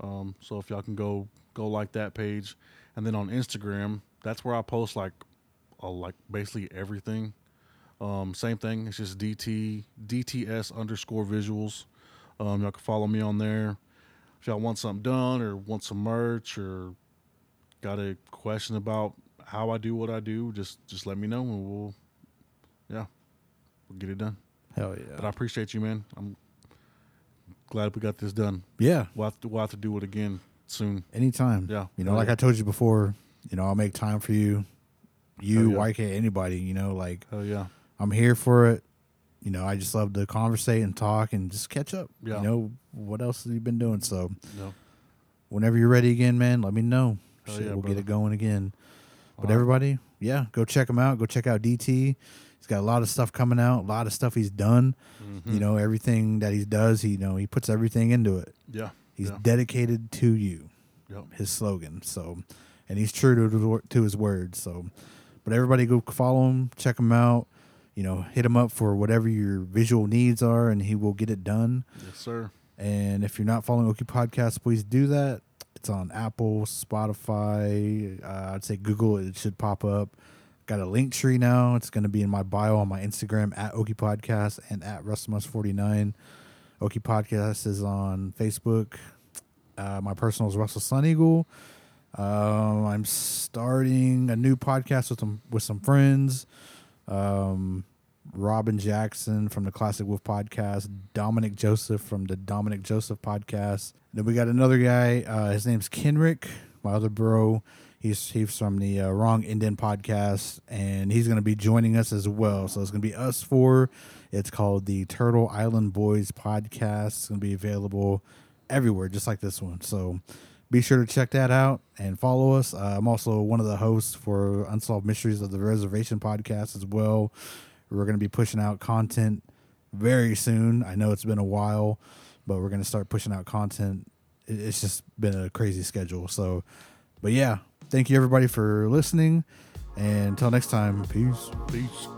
Um, so if y'all can go go like that page, and then on Instagram, that's where I post like, uh, like basically everything. Um, same thing. It's just DT DTS underscore Visuals. Um, y'all can follow me on there. If y'all want something done or want some merch or got a question about how I do what I do, just just let me know and we'll yeah, we'll get it done. Hell yeah! But I appreciate you, man. I'm glad we got this done. Yeah. We'll have to, we'll have to do it again soon. Anytime. Yeah. You know, like yeah. I told you before, you know, I'll make time for you. You, yeah. YK, anybody, you know, like Oh yeah. I'm here for it. You know, I just love to conversate and talk and just catch up. Yeah. You know, what else have you been doing? So No. whenever you're ready again, man, let me know. Shit, yeah, we'll brother. get it going again. But everybody, yeah, go check him out. Go check out DT. He's got a lot of stuff coming out, a lot of stuff he's done. Mhm. You know, everything that he does, he you know, he puts everything into it. Yeah. He's Yeah. dedicated to you. Yep. His slogan. So, and he's true to to his words. So, but everybody go follow him, check him out. You know, hit him up for whatever your visual needs are, and he will get it done. Yes, sir. And if you're not following Okie Podcast, please do that. It's on Apple, Spotify. Uh, I'd say Google. It should pop up. Got a link tree now. It's going to be in my bio on my Instagram at Okie Podcast and at RussellMus49. Okie Podcast is on Facebook. Uh, my personal is Russell Sun Eagle. Um, I'm starting a new podcast with some with some friends. Um, Robin Jackson from the Classic Wolf podcast, Dominic Joseph from the Dominic Joseph podcast. Then we got another guy. Uh, his name's Kenrick, my other bro. He's he's from the uh, Wrong Indian podcast, and he's going to be joining us as well. So it's going to be us four. It's called the Turtle Island Boys podcast. It's going to be available everywhere, just like this one. So be sure to check that out and follow us. Uh, I'm also one of the hosts for Unsolved Mysteries of the Reservation podcast as well. We're going to be pushing out content very soon. I know it's been a while, but we're to start pushing out content. It's just been a crazy schedule. So, but yeah, thank you everybody for listening. And until next time, peace. Peace.